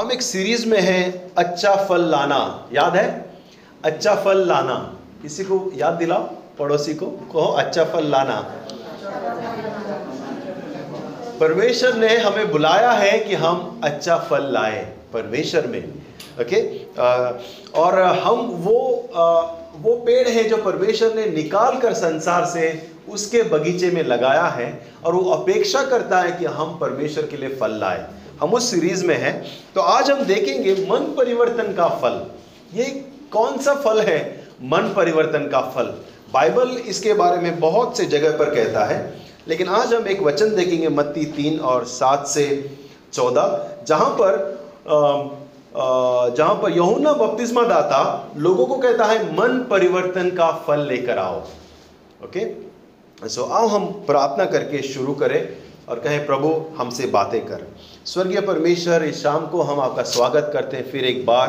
हम एक सीरीज़ में हैं अच्छा फल लाना। याद है? अच्छा फल लाना। किसी को याद दिलाओ? पड़ोसी को कहो अच्छा फल लाना। परमेश्वर ने हमें बुलाया है कि हम अच्छा फल लाए परमेश्वर में। ओके? और हम वो वो पेड़ है जो परमेश्वर ने निकाल कर संसार से उसके बगीचे में लगाया है और वो अपेक्षा करता है कि हम परमेश्वर के लिए फल लाए। हम उस सीरीज़ में हैं। तो आज हम देखेंगे मन परिवर्तन का फल। ये कौन सा फल है, मन परिवर्तन का फल? बाइबल इसके बारे में बहुत से जगह पर कहता है, लेकिन आज हम एक वचन देखेंगे मत्ती तीन और सात से चौदह, जहाँ पर जहाँ पर यहुना बपतिस्मा दाता लोगों को कहता है, मन परिवर्तन का फल लेकर आओ। ओके सो आओ हम प्रार्थना करके शुरू करें और कहें, प्रभु, हमसे बातें कर। स्वर्गीय परमेश्वर, इस शाम को हम आपका स्वागत करते हैं फिर एक बार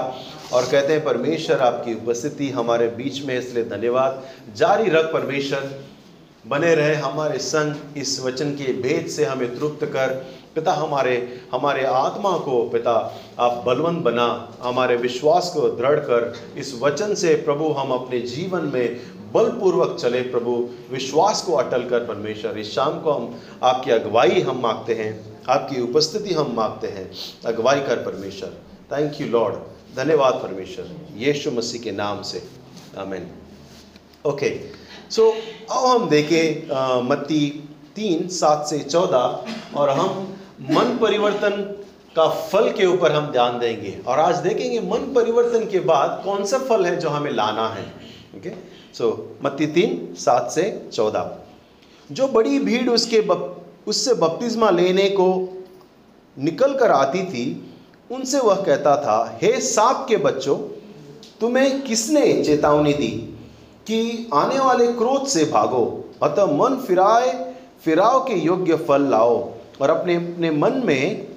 और कहते हैं, परमेश्वर, आपकी उपस्थिति हमारे बीच में, इसलिए धन्यवाद। जारी रख परमेश्वर, बने रहे हमारे संग, इस वचन के भेद से हमें तृप्त कर। पिता हमारे हमारे आत्मा को, पिता, आप बलवंत बना, हमारे विश्वास को दृढ़ कर। इस वचन से प्रभु, हम अपने जीवन में बलपूर्वक चले प्रभु। विश्वास को अटल कर परमेश्वर, इस शाम को हम आपकी अगुवाई हम मांगते हैं। आपकी उपस्थिति हम मांगते हैं। अगवाई कर परमेश्वर। थैंक यू लॉर्ड धन्यवाद परमेश्वर। यीशु मसीह के नाम से। आमेन ओके सो अब हम देखें मत्ती तीन, सात से चौदह, और हम मन परिवर्तन का फल के ऊपर हम ध्यान देंगे। और आज देखेंगे मन परिवर्तन के बाद कौन सा फल है जो हमें लाना है। ओके सो मत्ती तीन, सात से चौदह। जो बड़ी भीड़ उसके उससे बपतिस्मा लेने को निकल कर आती थी, उनसे वह कहता था, हे सांप के बच्चों, तुम्हें किसने चेतावनी दी कि आने वाले क्रोध से भागो? अतः मन फिराए, फिराव के योग्य फल लाओ और अपने अपने मन में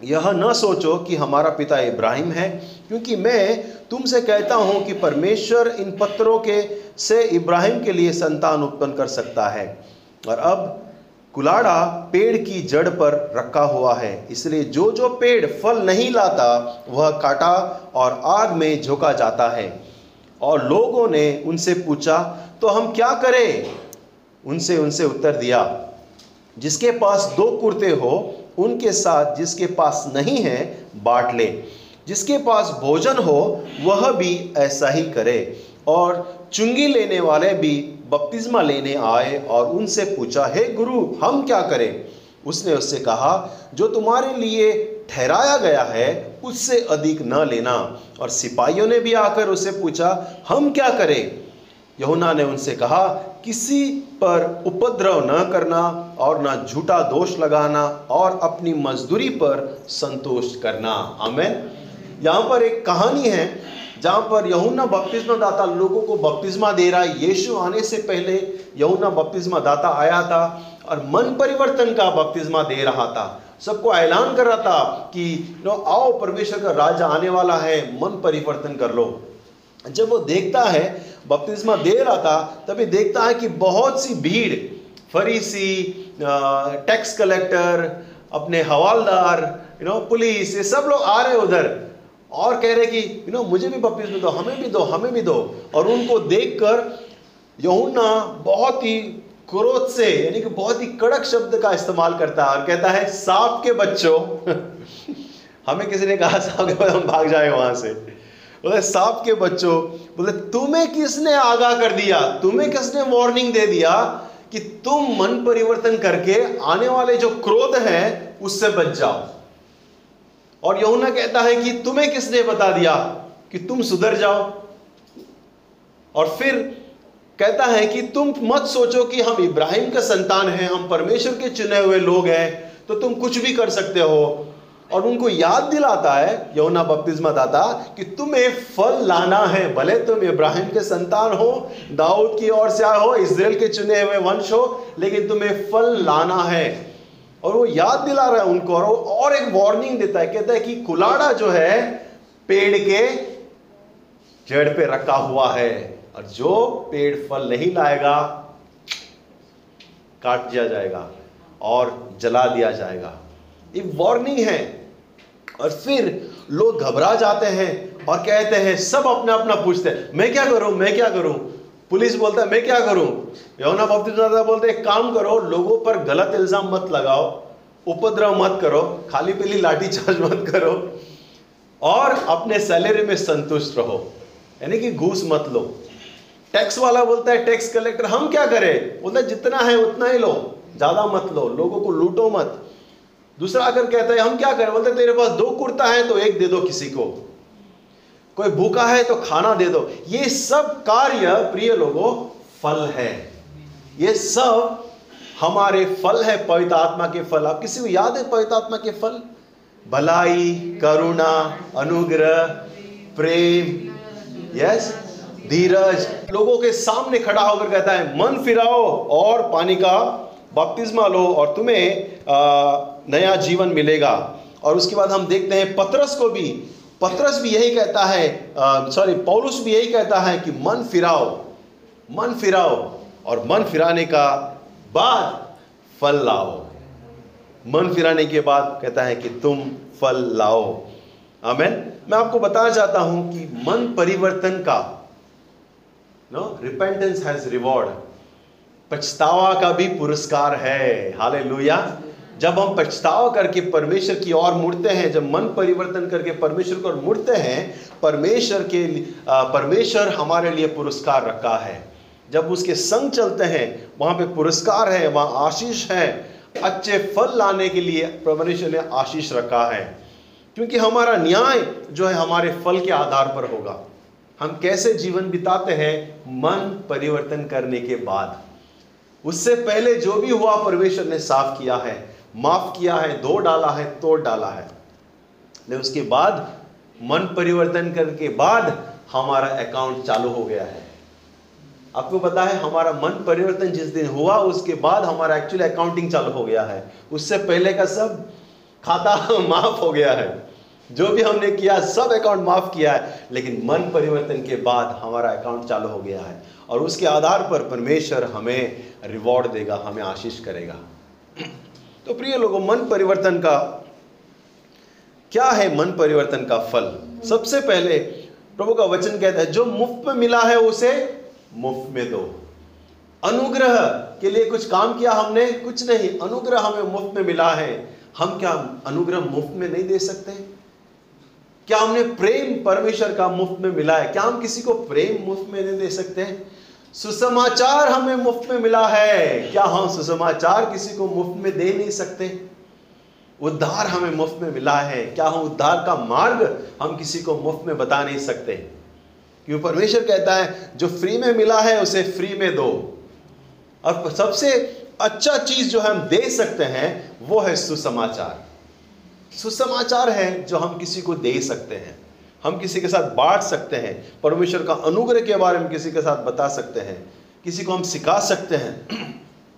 यह न सोचो कि हमारा पिता इब्राहिम है, क्योंकि मैं तुमसे कहता हूँ कि परमेश्वर इन पत्रों के से इब्राहिम के लिए संतान उत्पन्न कर सकता है। और अब कुलाड़ा पेड़ की जड़ पर रखा हुआ है। इसलिए जो जो पेड़ फल नहीं लाता, वह काटा और आग में झोंका जाता है। और लोगों ने उनसे पूछा तो हम क्या करें? उनसे उनसे उत्तर दिया, जिसके पास दो कुर्ते हो, उनके साथ जिसके पास नहीं है, बांट ले। जिसके पास भोजन हो, वह भी ऐसा ही करे। और चुंगी लेने वाले भी बपतिस्मा लेने आए और उनसे पूछा, हे गुरु, हम क्या करें? उसने उससे कहा, जो तुम्हारे लिए ठहराया गया है, उससे अधिक न लेना। और सिपाहियों ने भी आकर उससे पूछा, हम क्या करें? यहुना ने उनसे कहा, किसी पर उपद्रव न करना और न झूठा दोष लगाना और अपनी मजदूरी पर संतोष करना। हमें यहाँ पर एक कहानी है जहाँ पर यहुना बपतिस्मा दाता लोगों को बपतिस्मा दे रहा है। यीशु आने से पहले यहुना बपतिस्मा दाता आया था और मन परिवर्तन का बपतिस्मा दे रहा था। सबको ऐलान कर रहा था कि, नो, आओ, परमेश्वर का राज आने वाला है। मन परिवर्तन कर लो। जब वो देखता है, बपतिस्मा दे रहा था, तभी देखता है कि बहुत सी भीड़, फरीसी टैक्स कलेक्टर, अपने हवालदार यू नो पुलिस, ये सब लोग आ रहे उधर। और कह रहे कि यू नो मुझे भी बपतिस्मा दो, हमें भी दो, हमें भी दो। और उनको देखकर यहुन्ना बहुत ही क्रोध से, यानी कि बहुत ही कड़क शब्द का इस्तेमाल करता है और कहता है, सांप के बच्चों। हमें किसी ने कहा, सांप के हम भाग जाए वहाँ से। बोले, सांप के बच्चों। बोले, तुम्हें किसने आगाह कर दिया? तुम्हें किसने वार्निंग दे दिया कि तुम मन परिवर्तन करके आने वाले जो क्रोध है, उससे बच जाओ? और यमुना कहता है कि तुम्हें किसने बता दिया कि तुम सुधर जाओ? और फिर कहता है कि तुम मत सोचो कि हम इब्राहिम का संतान हैं, हम परमेश्वर के चुने हुए लोग हैं तो तुम कुछ भी कर सकते हो। और उनको याद दिलाता है यौना बपतिस्मा दाता, कि तुम्हें फल लाना है, भले तुम इब्राहिम के संतान हो, दाऊद की ओर से आए हो इसराइल के चुने हुए वंश हो, लेकिन तुम्हें फल लाना है। और वो याद दिला रहा है उनको और वो और एक वार्निंग देता है, कहता है कि कुलाड़ा जो है, पेड़ के जड़ पे रखा हुआ है और जो पेड़ फल नहीं लाएगा, काट दिया जाएगा और जला दिया जाएगा। एक वार्निंग है। और फिर लोग घबरा जाते हैं और कहते हैं, सब अपना अपना पूछते हैं, मैं क्या करूँ? मैं क्या करूँ? पुलिस बोलता है, मैं क्या करूँ? यौना बपतिस्मा बोलते एक काम करो, लोगों पर गलत इल्ज़ाम मत लगाओ, उपद्रव मत करो, खाली पीली लाठी चार्ज मत करो और अपने सैलरी में संतुष्ट रहो। यानी कि घूस मत लो। टैक्स वाला बोलता है, टैक्स कलेक्टर, हम क्या करें? बोलता है, जितना है उतना ही लो, ज़्यादा मत लो, लोगों को लूटो मत। दूसरा आकर कहता है, हम क्या करें? बोलते तेरे पास दो कुर्ता है तो एक दे दो किसी को। कोई भूखा है तो खाना दे दो। ये सब कार्य, प्रिय लोगों, फल है। ये सब हमारे फल है, पवित्र आत्मा के फल। आप किसी को याद है पवित्र आत्मा के फल? भलाई, करुणा, अनुग्रह, प्रेम यस धीरज। लोगों के सामने खड़ा होकर कहता है, मन फिराओ और पानी का बपतिस्मा लो और तुम्हें नया जीवन मिलेगा। और उसके बाद हम देखते हैं, पत्रस को भी पत्रस भी यही कहता है सॉरी पौलुस भी यही कहता है कि मन फिराओ मन फिराओ और मन फिराने का बाद फल लाओ। मन फिराने के बाद कहता है कि तुम फल लाओ। आमेन। मैं आपको बताना चाहता हूँ कि मन परिवर्तन का, नो रिपेंटेंस हैज़ रिवॉर्ड पछतावा का भी पुरस्कार है। हाले जब हम पछताव करके परमेश्वर की ओर मुड़ते हैं, जब मन परिवर्तन करके परमेश्वर की ओर मुड़ते हैं, परमेश्वर के परमेश्वर हमारे लिए पुरस्कार रखा है। जब उसके संग चलते हैं, वहाँ पे पुरस्कार है, वहाँ आशीष है, अच्छे फल लाने के लिए परमेश्वर ने आशीष रखा है। क्योंकि हमारा न्याय जो है हमारे फल के आधार पर होगा। हम कैसे जीवन बिताते हैं? मन परिवर्तन करने के बाद। उससे पहले जो भी हुआ, परमेश्वर ने साफ़ किया है। माफ़ किया है, दो डाला है, तोड़ डाला है। लेकिन उसके बाद मन परिवर्तन करने के बाद हमारा अकाउंट चालू हो गया है। आपको पता है, हमारा मन परिवर्तन जिस दिन हुआ, उसके बाद हमारा एक्चुअली अकाउंटिंग चालू हो गया है। उससे पहले का सब खाता माफ़ हो गया है। जो भी हमने किया, सब अकाउंट माफ़ किया है। लेकिन मन परिवर्तन के बाद हमारा अकाउंट चालू हो गया है। और उसके आधार पर परमेश्वर हमें रिवॉर्ड देगा, हमें आशीष करेगा। तो प्रिय लोगों, मन परिवर्तन का, क्या है मन परिवर्तन का फल? सबसे पहले प्रभु का वचन कहता है, जो मुफ़्त में मिला है उसे मुफ़्त में दो। अनुग्रह के लिए कुछ काम किया हमने, कुछ नहीं। अनुग्रह हमें मुफ़्त में मिला है। हम क्या अनुग्रह मुफ़्त में नहीं दे सकते? क्या हमने प्रेम परमेश्वर का मुफ़्त में मिला है? क्या हम किसी को प्रेम मुफ़्त में नहीं दे सकते? सुसमाचार हमें मुफ़्त में मिला है। क्या हम सुसमाचार किसी को मुफ़्त में दे नहीं सकते? उद्धार हमें मुफ़्त में मिला है। क्या हम उद्धार का मार्ग हम किसी को मुफ़्त में बता नहीं सकते? क्यों? परमेश्वर कहता है, जो फ्री में मिला है, उसे फ्री में दो। और सबसे अच्छा चीज़ जो हम दे सकते हैं, वो है सुसमाचार। सुसमाचार है जो हम किसी को दे सकते हैं। हम किसी के साथ बांट सकते हैं, परमेश्वर का अनुग्रह के बारे में किसी के साथ बता सकते हैं, किसी को हम सिखा सकते हैं।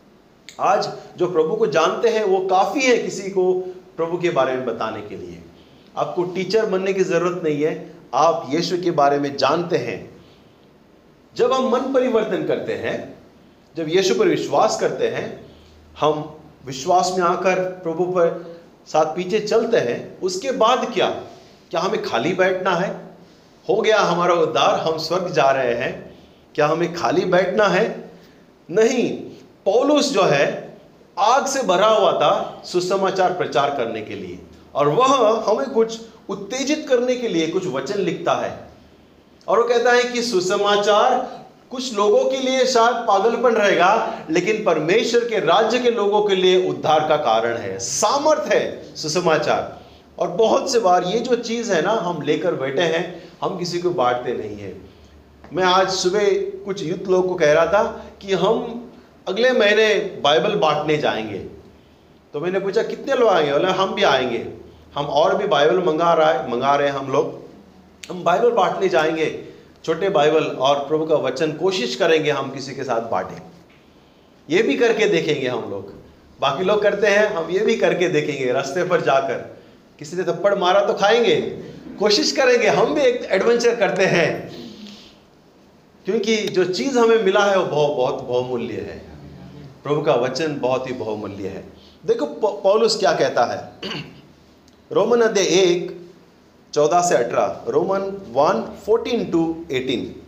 आज जो प्रभु को जानते हैं, वो काफ़ी है किसी को प्रभु के बारे में बताने के लिए। आपको टीचर बनने की ज़रूरत नहीं है, आप यीशु के बारे में जानते हैं। जब हम मन परिवर्तन करते हैं, जब यीशु पर विश्वास करते हैं, हम विश्वास में आकर प्रभु पर साथ पीछे चलते हैं, उसके बाद क्या? क्या हमें खाली बैठना है? हो गया हमारा उद्धार, हम स्वर्ग जा रहे हैं। क्या हमें खाली बैठना है? नहीं, पौलुस जो है, आग से भरा हुआ था सुसमाचार प्रचार करने के लिए। और वह हमें कुछ उत्तेजित करने के लिए कुछ वचन लिखता है। और वो कहता है कि सुसमाचार कुछ लोगों के लिए शायद पागलपन रहेगा, लेकिन परमेश्वर के राज्य के लोगों के लिए उद्धार का कारण है। सामर्थ है सुसमाचार। और बहुत से बार ये जो चीज़ है ना, हम लेकर बैठे हैं, हम किसी को बांटते नहीं हैं। मैं आज सुबह कुछ युद्ध लोग को कह रहा था कि हम अगले महीने बाइबल बांटने जाएँगे। तो मैंने पूछा, कितने लोग आएँगे? बोले, हम भी आएँगे। हम और भी बाइबल मंगा रहा है, मंगा रहे हैं हम लोग। हम बाइबल बांटने जाएँगे। छोटे बाइबल और प्रभु का वचन कोशिश करेंगे हम किसी के साथ बांटें। ये भी करके देखेंगे हम लोग। बाकी लोग करते हैं, हम ये भी करके देखेंगे, रास्ते पर जाकर। किसी ने थप्पड़ मारा तो खाएँगे। कोशिश करेंगे, हम भी एक एडवेंचर करते हैं। क्योंकि जो चीज़ हमें मिला है, वो बहुत बहुत बहुमूल्य है। प्रभु का वचन बहुत ही बहुमूल्य है। देखो पौलुस क्या कहता है? रोमन अध्याय एक, चौदह से अठारह। Roman one fourteen to eighteen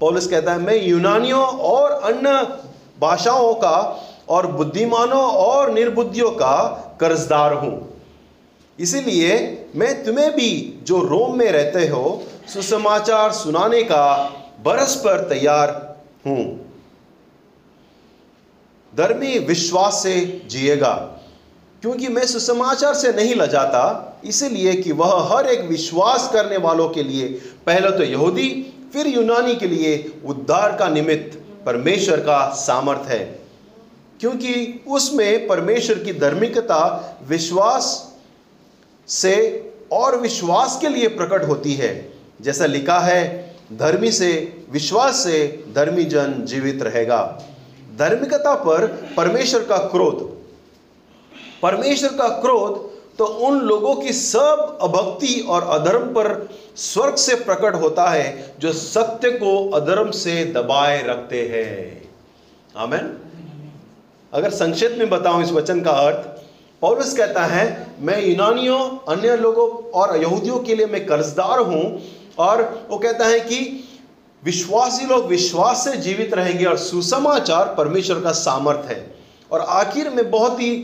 पौलुस कहता है, मैं यूनानियों और अन्य भाषाओं का और बुद्धिमानों और निर्बुद्धियों का कर्जदार हूँ। इसीलिए मैं तुम्हें भी जो रोम में रहते हो, सुसमाचार सुनाने का बरस पर तैयार हूँ। धर्मी विश्वास से जिएगा, क्योंकि मैं सुसमाचार से नहीं लजाता, इसलिए कि वह हर एक विश्वास करने वालों के लिए, पहले तो यहूदी, फिर यूनानी के लिए उद्धार का निमित्त परमेश्वर का सामर्थ है। क्योंकि उसमें परमेश्वर की धार्मिकता, विश्वास से और विश्वास के लिए प्रकट होती है। जैसा लिखा है, धर्मी से विश्वास से धर्मी जन जीवित रहेगा। धार्मिकता पर परमेश्वर का क्रोध। परमेश्वर का क्रोध तो उन लोगों की सब अभक्ति और अधर्म पर स्वर्ग से प्रकट होता है, जो सत्य को अधर्म से दबाए रखते हैं। अगर संक्षेप में बताऊँ इस वचन का अर्थ पौलुस कहता है, मैं यूनानियों, अन्य लोगों और यहूदियों के लिए मैं कर्जदार हूँ। और वो कहता है कि विश्वासी लोग विश्वास से जीवित रहेंगे और सुसमाचार परमेश्वर का सामर्थ है। और आखिर में बहुत ही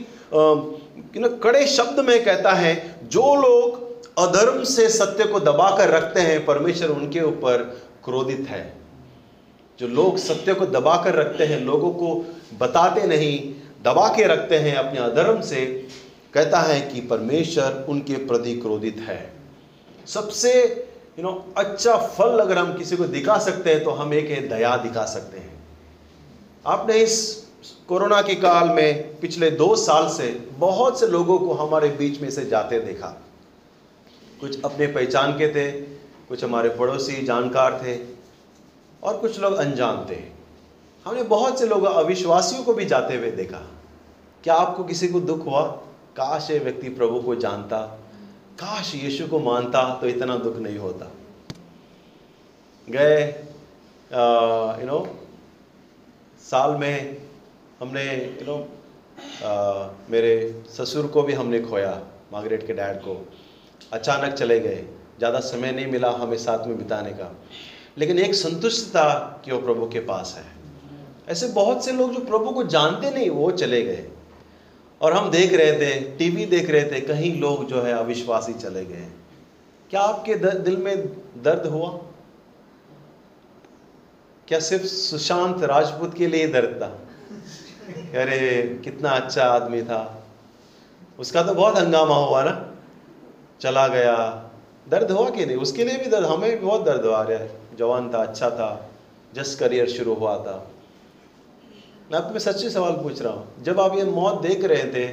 कड़े शब्द में कहता है, जो लोग अधर्म से सत्य को दबा कर रखते हैं, परमेश्वर उनके ऊपर क्रोधित है। जो लोग सत्य को दबा कर रखते हैं, लोगों को बताते नहीं दबा के रखते हैं अपने अधर्म से, कहता है कि परमेश्वर उनके प्रति क्रोधित है। सबसे यू नो अच्छा फल अगर हम किसी को दिखा सकते हैं तो हम एक है, दया दिखा सकते हैं। आपने इस कोरोना के काल में, पिछले दो साल से बहुत से लोगों को हमारे बीच में से जाते देखा। कुछ अपने पहचान के थे, कुछ हमारे पड़ोसी जानकार थे, और कुछ लोग अनजान थे। हमने बहुत से लोग, अविश्वासियों को भी जाते हुए देखा। क्या आपको किसी को दुख हुआ? काश ये व्यक्ति प्रभु को जानता, काश यीशु को मानता तो इतना दुख नहीं होता। गए यू नो साल में हमने यू नो मेरे ससुर को भी हमने खोया, मार्गरेट के डैड को। अचानक चले गए। ज़्यादा समय नहीं मिला हमें साथ में बिताने का। लेकिन एक संतुष्टता कि वो प्रभु के पास है। ऐसे बहुत से लोग जो प्रभु को जानते नहीं, वो चले गए। और हम देख रहे थे, टीवी देख रहे थे, कहीं लोग जो है अविश्वासी चले गए। क्या आपके दिल में दर्द हुआ? क्या सिर्फ़ सुशांत राजपूत के लिए दर्द था? अरे, कितना अच्छा आदमी था। उसका तो बहुत हंगामा हुआ ना। चला गया। दर्द हुआ कि नहीं? उसके लिए भी दर्द, हमें भी बहुत दर्द हुआ। रहा है जवान था अच्छा था। जस्ट करियर शुरू हुआ था। मैं आप तुम्हें सच्ची सवाल पूछ रहा हूँ। जब आप ये मौत देख रहे थे,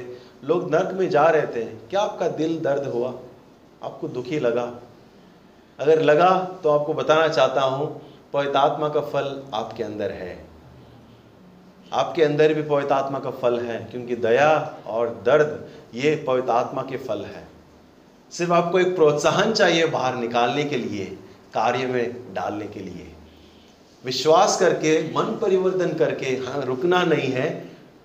लोग नर्क में जा रहे थे, क्या आपका दिल दर्द हुआ? आपको दुखी लगा? अगर लगा तो आपको बताना चाहता हूँ पवित्र आत्मा का फल आपके अंदर है। आपके अंदर भी पवित्र आत्मा का फल है, क्योंकि दया और दर्द, ये पवित्र आत्मा के फल है। सिर्फ़ आपको एक प्रोत्साहन चाहिए बाहर निकालने के लिए, कार्य में डालने के लिए। विश्वास करके, मन परिवर्तन करके हाँ रुकना नहीं है,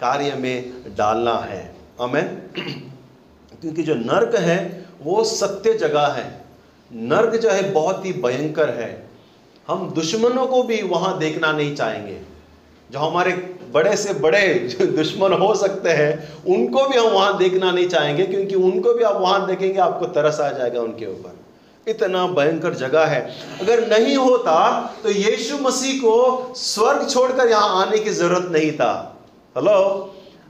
कार्य में डालना है। हमें क्योंकि जो नर्क है, वो सत्य जगह है। नर्क जो है, बहुत ही भयंकर है। हम दुश्मनों को भी वहाँ देखना नहीं चाहेंगे। जो हमारे बड़े से बड़े दुश्मन हो सकते हैं, उनको भी हम वहाँ देखना नहीं चाहेंगे, क्योंकि उनको भी आप वहाँ देखेंगे, आपको तरस आ जाएगा उनके ऊपर। इतना भयंकर जगह है। अगर नहीं होता तो यीशु मसीह को स्वर्ग छोड़कर यहाँ आने की ज़रूरत नहीं था। हेलो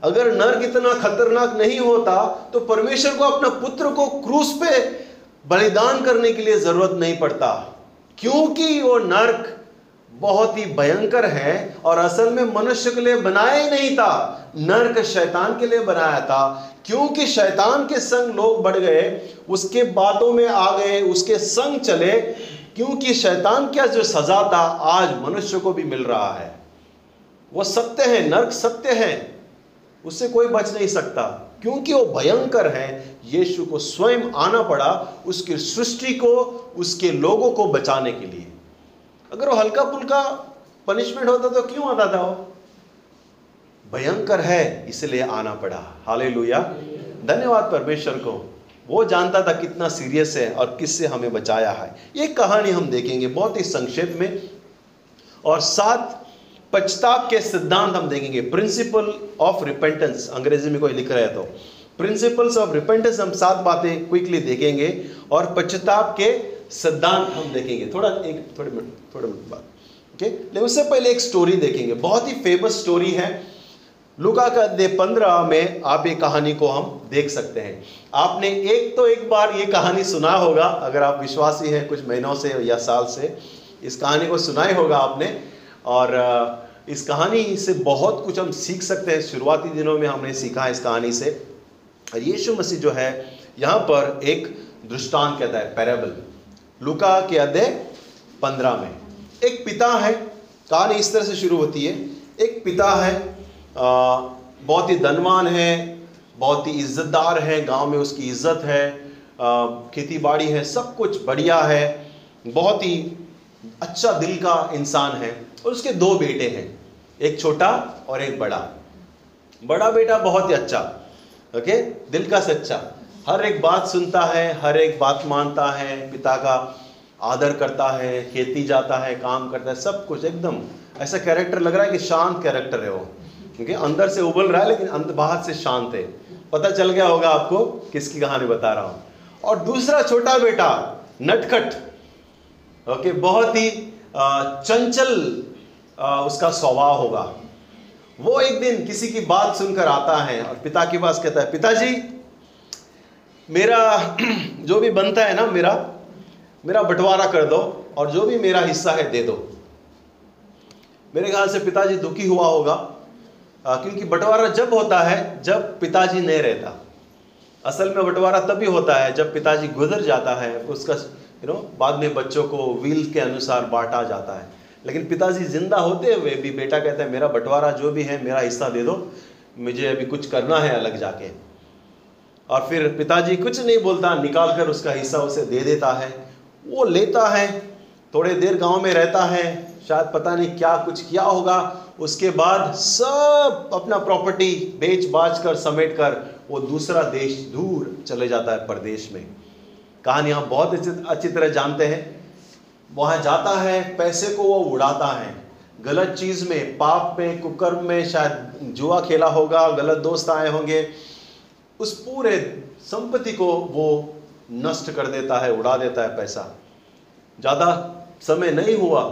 अगर नर्क इतना खतरनाक नहीं होता तो परमेश्वर को अपना पुत्र को क्रूस पे बलिदान करने के लिए ज़रूरत नहीं पड़ता। क्योंकि वो नर्क बहुत ही भयंकर है और असल में मनुष्य के लिए बनाया ही नहीं था, नर्क शैतान के लिए बनाया था। क्योंकि शैतान के संग लोग बढ़ गए, उसके बातों में आ गए, उसके संग चले, क्योंकि शैतान क्या जो सजा था, आज मनुष्य को भी मिल रहा है। वो सत्य है, नर्क सत्य है उससे कोई बच नहीं सकता। क्योंकि वो भयंकर है, यीशु को स्वयं आना पड़ा उसकी सृष्टि को, उसके लोगों को बचाने के लिए। अगर वो हल्का फुल्का पनिशमेंट होता तो क्यों आता था वो? भयंकर है, इसलिए आना पड़ा। हाले धन्यवाद परमेश्वर को। वो जानता था कितना सीरियस है और किससे हमें बचाया है। ये कहानी हम देखेंगे बहुत ही संक्षेप में। और साथ पछताव के सिद्धांत हम देखेंगे। प्रिंसिपल ऑफ़ रिपेंटेंस अंग्रेज़ी में कोई लिख रहे तो। प्रिंसिपल्स ऑफ़ रिपेंटेंस हम सात बातें क्विकली देखेंगे। और पश्चाताप के सिद्धांत हम देखेंगे। थोड़ा एक, थोड़े मिनट थोड़े मिनट बाद। ओके लेकिन उससे पहले एक स्टोरी देखेंगे। बहुत ही फ़ेमस स्टोरी है। लुका का दे पंद्रह में आप ये कहानी को हम देख सकते हैं। आपने एक तो एक बार ये कहानी सुना होगा, अगर आप विश्वासी हैं कुछ महीनों से या साल से। इस कहानी को सुना ही होगा आपने। और इस कहानी से बहुत कुछ हम सीख सकते हैं। शुरुआती दिनों में हमने सीखा इस कहानी से। यीशु मसीह जो है, यहाँ पर एक दृष्टांत कहता है, पैराबल। लुका के अध्याय पंद्रह में। एक पिता है कहानी इस तरह से शुरू होती है। एक पिता है आ, बहुत ही धनवान है बहुत ही इज्जतदार है गाँव में उसकी इज़्ज़त है खेती बाड़ी है सब कुछ बढ़िया है बहुत ही अच्छा दिल का इंसान है और उसके दो बेटे हैं एक छोटा और एक बड़ा। बड़ा बेटा बहुत ही अच्छा ओके? दिल का सच्चा। हर एक बात सुनता है, हर एक बात मानता है, पिता का आदर करता है, खेती जाता है, काम करता है, सब कुछ एकदम। ऐसा कैरेक्टर लग रहा है कि शांत कैरेक्टर है वो। क्योंकि अंदर से उबल रहा है, लेकिन अंदर बाहर से शांत है। पता चल गया होगा आपको किसकी कहानी बता रहा हूँ। और दूसरा छोटा बेटा, नटखट। ओके, बहुत ही चंचल उसका स्वभाव होगा। वो एक दिन किसी की बात सुनकर आता है और पिता के पास कहता है, पिताजी मेरा जो भी बनता है ना मेरा मेरा बंटवारा कर दो और जो भी मेरा हिस्सा है दे दो। मेरे ख्याल से पिताजी दुखी हुआ होगा क्योंकि बंटवारा जब होता है, जब पिताजी नहीं रहता। असल में बंटवारा तभी होता है जब पिताजी गुजर जाता है, उसका यू नो बाद में बच्चों को व्हील के अनुसार बांटा जाता है। लेकिन पिताजी ज़िंदा होते हुए भी बेटा कहता है, मेरा बंटवारा जो भी है, मेरा हिस्सा दे दो, मुझे अभी कुछ करना है अलग जाके। और फिर पिताजी कुछ नहीं बोलता निकाल कर उसका हिस्सा उसे दे देता है। वो लेता है, थोड़े देर गाँव में रहता है, शायद पता नहीं क्या कुछ किया होगा। उसके बाद सब अपना प्रॉपर्टी बेच बाच कर समेट कर वो दूसरा देश दूर चले जाता है प्रदेश में। कहानी हम बहुत अच्छी तरह जानते हैं। वहाँ जाता है, पैसे को वो उड़ाता है। गलत चीज़ में, पाप में, कुकर्म में शायद जुआ खेला होगा, गलत दोस्त आए होंगे। उस पूरे संपत्ति को वो नष्ट कर देता है, उड़ा देता है पैसा। ज़्यादा समय नहीं हुआ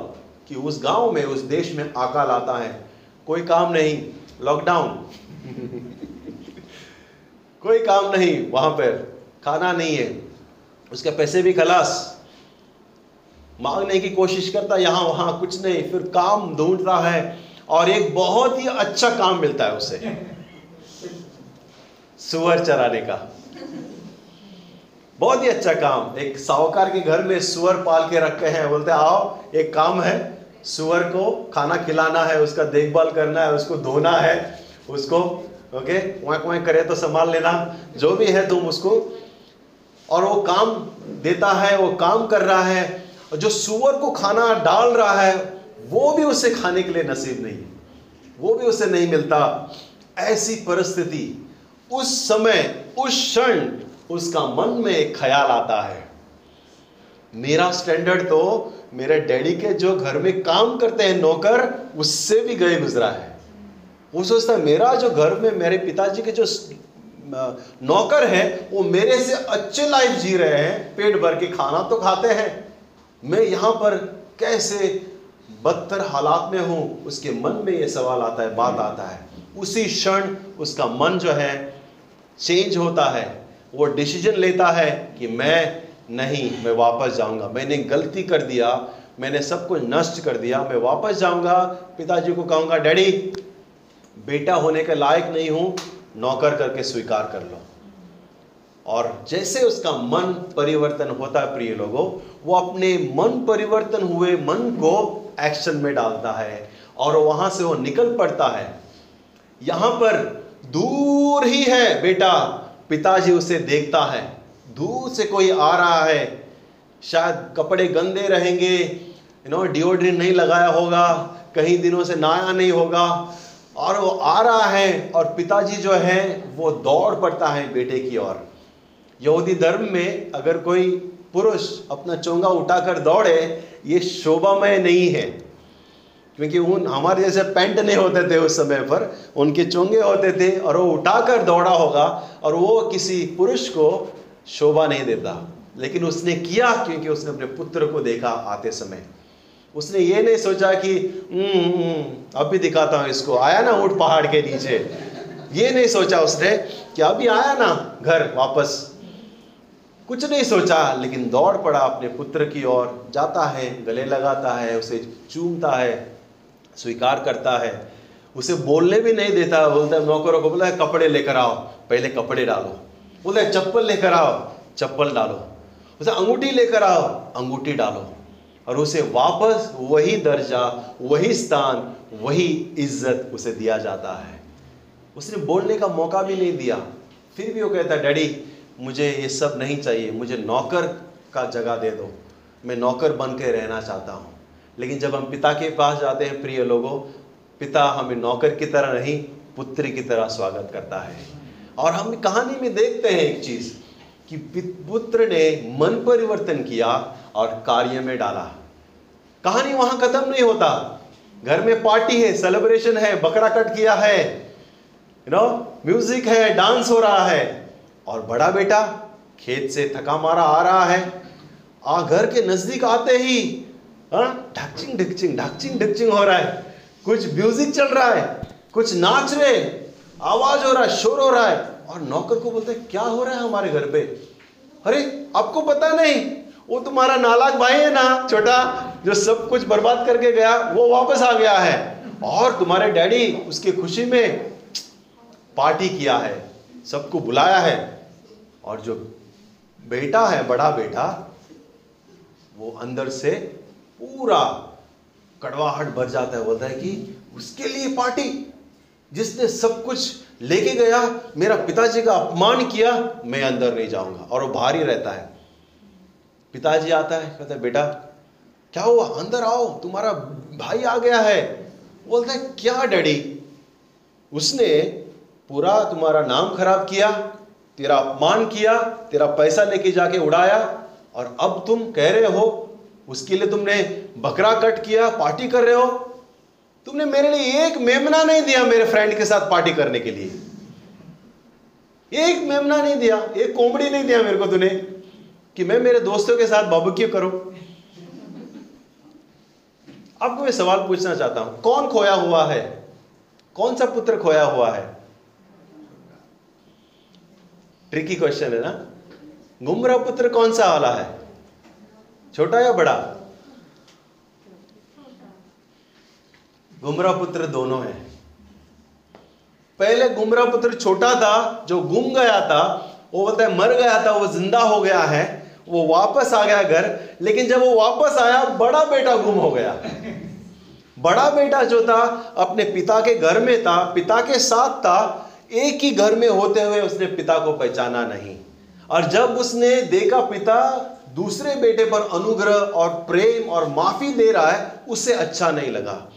कि उस गाँव में, उस देश में आकाल आता है। कोई काम नहीं लॉकडाउन कोई काम नहीं, वहाँ पर खाना नहीं है। उसके पैसे भी खलास। मांगने की कोशिश करता, यहाँ वहाँ कुछ नहीं, फिर काम ढूंढता है और एक बहुत ही अच्छा काम मिलता है उसे। सुअर चराने का। बहुत ही अच्छा काम। एक साहूकार के घर में सुअर पाल के रखे हैं। बोलते आओ, एक काम है, सुअर को खाना खिलाना है, उसका देखभाल करना है, उसको धोना है, उसको, ओके वहाँ करे तो संभाल लेना। जो भी है तुम उसको, और वो काम देता है, वो काम कर रहा है, और जो सुअर को खाना डाल रहा है, वो भी उसे खाने के लिए नसीब नहीं वो भी उसे नहीं मिलता। ऐसी परिस्थिति। उस समय, उस क्षण उसका मन में एक ख्याल आता है। मेरा स्टैंडर्ड तो मेरे डैडी के जो घर में काम करते हैं नौकर, उससे भी गए गुजरा है। वो सोचता है, मेरा जो घर में मेरे पिताजी के जो नौकर है, वो मेरे से अच्छे लाइफ जी रहे हैं। पेट भर के खाना तो खाते हैं। मैं यहाँ पर कैसे बदतर हालात में हूँ? उसके मन में ये सवाल आता है, बात आता है। उसी क्षण उसका मन जो है चेंज होता है, वो डिसीज़न लेता है कि मैं नहीं, मैं वापस जाऊँगा। मैंने गलती कर दिया, मैंने सब कुछ नष्ट कर दिया, मैं वापस जाऊँगा। पिताजी को कहूँगा, डैडी, बेटा होने के लायक नहीं हूँ, नौकर करके स्वीकार कर लो। और जैसे उसका मन परिवर्तन होता है, प्रिय लोगों, वो अपने मन परिवर्तन हुए मन को एक्शन में डालता है और वहाँ से वो निकल पड़ता है। यहाँ पर दूर ही है, बेटा। पिताजी उसे देखता है। दूर से कोई आ रहा है। शायद कपड़े गंदे रहेंगे। यू नो डिओड्रेंट नहीं लगाया होगा। कहीं दिनों से नहाया नहीं होगा। और वो आ रहा है और पिताजी जो है, वो दौड़ पड़ता है बेटे की ओर। यहूदी धर्म में अगर कोई पुरुष अपना चोंगा उठाकर दौड़े, ये शोभामय नहीं है। क्योंकि उन हमारे जैसे पैंट नहीं होते थे उस समय पर उनके चोंगे होते थे और वो उठाकर दौड़ा होगा और वो किसी पुरुष को शोभा नहीं देता। लेकिन उसने किया क्योंकि उसने अपने पुत्र को देखा आते समय। उसने ये नहीं सोचा कि हम्म, हम्म, अब भी दिखाता हूँ इसको आया ना ऊट पहाड़ के नीचे। ये नहीं सोचा उसने कि अभी आया ना घर वापस। कुछ नहीं सोचा लेकिन दौड़ पड़ा अपने पुत्र की ओर। जाता है गले लगाता है उसे चूमता है। स्वीकार करता है। उसे बोलने भी नहीं देता, बोलता है, नौकरों को बोला, कपड़े लेकर आओ, पहले कपड़े डालो। बोले चप्पल लेकर आओ, चप्पल डालो। उसे अंगूठी लेकर आओ, अंगूठी डालो। और उसे वापस वही दर्जा, वही स्थान, वही इज़्ज़त उसे दिया जाता है। उसने बोलने का मौका भी नहीं दिया। फिर भी वो कहता डैडी, मुझे ये सब नहीं चाहिए, मुझे नौकर का जगह दे दो। मैं नौकर बन के रहना चाहता हूँ। लेकिन जब हम पिता के पास जाते हैं, प्रिय लोगों, पिता हमें नौकर की तरह नहीं, पुत्री की तरह स्वागत करता है। और हम कहानी में देखते हैं एक चीज़, कि पुत्र ने मन परिवर्तन किया और कार्य में डाला। कहानी वहाँ खत्म नहीं होता। घर में पार्टी है, सेलिब्रेशन है, बकरा कट किया है यू नो म्यूज़िक है, डांस हो रहा है। और बड़ा बेटा खेत से थका मारा आ रहा है। आ घर के नज़दीक आते ही हाँ, ढकचिंग ढकचिंग ढकचिंग ढकचिंग हो रहा है। कुछ म्यूज़िक चल रहा है कुछ नाच रहे आवाज़ हो रहा है शोर हो रहा है और नौकर को बोलते क्या हो रहा है हमारे घर पे? अरे आपको पता नहीं वो तुम्हारा नालाक भाई है ना छोटा जो सब कुछ बर्बाद करके गया वो वापस आ गया है। और तुम्हारे डैडी उसकी खुशी में पार्टी किया है सबको बुलाया है और जो बेटा है बड़ा बेटा वो अंदर से पूरा कड़वाहट भर जाता है, बोलता है कि उसके लिए पार्टी, जिसने सब कुछ लेके गया, मेरा पिताजी का अपमान किया, मैं अंदर नहीं जाऊँगा। और वो बाहर ही रहता है। पिताजी आता है, कहता है, बेटा, क्या हुआ? अंदर आओ, तुम्हारा भाई आ गया है। बोलता है, क्या डैडी? उसने पूरा तुम्हारा नाम खराब किया, तेरा अपमान किया, तेरा पैसा लेके जाके उड़ाया, और अब तुम कह रहे हो उसके लिए तुमने बकरा कट किया, पार्टी कर रहे हो। तुमने मेरे लिए एक मेमना नहीं दिया मेरे फ्रेंड के साथ पार्टी करने के लिए। एक मेमना नहीं दिया, एक कोमड़ी नहीं दिया मेरे को तूने कि मैं मेरे दोस्तों के साथ बाबू करूँ। आपको मैं सवाल पूछना चाहता हूँ, कौन खोया हुआ है? कौन सा पुत्र खोया हुआ है? ट्रिकी क्वेश्चन है ना? गुमरा पुत्र कौन सा वाला है? छोटा या बड़ा? गुमरा पुत्र दोनों है। पहले गुमरा पुत्र छोटा था, जो गुम गया था, वो बोलता है, मर गया था, वो ज़िंदा हो गया है, वो वापस आ गया घर, लेकिन जब वो वापस आया, बड़ा बेटा गुम हो गया। बड़ा बेटा जो था, अपने पिता के घर में था, पिता के साथ था, एक ही घर में होते हुए उसने पिता को पहचाना नहीं। और जब उसने देखा पिता दूसरे बेटे पर अनुग्रह और प्रेम और माफ़ी दे रहा है, उससे अच्छा नहीं लगा।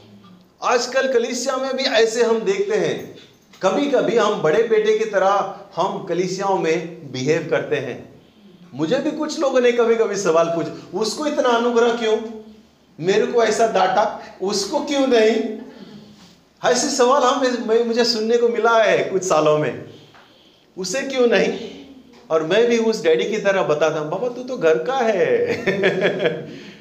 आजकल कलिसिया में भी ऐसे हम देखते हैं। कभी कभी हम बड़े बेटे की तरह हम कलिसियाओं में बिहेव करते हैं। मुझे भी कुछ लोगों ने कभी कभी सवाल पूछ, उसको इतना अनुग्रह क्यों? मेरे को ऐसा डांटा, उसको क्यों नहीं? ऐसे सवाल हम, मुझे सुनने को मिला है कुछ सालों में। उसे क्यों नहीं? और मैं भी उस डैडी की तरह बताता हूँ, बाबा तू तो घर का है।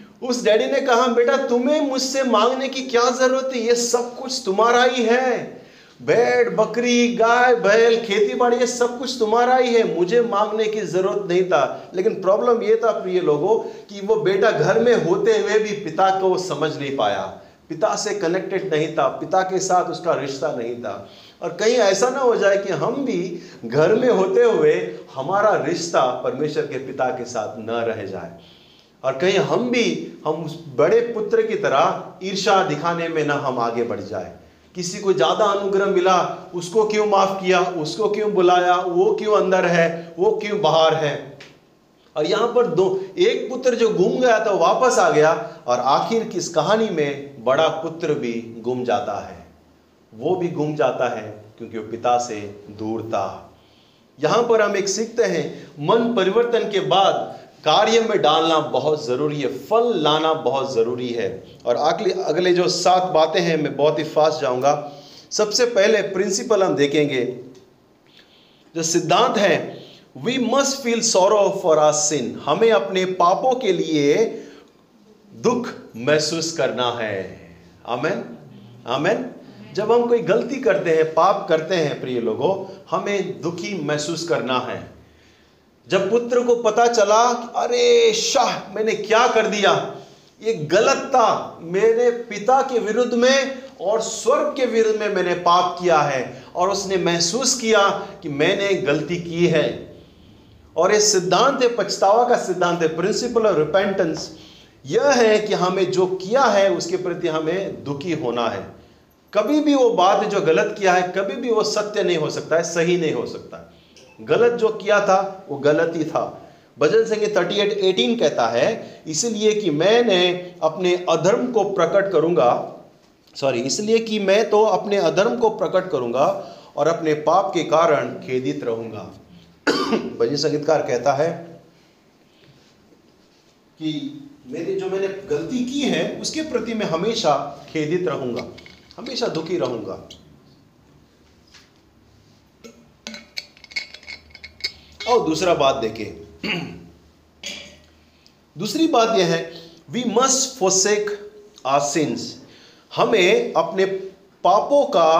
उस डैडी ने कहा, बेटा, तुम्हें मुझसे मांगने की क्या ज़रूरत है? ये सब कुछ तुम्हारा ही है। भेड़ बकरी, गाय, बैल खेती बाड़ी ये सब कुछ तुम्हारा ही है। मुझे मांगने की ज़रूरत नहीं था। लेकिन प्रॉब्लम ये था, प्रिय लोगों, कि वो बेटा घर में होते हुए भी पिता को समझ नहीं पाया। पिता से कनेक्टेड नहीं था। पिता के साथ उसका रिश्ता नहीं था। और कहीं ऐसा ना हो जाए कि हम भी घर में होते हुए हमारा रिश्ता परमेश्वर के पिता के साथ न रह जाए। और कहीं हम भी, हम उस बड़े पुत्र की तरह ईर्षा दिखाने में ना हम आगे बढ़ जाए। किसी को ज़्यादा अनुग्रह मिला, उसको क्यों माफ़ किया, उसको क्यों बुलाया, वो क्यों अंदर है, वो क्यों बाहर है? और यहाँ पर दो, एक पुत्र जो घूम गया था वापस आ गया, और आखिर किस कहानी में बड़ा पुत्र भी गुम जाता है। वो भी गुम जाता है क्योंकि वो पिता से दूर था। यहाँ पर हम एक सीखते हैं, मन परिवर्तन के बाद कार्य में डालना बहुत ज़रूरी है, फल लाना बहुत ज़रूरी है। और अगले अगले जो सात बातें हैं, मैं बहुत ही फास्ट जाऊँगा। सबसे पहले प्रिंसिपल हम देखेंगे। जो सिद्धांत है we must feel sorrow for our sin हमें अपने पापों के लिए दुख महसूस करना है। आमेन आमेन जब हम कोई गलती करते हैं, पाप करते हैं, प्रिय लोगों, हमें दुखी महसूस करना है। जब पुत्र को पता चला अरे शाह, मैंने क्या कर दिया? ये गलत था। मेरे पिता के विरुद्ध में और स्वर्ग के विरुद्ध में मैंने पाप किया है। और उसने महसूस किया कि मैंने गलती की है। और ये सिद्धांत है, पछतावा का सिद्धांत है प्रिंसिपल ऑफ़ रिपेंटेंस यह है कि हमें जो किया है, उसके प्रति हमें दुखी होना है। कभी भी वो बात जो गलत किया है, कभी भी वो सत्य नहीं हो सकता है, सही नहीं हो सकता है। गलत जो किया था, वो गलत ही था। भजन संगीत थर्टी एट एटीन कहता है, इसलिए कि मैंने अपने अधर्म को प्रकट करूँगा, सॉरी, इसलिए कि मैं तो अपने अधर्म को प्रकट करूँगा और अपने पाप के कारण खेदित रहूँगा। भजन संगीतकार कहता है कि मेरी जो मैंने गलती की है, उसके प्रति मैं हमेशा खेदित रहूँगा। हमेशा दुखी रहूँगा। और दूसरा बात देखें। दूसरी बात यह है we must forsake our sins हमें अपने पापों का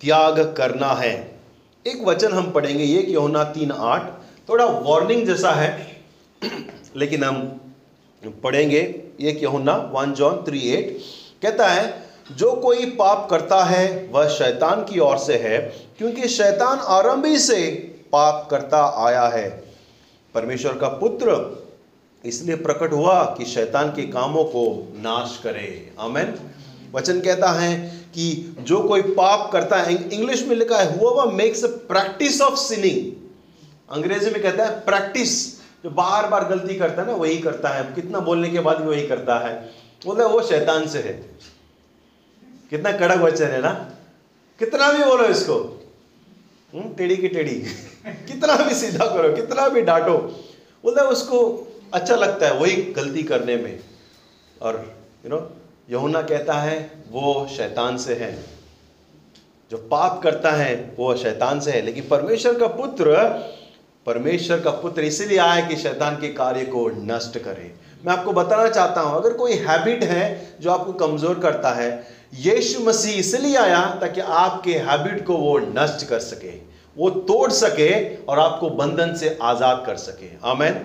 त्याग करना है। एक वचन हम पढ़ेंगे, ये कि होना तीन आठ, थोड़ा वार्निंग जैसा है। लेकिन हम पढ़ेंगे, ये कि होना वन जॉन थ्री एट, कहता है जो कोई पाप करता है, वह शैतान की ओर से है, क्योंकि शैतान आरंभ ही से पाप करता आया है। परमेश्वर का पुत्र, इसलिए प्रकट हुआ कि शैतान के कामों को नाश करे। आमेन। वचन कहता है कि जो कोई पाप करता है इंग्लिश में लिखा है हुआ makes a practice of sinning अंग्रेज़ी में कहता है प्रैक्टिस जो बार बार गलती करता है ना, वही करता है। कितना बोलने के बाद भी वही करता है। बोलता है, वो शैतान से है। कितना कड़क वचन है ना? कितना भी बोलो इसको। हम्म, टेढ़ी की टेढ़ी। कितना भी सीधा करो कितना भी डांटो। बोलता है उसको अच्छा लगता है वही गलती करने में। और यू नो यहुना कहता है वो शैतान से है। जो पाप करता है वो शैतान से है। लेकिन परमेश्वर का पुत्र परमेश्वर का पुत्र इसलिए आया कि शैतान के कार्य को नष्ट करे। मैं आपको बताना चाहता हूँ अगर कोई हैबिट है जो आपको कमज़ोर करता है यीशु मसीह इसलिए आया ताकि आपके हैबिट को वो नष्ट कर सके, वो तोड़ सके और आपको बंधन से आज़ाद कर सके। आमेन।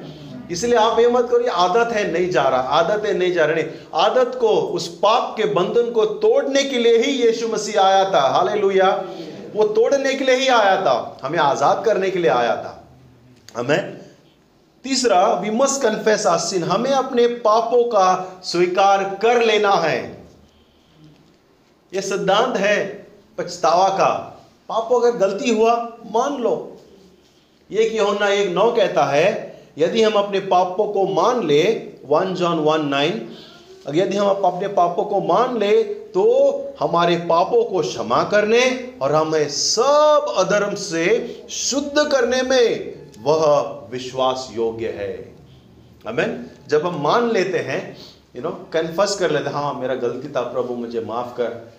इसलिए आप ये मत करिए, आदत है नहीं जा रहा, आदत है नहीं जा रहा। नहीं, आदत को, उस पाप के बंधन को तोड़ने के लिए ही यीशु मसीह आया था। हाले वो तोड़ने के लिए ही आया था, हमें आज़ाद करने के लिए आया था। हमें तीसरा वी मस्ट कन्फेस आसिन हमें अपने पापों का स्वीकार कर लेना है। यह सिद्धांत है पछतावा का। पापों अगर गलती हुआ, मान लो। ये कि होना एक नौ कहता है, यदि हम अपने पापों को मान ले, वन जॉन वन नाइन यदि हम अपने पापों को मान ले तो हमारे पापों को क्षमा करने और हमें सब अधर्म से शुद्ध करने में वह विश्वास योग्य है। हमें जब हम मान लेते हैं यू नो कन्फर्स कर लेते हाँ मेरा गलती था, प्रभु मुझे माफ़ कर।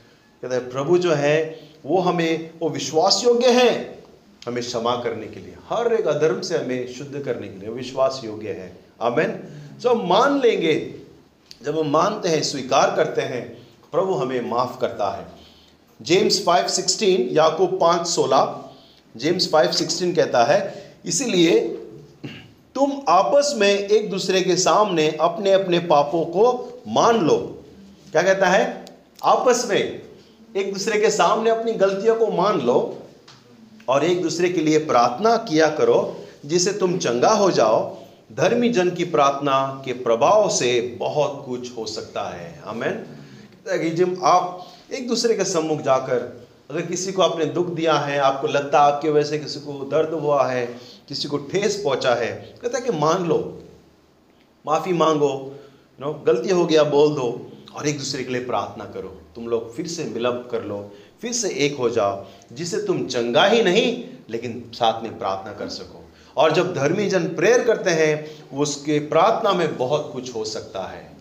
कहते हैं, प्रभु जो है, वो हमें, वो विश्वास योग्य है हमें क्षमा करने के लिए। हर एक अधर्म से हमें शुद्ध करने के लिए विश्वास योग्य है। आमेन। जो हम मान लेंगे, जब हम मानते हैं, स्वीकार करते हैं, प्रभु हमें माफ़ करता है। जेम्स 5:16 याकूब 5:16 जेम्स 5:16 कहता है, इसीलिए तुम आपस में एक दूसरे के सामने अपने अपने पापों को मान लो। क्या कहता है? आपस में। एक दूसरे के सामने अपनी गलतियों को मान लो और एक दूसरे के लिए प्रार्थना किया करो जिसे तुम चंगा हो जाओ। धर्मी जन की प्रार्थना के प्रभाव से बहुत कुछ हो सकता है। हमें जब आप एक दूसरे के सम्मुख जाकर अगर किसी को आपने दुख दिया है, आपको लगता है आपके वजह से किसी को दर्द हुआ है, किसी को ठेस पहुँचा है, कहता है कि मान लो, माफ़ी मांगो, नो, गलती हो गया, बोल दो। और एक दूसरे के लिए प्रार्थना करो। तुम लोग फिर से मिलप कर लो, फिर से एक हो जाओ, जिसे तुम चंगा ही नहीं, लेकिन साथ में प्रार्थना कर सको। और जब धर्मी जन प्रेयर करते हैं, उसके प्रार्थना में बहुत कुछ हो सकता है।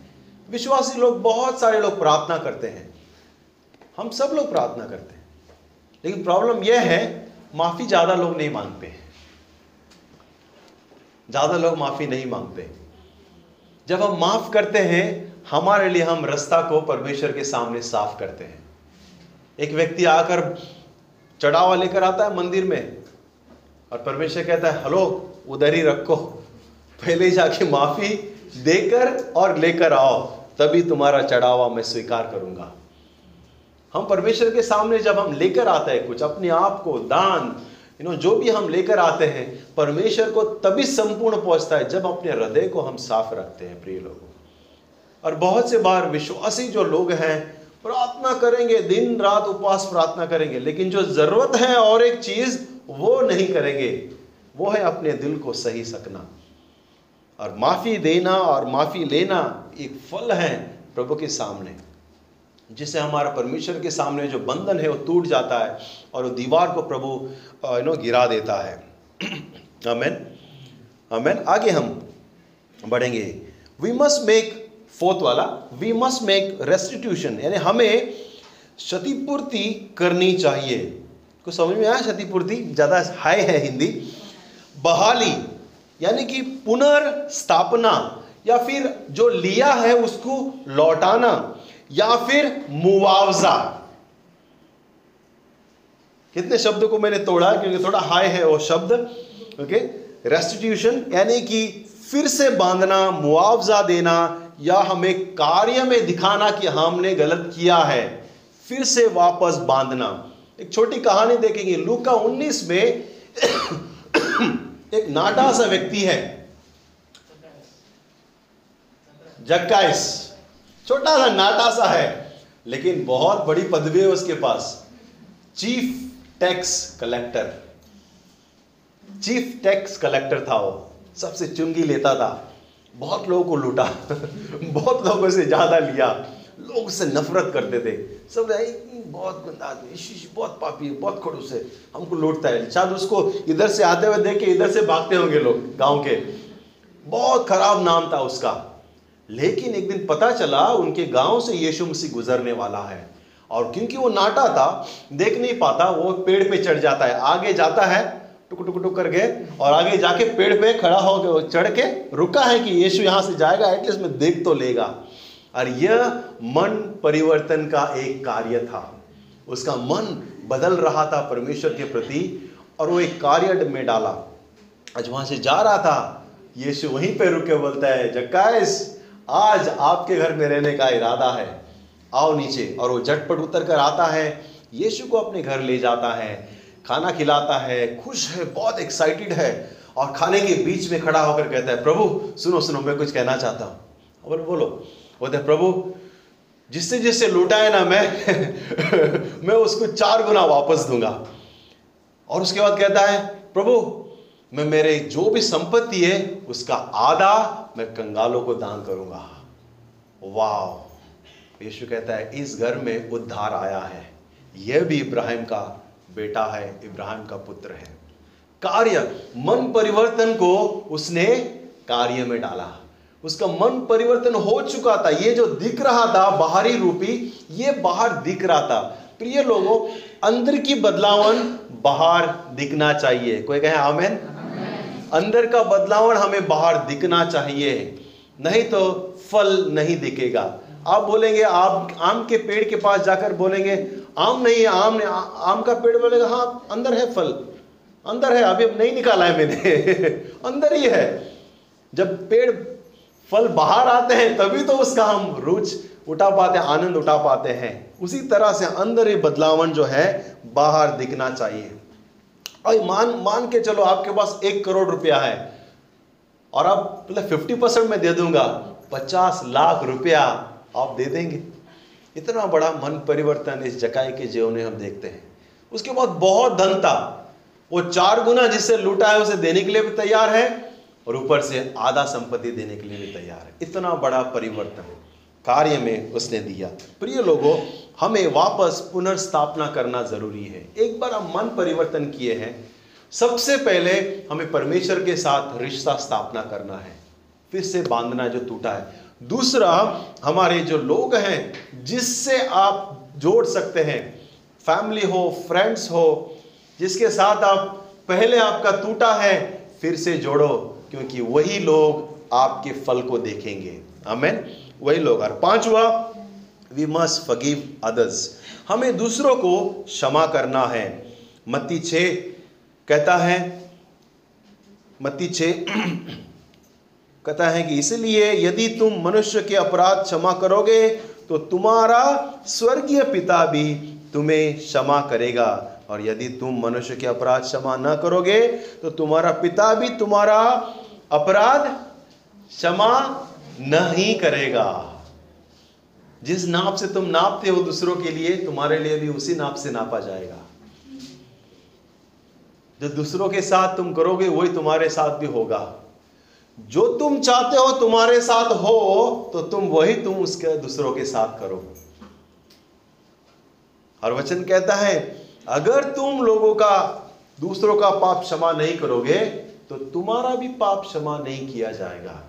विश्वासी लोग, बहुत सारे लोग प्रार्थना करते हैं। हम सब लोग प्रार्थना करते हैं। लेकिन प्रॉब्लम यह है, माफ़ी ज़्यादा लोग नहीं मांगते ज़्यादा लोग माफ़ी नहीं मांगते। जब हम माफ़ करते हैं हमारे लिए हम रास्ता को परमेश्वर के सामने साफ़ करते हैं। एक व्यक्ति आकर चढ़ावा लेकर आता है मंदिर में और परमेश्वर कहता है, हलो, उधर ही रखो। पहले जाके माफ़ी देकर और लेकर आओ, तभी तुम्हारा चढ़ावा मैं स्वीकार करूँगा। हम परमेश्वर के सामने जब हम लेकर आते हैं कुछ, अपने आप को, दान यू नो जो भी हम लेकर आते हैं, परमेश्वर को तभी संपूर्ण पहुँचता है जब अपने हृदय को हम साफ़ रखते हैं, प्रिय लोगों। और बहुत से बार विश्वासी जो लोग हैं, प्रार्थना करेंगे, दिन, रात उपवास प्रार्थना करेंगे, लेकिन जो ज़रूरत है और एक चीज़ वो नहीं करेंगे, वो है अपने दिल को सही सकना। और माफ़ी देना और माफ़ी लेना एक फल है प्रभु के सामने, जिससे हमारा परमेश्वर के सामने जो बंधन है वो टूट जाता है और वो दीवार को प्रभु यू नो, गिरा देता है। अमेन अमेन आगे हम बढ़ेंगे। वी मस्ट मेक फोर्थ वाला वी मस्ट मेक रेस्टिट्यूशन यानी हमें क्षतिपूर्ति करनी चाहिए। कुछ समझ में आया? क्षतिपूर्ति ज़्यादा हाई है हिंदी। बहाली, यानी कि पुनर्स्थापना, या फिर जो लिया है उसको लौटाना, या फिर मुआवजा। कितने शब्दों को मैंने तोड़ा, क्योंकि थोड़ा हाई है वो शब्द। ओके रेस्टिट्यूशन यानी कि फिर से बांधना, मुआवजा देना या हमें कार्य में दिखाना कि हमने गलत किया है, फिर से वापस बांधना। एक छोटी कहानी देखेंगे। लूका 19 में एक नाटा सा व्यक्ति है। जक्काइस। छोटा सा नाटा सा है, लेकिन बहुत बड़ी पदवी है उसके पास। Chief tax collector. Chief tax collector था वो। सबसे चुंगी लेता था। बहुत लोगों को लूटा, बहुत लोगों से ज़्यादा लिया, लोग उससे नफरत करते थे। सब बहुत गंदा आदमी बहुत पापी है, बहुत खड़ूस है, हमको लूटता है। शायद उसको इधर से आते हुए देख के इधर से भागते होंगे लोग गाँव के। बहुत खराब नाम था उसका। लेकिन एक दिन पता चला, उनके गाँव से यीशु मसीह गुजरने वाला है। और क्योंकि वो नाटा था, देख नहीं पाता, वो पेड़ पे चढ़ जाता है, आगे जाता है टुक टुक टुक करके और आगे जाके पेड़ पे खड़ा हो चढ़ के रुका है कि यीशु यहाँ से जाएगा एटलीस्ट में देख तो लेगा। और यह मन परिवर्तन का एक कार्य था। उसका मन बदल रहा था परमेश्वर के प्रति और वो एक कार्य में डाला। आज वहाँ से जा रहा था, यीशु वहीं पे रुके, बोलता है जक्काइस आज आपके घर में रहने का इरादा है। आओ नीचे। और वो झटपट उतर कर आता है, यीशु को अपने घर ले जाता है। खाना खिलाता है, खुश है, बहुत एक्साइटेड है और खाने के बीच में खड़ा होकर कहता है, प्रभु, सुनो सुनो, मैं कुछ कहना चाहता हूँ। बोलो बोलो। बोलते प्रभु, जिससे जिससे लूटा है ना मैं मैं उसको चार गुना वापस दूँगा। और उसके बाद कहता है, प्रभु, मैं, मेरे जो भी संपत्ति है, उसका आधा मैं कंगालों को दान करूँगा। वाह यीशु कहता है, इस घर में उद्धार आया है। यह भी इब्राहिम का बेटा है इब्राहिम का पुत्र है। कार्य मन परिवर्तन को उसने कार्य में डाला। उसका मन परिवर्तन हो चुका था। ये जो दिख रहा था बाहरी रूपी ये बाहर दिख रहा था। प्रिय लोगों अंदर की बदलावन बाहर दिखना चाहिए। कोई कहे आमेन? अंदर का बदलावन हमें बाहर दिखना चाहिए। नहीं तो फल नहीं दिखेगा। आप बोलेंगे, आप आम के पेड़ के पास जाकर बोलेंगे, आम नहीं है, आम आम का पेड़ बोलेगा हाँ अंदर है फल, अंदर है, अभी नहीं निकाला है मैंने, अंदर ही है। जब पेड़, फल बाहर आते हैं, तभी तो उसका हम रुच उठा पाते हैं, आनंद उठा पाते हैं। उसी तरह से अंदर ही बदलावन जो है, बाहर दिखना चाहिए। और मान मान के चलो, आपके पास एक करोड़ रुपया है, और आप मतलब फिफ्टी परसेंट में दे दूँगा, पचास लाख रुपया आप दे देंगे। इतना बड़ा मन परिवर्तन इस जकाई के जीवन में हम देखते हैं। उसके बाद बहुत धन था वो चार गुना जिससे लूटा है उसे देने के लिए भी तैयार है और ऊपर से आधा संपत्ति देने के लिए भी तैयार है। इतना बड़ा परिवर्तन कार्य में उसने दिया। प्रिय लोगों, हमें वापस पुनर्स्थापना करना ज़रूरी है। एक बार हम मन परिवर्तन किए हैं, सबसे पहले हमें परमेश्वर के साथ रिश्ता स्थापना करना है। फिर से बांधना जो टूटा है दूसरा, हमारे जो लोग हैं, जिससे आप जोड़ सकते हैं फैमिली हो फ्रेंड्स हो, जिसके साथ आप पहले आपका टूटा है, फिर से जोड़ो, क्योंकि वही लोग आपके फल को देखेंगे। आमेन वही लोग। और पांचवा वी मस्ट फगीव अदर्स हमें दूसरों को क्षमा करना है। मत्ती छ कहता है, मत्ती छ कहता है कि इसलिए यदि तुम मनुष्य के अपराध क्षमा करोगे तो तुम्हारा स्वर्गीय पिता भी तुम्हें क्षमा करेगा। और यदि तुम मनुष्य के अपराध क्षमा न करोगे तो तुम्हारा पिता भी तुम्हारा अपराध क्षमा नहीं करेगा। जिस नाप से तुम नापते हो दूसरों के लिए, तुम्हारे लिए भी उसी नाप से नापा जाएगा। जो दूसरों के साथ तुम करोगे, वही तुम्हारे साथ भी होगा। जो तुम चाहते हो तुम्हारे साथ हो तो तुम वही तुम उसके दूसरों के साथ करो। और वचन कहता है, अगर तुम लोगों का, दूसरों का पाप क्षमा नहीं करोगे तो तुम्हारा भी पाप क्षमा नहीं किया जाएगा।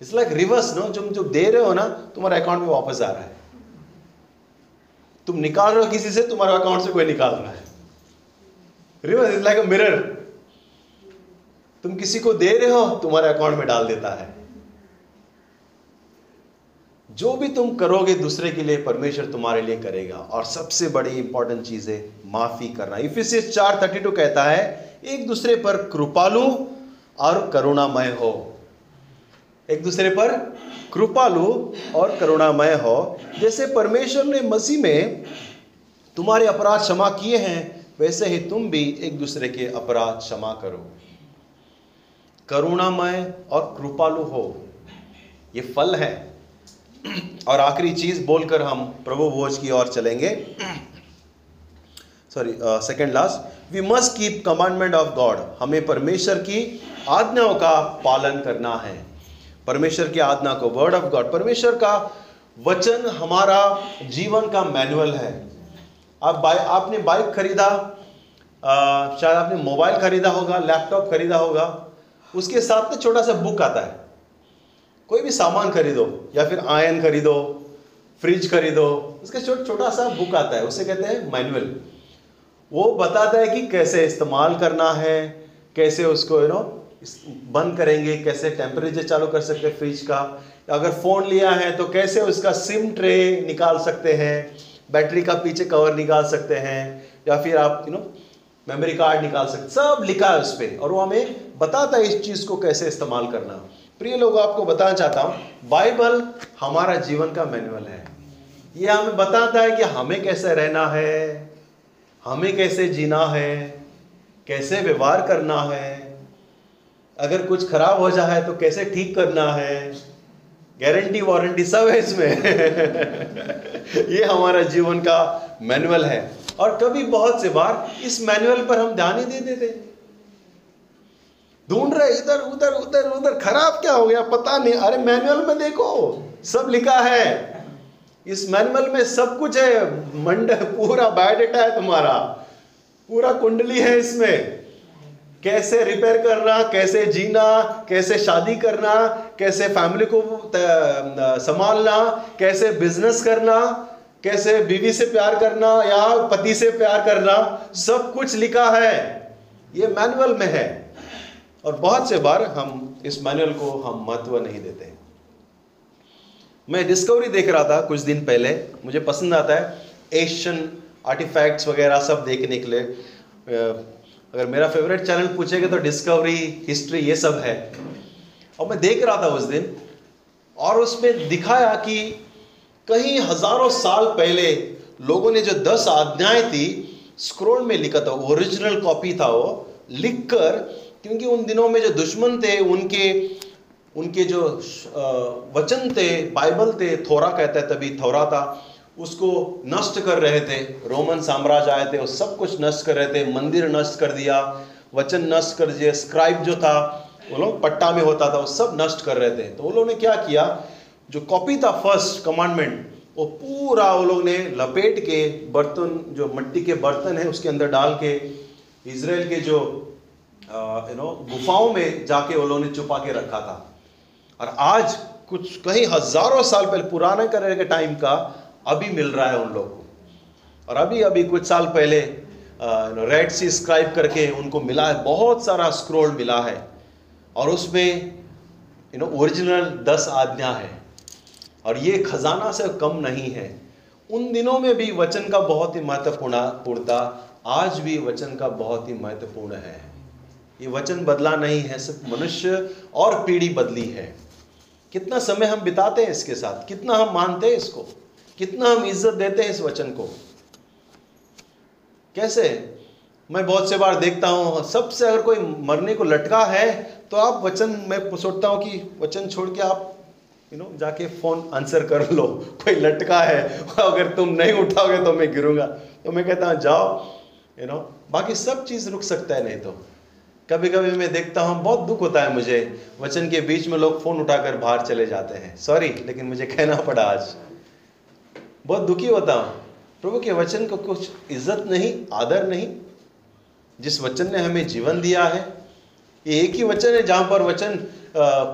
इट्स लाइक रिवर्स नो तुम जो दे रहे हो ना, तुम्हारे अकाउंट में वापस आ रहा है। तुम निकाल रहे हो किसी से, तुम्हारे अकाउंट से कोई निकाल रहा है। Reverse is like a mirror तुम किसी को दे रहे हो, तुम्हारे अकाउंट में डाल देता है। जो भी तुम करोगे दूसरे के लिए, परमेश्वर तुम्हारे लिए करेगा। और सबसे बड़ी इंपॉर्टेंट चीज़ है माफ़ी करना। इफिसियस चार थर्टी टू कहता है, एक दूसरे पर कृपालु और करुणामय हो। एक दूसरे पर कृपालु और करुणामय हो। जैसे परमेश्वर ने मसीह में तुम्हारे अपराध क्षमा किए हैं, वैसे ही तुम भी एक दूसरे के अपराध क्षमा करो। करुणामय और कृपालु हो। ये फल है। और आखिरी चीज़ बोलकर हम प्रभु भोज की ओर चलेंगे। Sorry second last we must keep commandment of God हमें परमेश्वर की आज्ञाओं का पालन करना है। परमेश्वर की आज्ञा को वर्ड ऑफ़ गॉड परमेश्वर का वचन हमारा जीवन का मैनुअल है। आप बाइ, आपने बाइक खरीदा शायद आपने मोबाइल खरीदा होगा लैपटॉप खरीदा होगा। उसके साथ में छोटा सा बुक आता है। कोई भी सामान खरीदो, या फिर आयन खरीदो फ्रिज खरीदो, उसके छोटा छोटा सा बुक आता है, उसे कहते हैं मैनुअल वो बताता है कि कैसे इस्तेमाल करना है, कैसे उसको यू नो बंद करेंगे, कैसे टेम्परेचर चालू कर सकते हैं फ्रिज का। अगर फ़ोन लिया है तो कैसे उसका सिम ट्रे निकाल सकते हैं बैटरी का पीछे कवर निकाल सकते हैं, या फिर आप यू नो मेमोरी कार्ड निकाल सकते सब लिखा है उस पर और वो हमें बताता है इस चीज़ को कैसे इस्तेमाल करना। प्रिय लोग, आपको बताना चाहता हूँ, बाइबल हमारा जीवन का मैनुअल है। ये हमें बताता है कि हमें कैसे रहना है, हमें कैसे जीना है, कैसे व्यवहार करना है। अगर कुछ खराब हो जाए तो कैसे ठीक करना है। गारंटी, वारंटी सब है इसमें। ये हमारा जीवन का मैनुअल है। और कभी बहुत से बार इस मैनुअल पर हम ध्यान ही दे देते ढूंढ रहे, इधर, उधर उधर उधर, खराब क्या हो गया, पता नहीं। अरे, मैनुअल में देखो, सब लिखा है। इस मैनुअल में सब कुछ है। मंड, पूरा बायोडेटा है तुम्हारा। पूरा कुंडली है इसमें। कैसे रिपेयर करना, कैसे जीना, कैसे शादी करना, कैसे फैमिली को संभालना, कैसे बिज़नेस करना। कैसे बीवी से प्यार करना या पति से प्यार करना, सब कुछ लिखा है। ये मैनुअल में है। और बहुत से बार हम इस मैनुअल को हम महत्व नहीं देते। मैं डिस्कवरी देख रहा था कुछ दिन पहले। मुझे पसंद आता है एशियन आर्टिफैक्ट्स वगैरह सब देखने के लिए। अगर मेरा फेवरेट चैनल पूछेगा तो डिस्कवरी, हिस्ट्री, ये सब है। और मैं देख रहा था उस दिन और उसमें दिखाया कि कहीं हज़ारों साल पहले लोगों ने जो दस आज्ञाएँ थी स्क्रोल में लिखा था ओरिजिनल कॉपी था वो, लिखकर, क्योंकि उन दिनों में जो दुश्मन थे, उनके उनके जो वचन थे, बाइबल थे, थोरा कहते हैं तभी, थोरा था, उसको नष्ट कर रहे थे, रोमन साम्राज्य आए थे, वो सब कुछ नष्ट कर रहे थे, मंदिर नष्ट कर दिया, वचन नष्ट कर दिया स्क्राइब जो था, वो लोग पट्टा में होता था, वो सब नष्ट कर रहे थे। तो वो लोगों ने क्या किया जो कॉपी था फ़र्स्ट कमांडमेंट वो पूरा वो लोग ने लपेट के बर्तन, जो मिट्टी के बर्तन है उसके अंदर डाल के इसराइल के जो यू नो गुफाओं में जाके वो लोगों ने छुपा के रखा था। और आज कुछ कहीं हज़ारों साल पहले, पुराने करे के टाइम का अभी मिल रहा है उन लोग को। और अभी अभी कुछ साल पहले रेड सी स्क्राइब करके उनको मिला है, बहुत सारा स्क्रोल मिला है। और उसमें यू नो ओरिजिनल दस आज्ञा है। और ये खजाना से कम नहीं है। उन दिनों में भी वचन का बहुत ही महत्वपूर्ण पूर्णता आज भी वचन का बहुत ही महत्वपूर्ण है। ये वचन बदला नहीं है, सिर्फ़ मनुष्य और पीढ़ी बदली है। कितना समय हम बिताते हैं इसके साथ, कितना हम मानते हैं इसको, कितना हम इज़्ज़त देते हैं इस वचन को। कैसे? मैं बहुत से बार देखता हूँ सबसे अगर कोई मरने को लटका है तो आप वचन मैं सोचता हूँ कि वचन छोड़ के आप यू नो जाके फ़ोन आंसर कर लो। कोई लटका है, अगर तुम नहीं उठाओगे तो मैं गिरूँगा। तो मैं कहता हूँ, जाओ यू नो बाकी सब चीज़ रुक सकता है नहीं तो। कभी कभी मैं देखता हूँ, बहुत दुख होता है मुझे। वचन के बीच में लोग फ़ोन उठाकर बाहर चले जाते हैं। सॉरी लेकिन मुझे कहना पड़ा आज। बहुत दुखी होता हूँ। प्रभु के वचन को कुछ इज़्ज़त नहीं, आदर नहीं। जिस वचन ने हमें जीवन दिया है ये एक ही वचन है जहाँ पर वचन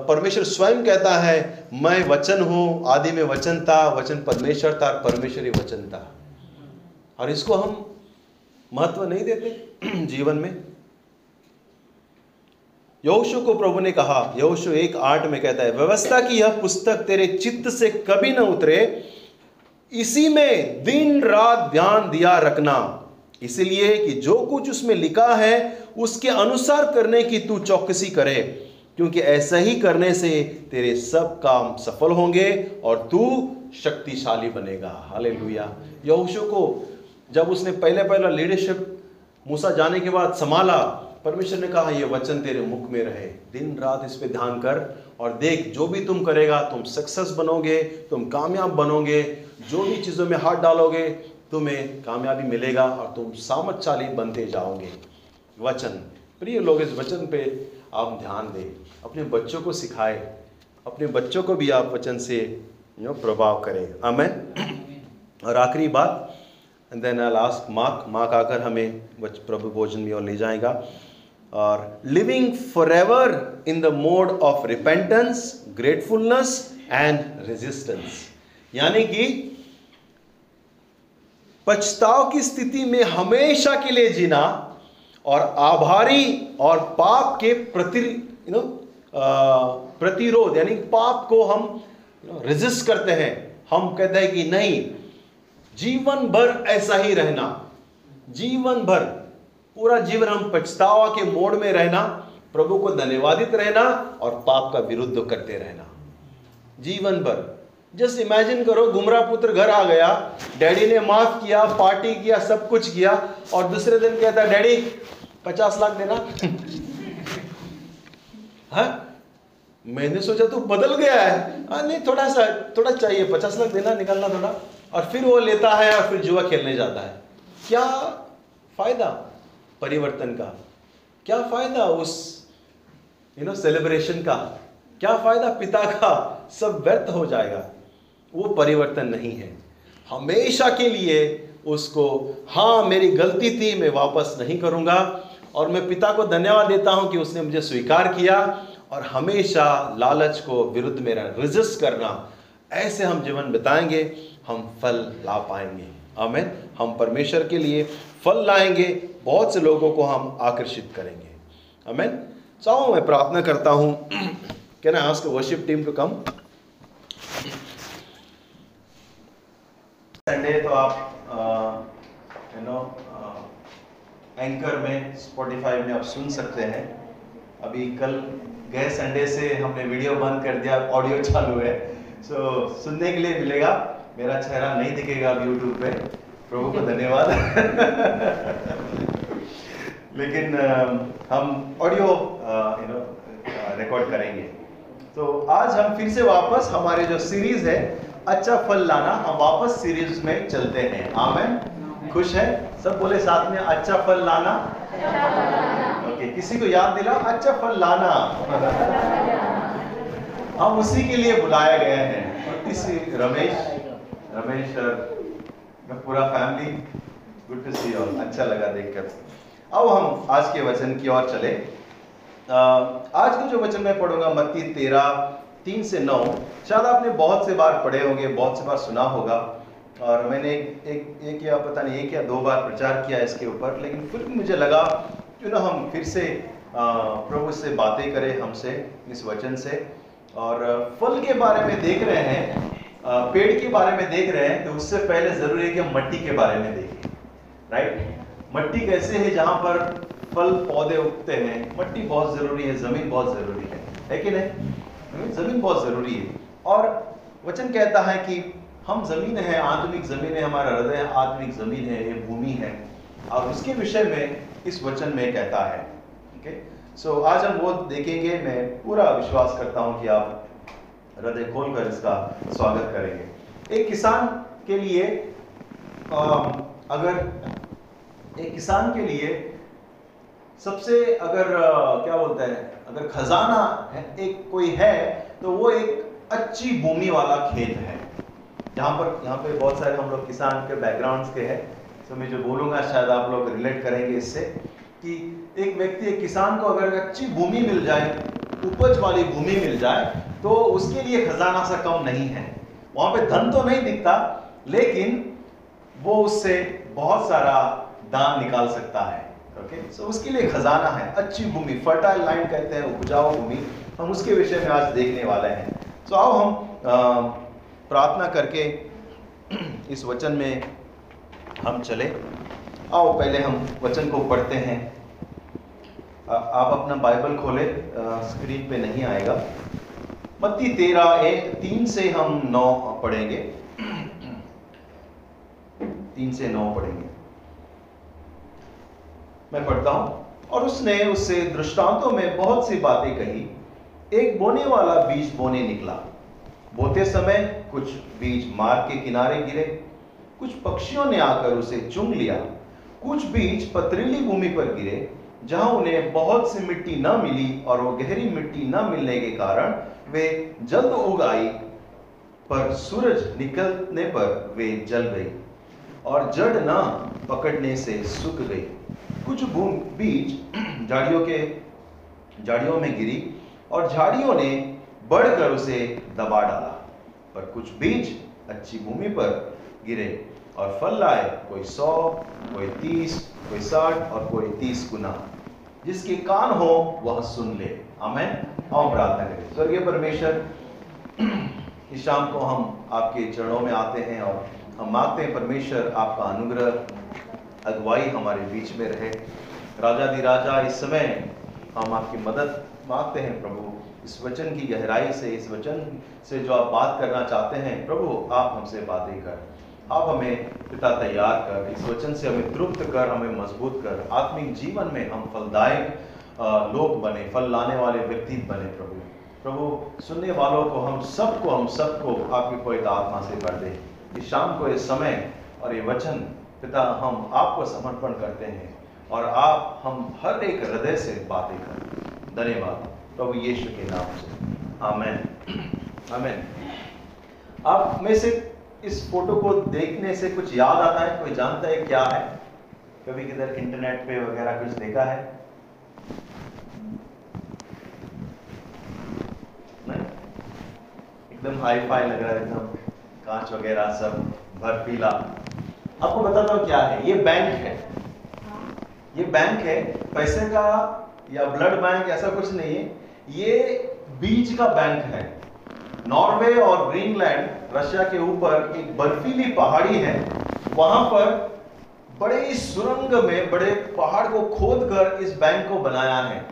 परमेश्वर स्वयं कहता है, मैं वचन हूँ, आदि में वचन था, वचन परमेश्वर था परमेश्वर ही वचन था। और इसको हम महत्व नहीं देते जीवन में। यहोशु को प्रभु ने कहा, यहोशु एक आठ में कहता है, व्यवस्था की यह पुस्तक तेरे चित्त से कभी न उतरे। इसी में दिन रात ध्यान दिया रखना। इसलिए कि जो कुछ उसमें लिखा है उसके अनुसार करने की तू चौकसी करे, क्योंकि ऐसा ही करने से तेरे सब काम सफल होंगे और तू शक्तिशाली बनेगा। हाले लुया यहोशु को जब उसने पहले पहला लीडरशिप मूसा जाने के बाद संभाला, परमेश्वर ने कहा यह वचन तेरे मुख में रहे। दिन रात इस पे ध्यान कर और देख, जो भी तुम करेगा, तुम सक्सेस बनोगे, तुम कामयाब बनोगे। जो भी चीज़ों में हाथ डालोगे, तुम्हें कामयाबी मिलेगा और तुम सामर्थशाली बनते जाओगे। वचन। प्रिय लोग, इस वचन पे आप ध्यान दें। अपने बच्चों को सिखाए। अपने बच्चों को भी आप वचन से यू प्रभाव करें। आमेन और आखिरी बात then I last mark mark आकर हमें प्रभु भोजन भी और ले जाएगा। और living forever in the mode of repentance gratefulness and resistance यानी कि पछताव की स्थिति में हमेशा के लिए जीना और आभारी और पाप के प्रति यू नो प्रतिरोध, यानी पाप को हम रेजिस्ट करते हैं। हम कहते हैं कि नहीं, जीवन भर ऐसा ही रहना, जीवन भर, पूरा जीवन हम पछतावा के मोड़ में रहना, प्रभु को धन्यवादित रहना और पाप का विरुद्ध करते रहना। जीवन भर जस्ट इमेजिन करो गुमरा पुत्र घर आ गया डैडी ने माफ़ किया पार्टी किया सब कुछ किया और दूसरे दिन कहता है डैडी पचास लाख देना। हा? मैंने सोचा तू बदल गया है। आ, हाँ, नहीं थोड़ा सा थोड़ा चाहिए पचास लाख देना निकालना थोड़ा। और फिर वो लेता है और फिर जुआ खेलने जाता है। क्या फ़ायदा परिवर्तन का? क्या फ़ायदा उस यू नो सेलिब्रेशन का? क्या फ़ायदा पिता का? सब व्यर्थ हो जाएगा। वो परिवर्तन नहीं है। हमेशा के लिए उसको हाँ मेरी गलती थी, मैं वापस नहीं करूँगा। और मैं पिता को धन्यवाद देता हूँ कि उसने मुझे स्वीकार किया। और हमेशा लालच को विरुद्ध में रिजिस्ट करना, ऐसे हम जीवन बिताएँगे, हम फल ला पाएँगे। आमेन। हम परमेश्वर के लिए फल लाएँगे, बहुत से लोगों को हम आकर्षित करेंगे। आमेन। चाहो, मैं प्रार्थना करता हूँ, कहना आज को worship team to come. Sunday तो आप यू नो एंकर में स्पॉटिफाई में आप सुन सकते हैं। अभी कल गए संडे से हमने वीडियो बंद कर दिया ऑडियो चालू है। सो so, सुनने के लिए मिलेगा। मेरा चेहरा नहीं दिखेगा अब यूट्यूब पे। प्रभु को धन्यवाद। लेकिन हम ऑडियो यू नो रिकॉर्ड करेंगे। तो आज हम फिर से वापस हमारे जो सीरीज़ है अच्छा फल लाना, हम वापस सीरीज़ में चलते हैं। आमेन। खुश है? सब बोले साथ में अच्छा फल लाना। ओके, किसी को याद दिला अच्छा फल लाना। हम उसी के लिए बुलाया गए हैं। इसी रमेश रमेश पूरा family good to see all अच्छा लगा देखकर। अब हम आज के वचन की ओर चले। आज का जो वचन मैं पढ़ूँगा, मत्ती तेरह तीन से नौ। शायद आपने बहुत से बार पढ़े होंगे, बहुत से बार सुना होगा। और मैंने एक एक या पता नहीं, एक या दो बार प्रचार किया इसके ऊपर, लेकिन फिर मुझे लगा, क्यों ना हम फिर से प्रभु से बातें करें, हमसे, इस वचन से। और फल के बारे में देख रहे हैं पेड़ के बारे में देख रहे हैं तो उससे पहले ज़रूरी है कि हम मट्टी के बारे में देखें राइट मट्टी कैसे है जहाँ पर फल, पौधे उगते हैं? मट्टी बहुत ज़रूरी है, ज़मीन बहुत ज़रूरी है। है कि नहीं? ज़मीन बहुत ज़रूरी है। और वचन कहता है कि हम ज़मीन है आत्मिक ज़मीन है हमारा हृदय आत्मिक ज़मीन है ये भूमि है। और उसके विषय में इस वचन में कहता है ओके सो आज हम वो देखेंगे मैं पूरा विश्वास करता हूँ कि आप हृदय खोलकर इसका स्वागत करेंगे। एक किसान के लिए आ, अगर एक किसान के लिए सबसे अगर आ, क्या बोलते हैं अगर खजाना है, एक कोई है तो वो एक अच्छी भूमि वाला खेत है। जहाँ पर, यहाँ पे बहुत सारे हम लोग किसान के बैकग्राउंड्स के हैं। तो मैं जो बोलूँगा, शायद आप लोग रिलेट करेंगे इससे कि एक व्यक्ति, एक किसान को अगर अच्छी भूमि मिल जाए, उपज वाली भूमि मिल जाए तो उसके लिए खजाना सा कम नहीं है। वहाँ पे धन तो नहीं दिखता, लेकिन वो उससे बहुत सारा दान निकाल सकता है। ओके सो उसके लिए खजाना है। अच्छी भूमि फर्टाइल लैंड कहते हैं, उपजाऊ भूमि। हम उसके विषय में आज देखने वाले हैं। सो आओ हम प्रार्थना करके इस वचन में हम चले। आओ, पहले हम वचन को पढ़ते हैं। आप अपना बाइबल खोले। स्क्रीन पे नहीं आएगा। मत्ती तेरह एक तीन से हम नौ पढ़ेंगे। तीन से नौ पढ़ेंगे। मैं पढ़ता हूँ। और उसने उससे दृष्टांतों में बहुत सी बातें कही। एक बोने वाला बीज बोने निकला। बोते समय कुछ बीज मार्ग के किनारे गिरे। कुछ पक्षियों ने आकर उसे चुंग लिया। कुछ बीज पथरीली भूमि पर गिरे, जहाँ उन्हें बहुत सी मिट्टी न मिली और वो गहरी मिट्टी न मिलने के कारण वे जल्द उग आई, पर सूरज निकलने पर वे जल गई और जड़ न पकड़ने से सूख गई। कुछ भूमि बीज झाड़ियों के, झाड़ियों में गिरी और झाड़ियों ने बढ़कर उसे दबा डाला। पर कुछ बीज अच्छी भूमि पर गिरे और फल लाए, कोई सौ, कोई तीस, कोई साठ और कोई तीस गुना। जिसके कान हो, वह सुन ले। हमें आओ प्रार्थना करें। स्वर्गीय परमेश्वर, इस शाम को हम आपके चरणों में आते हैं और हम मांगते हैं, परमेश्वर, आपका अनुग्रह अगुवाई हमारे बीच में रहे। राजा दी राजा, इस समय हम आपकी मदद मांगते हैं, प्रभु। इस वचन की गहराई से, इस वचन से जो आप बात करना चाहते हैं, प्रभु, आप हमसे बातें कर। आप हमें पिता तैयार कर, इस वचन से हमें तृप्त कर, हमें मज़बूत कर। आत्मिक जीवन में हम फलदायक लोग बने, फल लाने वाले व्यक्ति बने, प्रभु। प्रभु, सुनने वालों को हम सबको हम सबको आपकी पवित्र आत्मा से कर दे। इस शाम को, इस समय और ये वचन पिता, हम आपको समर्पण करते हैं और आप, हम हर एक हृदय से बातें करें धन्यवाद। प्रभु यीशु के नाम से। आमेन। आमेन। आप में से इस फ़ोटो को देखने से कुछ याद आता है? कोई जानता है क्या है? कभी किधर इंटरनेट पे वगैरह कुछ देखा है? एकदम हाई फाई लग रहा है, एकदम कांच वगैरह सब भर पीला आपको बताता हूँ क्या है। ये बैंक है। ये बैंक है, पैसे का या ब्लड बैंक ऐसा कुछ नहीं है। ये बीज का बैंक है। नॉर्वे और ग्रीनलैंड रशिया के ऊपर एक बर्फीली पहाड़ी है। वहाँ पर बड़े सुरंग में, बड़े पहाड़ को खोद कर इस बैंक को बनाया है।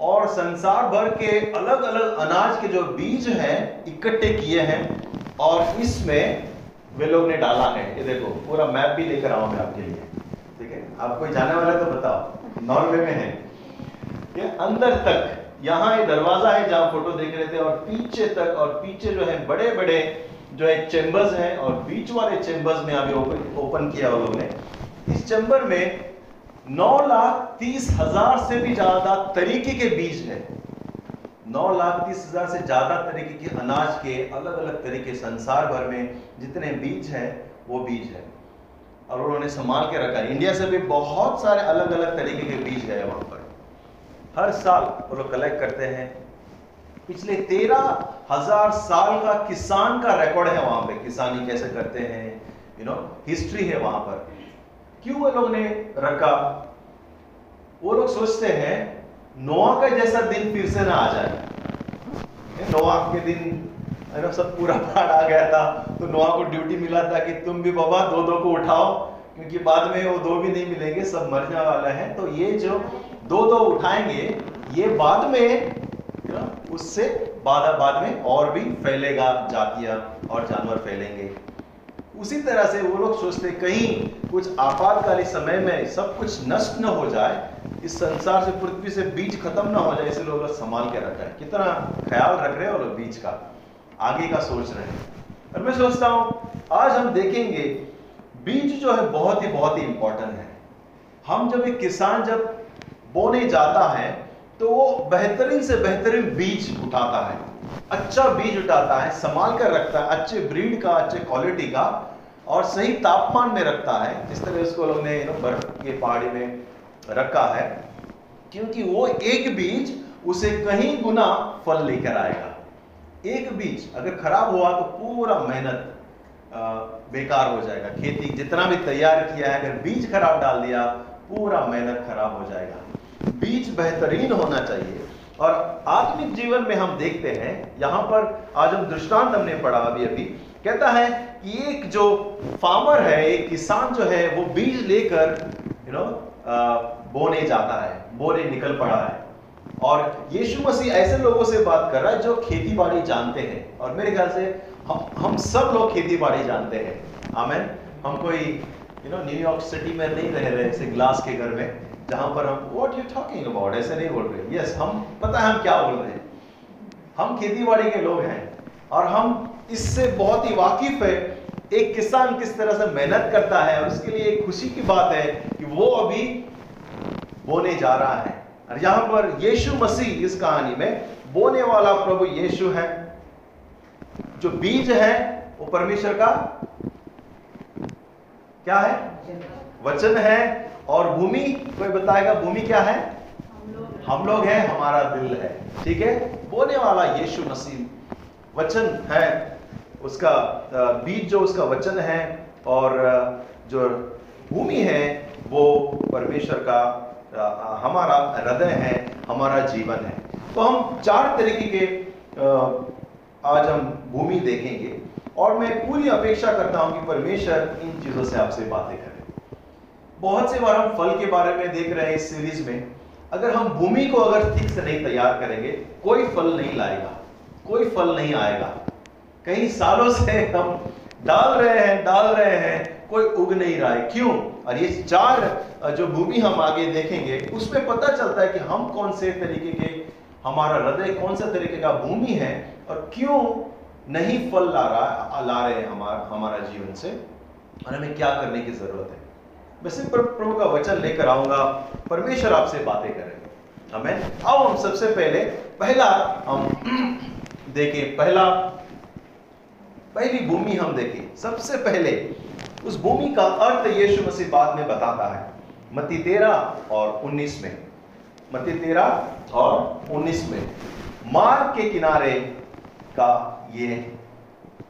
और संसार भर के अलग अलग अनाज के जो बीज हैं, इकट्ठे किए हैं। और इसमें वे लोग ने डाला है। ये देखो, पूरा मैप भी लेकर आऊँगा आपके लिए। ठीक है? आप कोई जाने वाला तो बताओ। नॉर्वे में है। ये अंदर तक, यहाँ ये दरवाज़ा है जहाँ फ़ोटो देख रहे थे और पीछे तक और पीछे जो है बड़े बड़े जो है चेंबर्स हैं और बीच वाले चेंबर्स में अभी ओपन किया लोग ने। इस चेंबर में नौ लाख तीस हज़ार से भी ज़्यादा तरीके के बीज है। नौ लाख तीस हज़ार से ज़्यादा तरीके के अनाज के अलग अलग तरीके संसार भर में जितने बीज हैं, वो बीज है। और उन्होंने संभाल के रखा इंडिया से भी बहुत सारे अलग अलग तरीके के बीज है वहाँ पर। हर साल वो लोग कलेक्ट करते हैं। पिछले तेरह हज़ार साल का किसान का रिकॉर्ड है वहाँ पे। किसानी कैसे करते हैं यू नो हिस्ट्री है वहाँ पर। क्यों वो लोग ने रखा? वो लोग सोचते हैं नोआ का जैसा दिन फिर से ना आ जाए। नोआ के दिन, है सब पूरा बाढ़ आ गया था तो नोआ को ड्यूटी मिला था कि तुम भी बाबा दो दो को उठाओ, क्योंकि बाद में वो दो भी नहीं मिलेंगे, सब मरने वाला है। तो ये जो दो दो उठाएँगे, ये बाद में उससे बाद बाद में और भी फैलेगा, जातियाँ और जानवर फैलेंगे। उसी तरह से वो लोग सोचते, कहीं कुछ आपातकालीन समय में सब कुछ नष्ट न हो जाए इस संसार से, पृथ्वी से बीज खत्म ना हो जाए, इसे लोग संभाल के रखा है। कितना ख्याल रख रहे हैं लोग बीज का, आगे का सोच रहे हैं। और मैं सोचता हूँ, आज हम देखेंगे, बीज जो है बहुत ही बहुत ही इंपॉर्टेंट है। हम जब एक किसान जब बोने जाता है तो वो बेहतरीन से बेहतरीन बीज उठाता है। अच्छा बीज उठाता है, संभाल कर रखता है, अच्छे ब्रीड का, अच्छे क्वालिटी का, और सही तापमान में रखता है। जिस तरह उसको लोग ने बर्फ़ के पहाड़ी में रखा है, क्योंकि वो एक बीज उसे कहीं गुना फल लेकर आएगा। एक बीज अगर खराब हुआ तो पूरा मेहनत बेकार हो जाएगा। खेती जितना भी तैयार किया है, अगर बीज खराब डाल दिया, पूरा मेहनत खराब हो जाएगा। बीज बेहतरीन होना चाहिए। और आत्मिक जीवन में हम देखते हैं, यहाँ पर आज हम दृष्टांत हमने पढ़ा अभी अभी। कहता है कि एक जो फार्मर है, एक किसान जो है, वो बीज लेकर यू नो बोने जाता है बोने निकल पड़ा है। और यीशु मसीह ऐसे लोगों से बात कर रहा है जो खेती बाड़ी जानते हैं। और मेरे ख्याल से हम हम सब लोग खेती बाड़ी जानते हैं। आमेन। हम कोई यू नो न्यूयॉर्क सिटी में नहीं रह रहे ऐसे ग्लास के घर में जहाँ पर हम व्हाट यू टॉकिंग अबाउट ऐसे नहीं बोल रहे। यस yes, हम पता है हम क्या बोल रहे हैं? हम खेती बाड़ी के लोग हैं। और हम इससे बहुत ही वाकिफ है एक किसान किस तरह से मेहनत करता है और उसके लिए एक खुशी की बात है कि वो अभी बोने जा रहा है। और यहाँ पर यीशु मसीह इस कहानी में बोने वाला प्रभु यीशु है। जो बीज है, वो परमेश्वर का क्या है? वचन है। और भूमि, कोई बताएगा भूमि क्या है? हम लोग हैं, हमारा दिल है। ठीक है? बोने वाला यीशु मसीह वचन है। उसका बीज जो उसका वचन है और जो भूमि है, वो परमेश्वर का हमारा हृदय है, हमारा जीवन है। तो हम चार तरीके के आज हम भूमि देखेंगे। और मैं पूरी अपेक्षा करता हूँ कि परमेश्वर इन चीज़ों से आपसे बातें करें। बहुत से बार हम फल के बारे में देख रहे हैं इस सीरीज़ में। अगर हम भूमि को अगर ठीक से नहीं तैयार करेंगे, कोई फल नहीं लाएगा, कोई फल नहीं आएगा। कई सालों से हम डाल रहे हैं, डाल रहे हैं, कोई उग नहीं रहा है। क्यों? और ये चार जो भूमि हम आगे देखेंगे, उसमें पता चलता है कि हम कौन से तरीके के, हमारा हृदय कौन सा तरीके का भूमि है और क्यों नहीं फल ला रहा, ला रहे हैं हमारा हमारा जीवन से। और हमें क्या करने की ज़रूरत है? मैं सिर्फ़ प्रभु का वचन लेकर आऊँगा, परमेश्वर आपसे बातें करेंगे हमें आओ हम सबसे पहले, पहला हम देखें, पहला पहली भूमि हम देखें। सबसे पहले, उस भूमि का अर्थ यीशु मसीह बाद में बताता है। मती तेरह और उन्नीस में। मती तेरह और उन्नीस में, मार्ग के किनारे का ये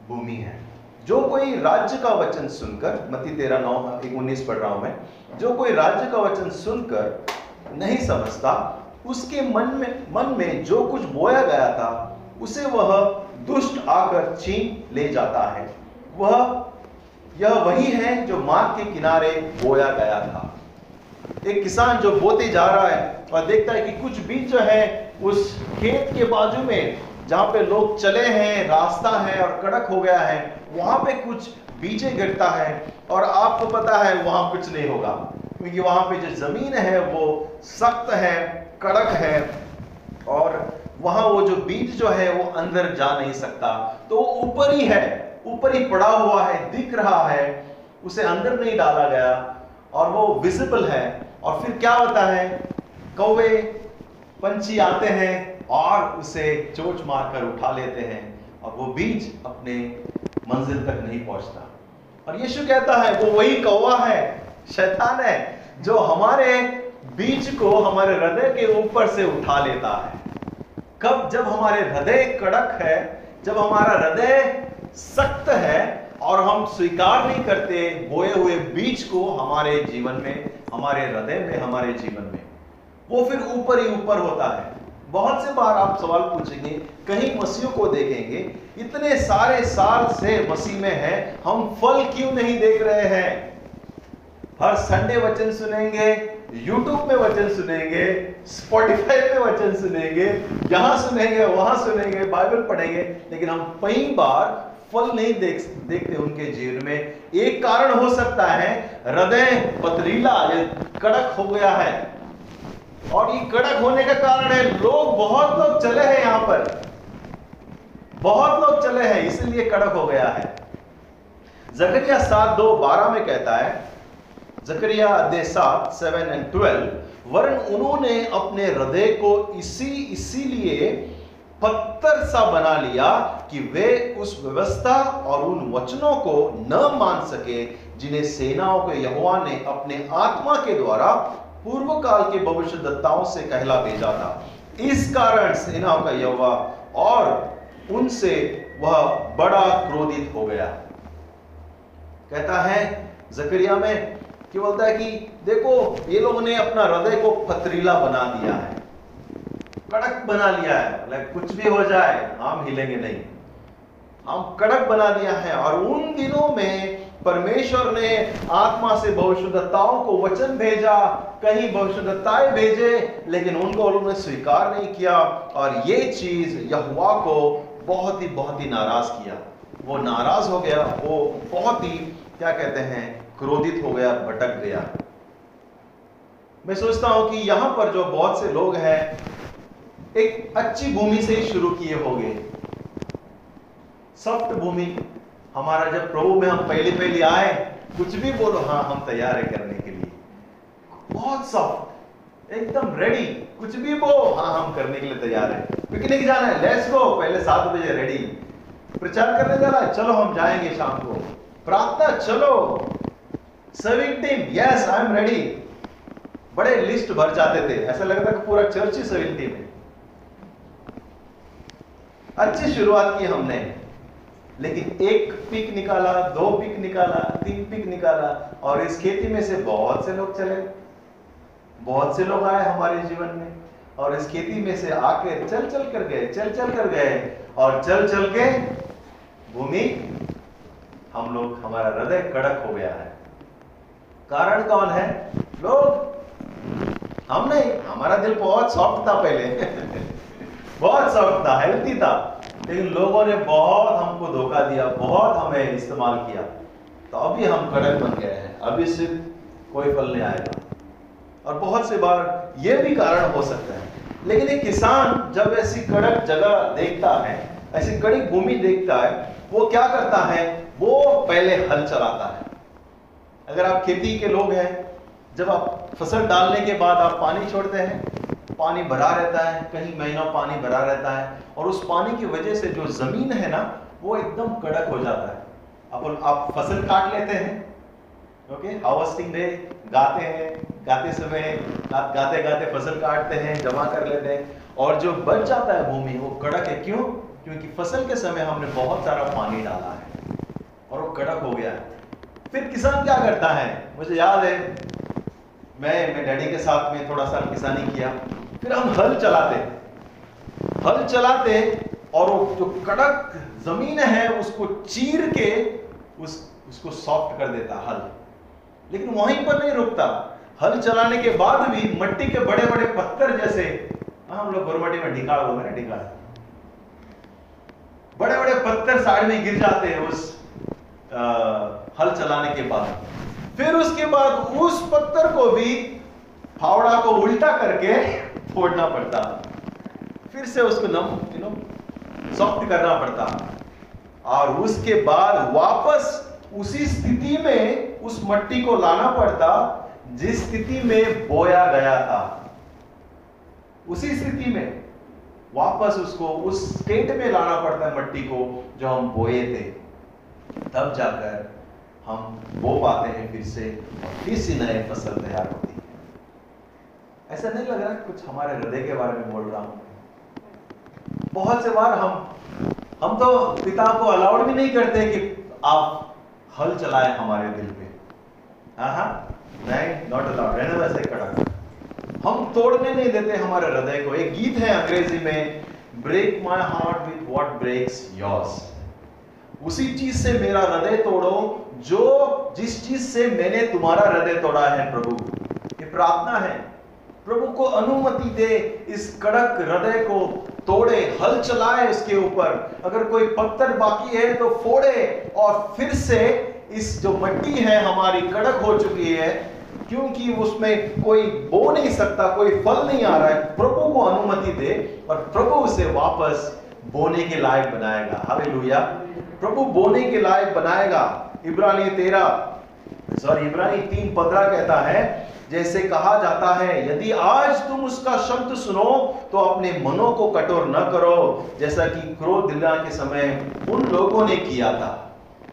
भूमि है। जो कोई राज्य का वचन सुनकर मती तेरह, नौ उन्नीस पढ़ रहा हूँ मैं, जो कोई राज्य का वचन सुनकर नहीं समझता, उसके मन में मन में जो कुछ बोया गया था, उसे वह दुष्ट आकर छीन ले जाता है। वह, यह वही है जो मार्ग के किनारे बोया गया था। एक किसान जो बोते जा रहा है और देखता है कि कुछ बीज जो है, उस खेत के बाजू में, जहाँ पे लोग चले हैं, रास्ता है और कड़क हो गया है, वहाँ पे कुछ बीजे गिरता है और आपको पता है वहाँ कुछ नहीं होगा। क्योंकि वहाँ पे जो ज़मीन है, वो सख्त है, कड़क है और वहाँ वो जो बीज जो है वो अंदर जा नहीं सकता। तो वो ऊपर ही है ऊपर ही पड़ा हुआ है, दिख रहा है, उसे अंदर नहीं डाला गया और वो विजिबल है। और फिर क्या होता है? कौवे, पंछी आते हैं और उसे चोट मारकर उठा लेते हैं और वो बीज अपने मंजिल तक नहीं पहुँचता। और यीशु कहता है, वो वही कौवा है, शैतान है, जो हमारे बीज को हमारे हृदय के ऊपर से उठा लेता है। कब जब हमारे हृदय कड़क है, जब हमारा हृदय सख्त है और हम स्वीकार नहीं करते बोए हुए बीज को हमारे जीवन में, हमारे हृदय में, हमारे जीवन में, वो फिर ऊपर ही ऊपर होता है। बहुत से बार आप सवाल पूछेंगे, कहीं मसीह को देखेंगे, इतने सारे साल से मसीह में है, हम फल क्यों नहीं देख रहे हैं? हर संडे वचन सुनेंगे यूट्यूब में वचन सुनेंगे स्पॉटिफाई पे वचन सुनेंगे, यहाँ सुनेंगे, वहाँ सुनेंगे बाइबल पढ़ेंगे, लेकिन हम कई बार फल नहीं देख, देखते उनके जीवन में। एक कारण हो सकता है, हृदय पथरीला कड़क हो गया है। और ये कड़क होने का कारण है, लोग, बहुत लोग चले हैं यहाँ पर। बहुत लोग चले हैं, इसलिए कड़क हो गया है। जकरिया सात दो बारह में कहता है जकरिया अध्याय सात सेवन एंड ट्वेल्व वरन उन्होंने अपने हृदय को इसी, इसीलिए पत्थर सा बना लिया कि वे उस व्यवस्था और उन वचनों को न मान सके, जिन्हें सेनाओं के यहोवा ने अपने आत्मा के द्वारा पूर्व काल के भविष्य दत्ताओं से कहला भेजा था। इस कारण सेनाओं का यहोवा और उनसे वह बड़ा क्रोधित हो गया। कहता है, जकरिया में कि बोलता है कि देखो, ये लोगों ने अपना हृदय को पथरीला बना दिया है। कड़क बना लिया है। लाइक कुछ भी हो जाए, हम हिलेंगे नहीं। हम कड़क बना दिया है और उन दिनों में परमेश्वर ने आत्मा से भविष्यदत्ताओं को वचन भेजा, कहीं भविष्यदत्ताएँ भेजे, लेकिन उनको उन्होंने स्वीकार नहीं किया और ये चीज़ यहुआ को बहुत ही बहुत ही नाराज़ किया। वो नाराज़ हो गया, वो बहुत ही, क्या कहते हैं क्रोधित हो गया, भटक गया। मैं सोचता हूँ कि यहाँ पर जो बहुत से लोग हैं, एक अच्छी भूमि से ही शुरू किए होंगे। सॉफ्ट भूमि, हमारा जब प्रभु में हम पहले पहले आए, कुछ भी बोलो हाँ हम तैयार है करने के लिए। बहुत सॉफ्ट एकदम रेडी कुछ भी बोलो हाँ हम करने के लिए तैयार है। पिकनिक जाना है लेट्स गो पहले सात बजे रेडी प्रचार करने जाना है, चलो, हम जाएँगे शाम को। प्रार्थना, चलो। Serving team yes I am ready बड़े लिस्ट भर जाते थे। ऐसा लगता कि पूरा चर्च ही सर्विंग टीम है। अच्छी शुरुआत की हमने। लेकिन एक पिक निकाला, दो पिक निकाला, तीन पिक निकाला और इस खेती में से बहुत से लोग चले। बहुत से लोग आए हमारे जीवन में और इस खेती में से आके चल चल कर गए, चल चल कर गए और चल चल के भूमि हम लोग, हमारा हृदय कड़क हो गया है। कारण कौन है? लोग। हम नहीं, हमारा दिल बहुत सॉफ्ट था पहले। बहुत सॉफ्ट था हेल्थी था। लेकिन लोगों ने बहुत हमको धोखा दिया, बहुत हमें इस्तेमाल किया। तो अभी हम कड़क बन गए हैं। अभी सिर्फ़ कोई फल नहीं आएगा। और बहुत से बार ये भी कारण हो सकता है। लेकिन एक किसान जब ऐसी कड़क जगह देखता है, ऐसी कड़ी भूमि देखता है, वो क्या करता है? वो पहले हल चलाता है। अगर आप खेती के लोग हैं, जब आप फ़सल डालने के बाद आप पानी छोड़ते हैं, पानी भरा रहता है, कहीं महीनों पानी भरा रहता है, और उस पानी की वजह से जो ज़मीन है ना, वो एकदम कड़क हो जाता है। अपन आप फ़सल काट लेते हैं, ओके, हार्वेस्टिंग डे गाते हैं, गाते समय गाते गाते फ़सल काटते हैं, जमा कर लेते हैं, और जो बच जाता है भूमि, वो कड़क है। क्यों? क्योंकि फ़सल के समय हमने बहुत सारा पानी डाला है, और वो कड़क हो गया है। फिर किसान क्या करता है? मुझे याद है मैं मैं डैडी के साथ में थोड़ा सा किसानी किया। फिर हम हल चलाते। हल चलाते और वो जो कड़क ज़मीन है उसको चीर के उस उसको सॉफ्ट कर देता हल। लेकिन वहीं पर नहीं रुकता। हल चलाने के बाद भी मट्टी के बड़े बड़े पत्थर जैसे हाँ, हम लोग गोरमटी में ढिकाड़ हैं ढिकाड़ बड़े बड़े पत्थर साइड में गिर जाते हैं उस आ, हल चलाने के बाद। फिर उसके बाद उस पत्थर को भी फावड़ा को उल्टा करके फोड़ना पड़ता। फिर से उसको नम यू नो सॉफ्ट करना पड़ता। और उसके बाद वापस उसी स्थिति में उस मट्टी को लाना पड़ता, जिस स्थिति में बोया गया था। उसी स्थिति में वापस उसको उस स्टेट में लाना पड़ता है मट्टी को, जो हम बोए थे। तब जाकर हम बो पाते हैं फिर से फिर से नए फ़सल तैयार होती है। ऐसा नहीं लग रहा कुछ हमारे हृदय के बारे में बोल रहा हूँ बहुत से बार हम हम तो पिता को अलाउड भी नहीं करते कि आप हल चलाए हमारे दिल पे। नहीं नॉट अलाउड रहने वैसे कड़क हम तोड़ने नहीं देते हमारे हृदय को। एक गीत है अंग्रेज़ी में break my heart with what breaks yours उसी चीज़ से मेरा हृदय तोड़ो, जो जिस चीज़ से मैंने तुम्हारा हृदय तोड़ा है प्रभु, ये प्रार्थना है। प्रभु को अनुमति दे इस कड़क हृदय को तोड़े, हल चलाए उसके ऊपर। अगर कोई पत्थर बाकी है तो फोड़े, और फिर से इस जो मट्टी है हमारी कड़क हो चुकी है, क्योंकि उसमें कोई बो नहीं सकता, कोई फल नहीं आ रहा है। प्रभु को अनुमति दे और प्रभु उसे वापस बोने के लायक बनाएगा। हालेलुया। प्रभु बोने के लायक बनाएगा। इब्रानी तेरा, सॉरी, इब्रानी तीन पंद्रह कहता है, जैसे कहा जाता है, यदि आज तुम उसका शब्द सुनो तो अपने मनों को कठोर न करो, जैसा कि क्रोध दिला के समय उन लोगों ने किया था।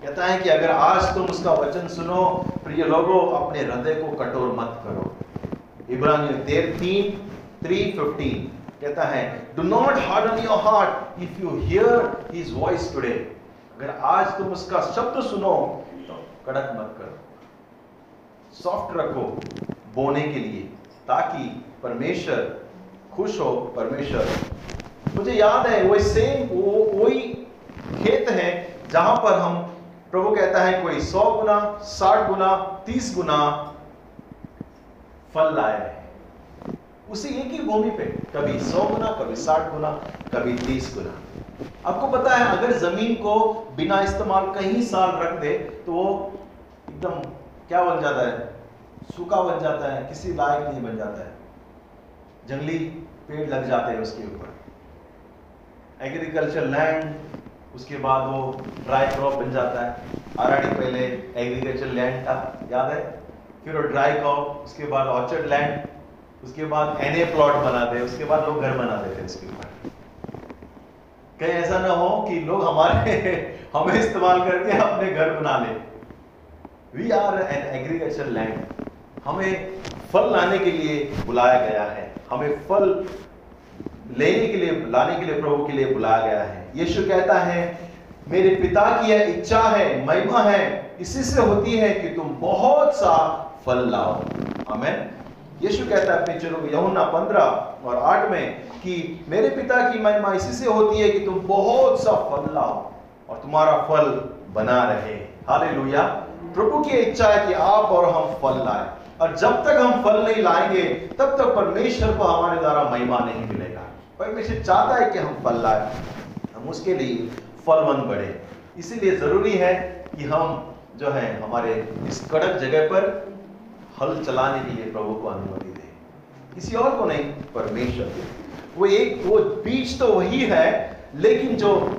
कहता है कि अगर आज तुम उसका वचन सुनो, प्रिय लोगों, अपने हृदय को कठोर मत करो। इब्रानी तेर तीन थ्री फिफ्टीन कहता है do not harden your heart if you hear his voice today अगर आज तुम उसका शब्द सुनो तो कड़क मत करो। सॉफ्ट रखो बोने के लिए, ताकि परमेश्वर खुश हो, परमेश्वर मुझे याद है वो सेम वो, वही खेत है, जहाँ पर हम, प्रभु कहता है, कोई सौ गुना, साठ गुना, तीस गुना फल लाया है। उसी एक ही भूमि पे, कभी सौ गुना, कभी साठ गुना, कभी तीस गुना। आपको पता है, अगर ज़मीन को बिना इस्तेमाल कहीं साल रख दे तो वो एकदम क्या बन जाता है? सूखा बन जाता है, किसी लायक नहीं बन जाता है। जंगली पेड़ लग जाते हैं उसके ऊपर। एग्रीकल्चर लैंड उसके बाद वो ड्राई क्रॉप बन जाता है। आराड़ी पहले एग्रीकल्चर लैंड था, याद है? फिर वो ड्राई क्रॉप उसके बाद ऑर्चर्ड लैंड उसके बाद एन ए प्लॉट बनाते उसके बाद लोग घर बनाते थे उसके ऊपर। कहीं ऐसा ना हो कि लोग हमारे, हमें इस्तेमाल करके अपने घर बना ले। We are an agriculture land हमें फल लाने के लिए बुलाया गया है। हमें फल लेने के लिए, लाने के लिए, प्रभु के लिए बुलाया गया है। यीशु कहता है, मेरे पिता की यह इच्छा है, महिमा है, इसी से होती है कि तुम बहुत सा फल लाओ। हमें यीशु कहता है अपने चलो यमुना पंद्रह और आठ में कि मेरे पिता की महिमा इसी से होती है कि तुम बहुत सा फल लाओ और तुम्हारा फल बना रहे। हाले प्रभु की इच्छा है कि आप और हम फल लाए। और जब तक हम फल नहीं लाएँगे, तब तक परमेश्वर को हमारे द्वारा महिमा नहीं मिलेगा। परमेश्वर चाहता है कि हम फल लाए। हम उसके लिए फलवंत बढ़े। इसीलिए ज़रूरी है कि हम जो है, हमारे इस कड़क जगह पर हल चलाने के लिए प्रभु को अनुमति दे। किसी और को नहीं, परमेश्वर वो एक, वो बीज तो वही है, लेकिन जो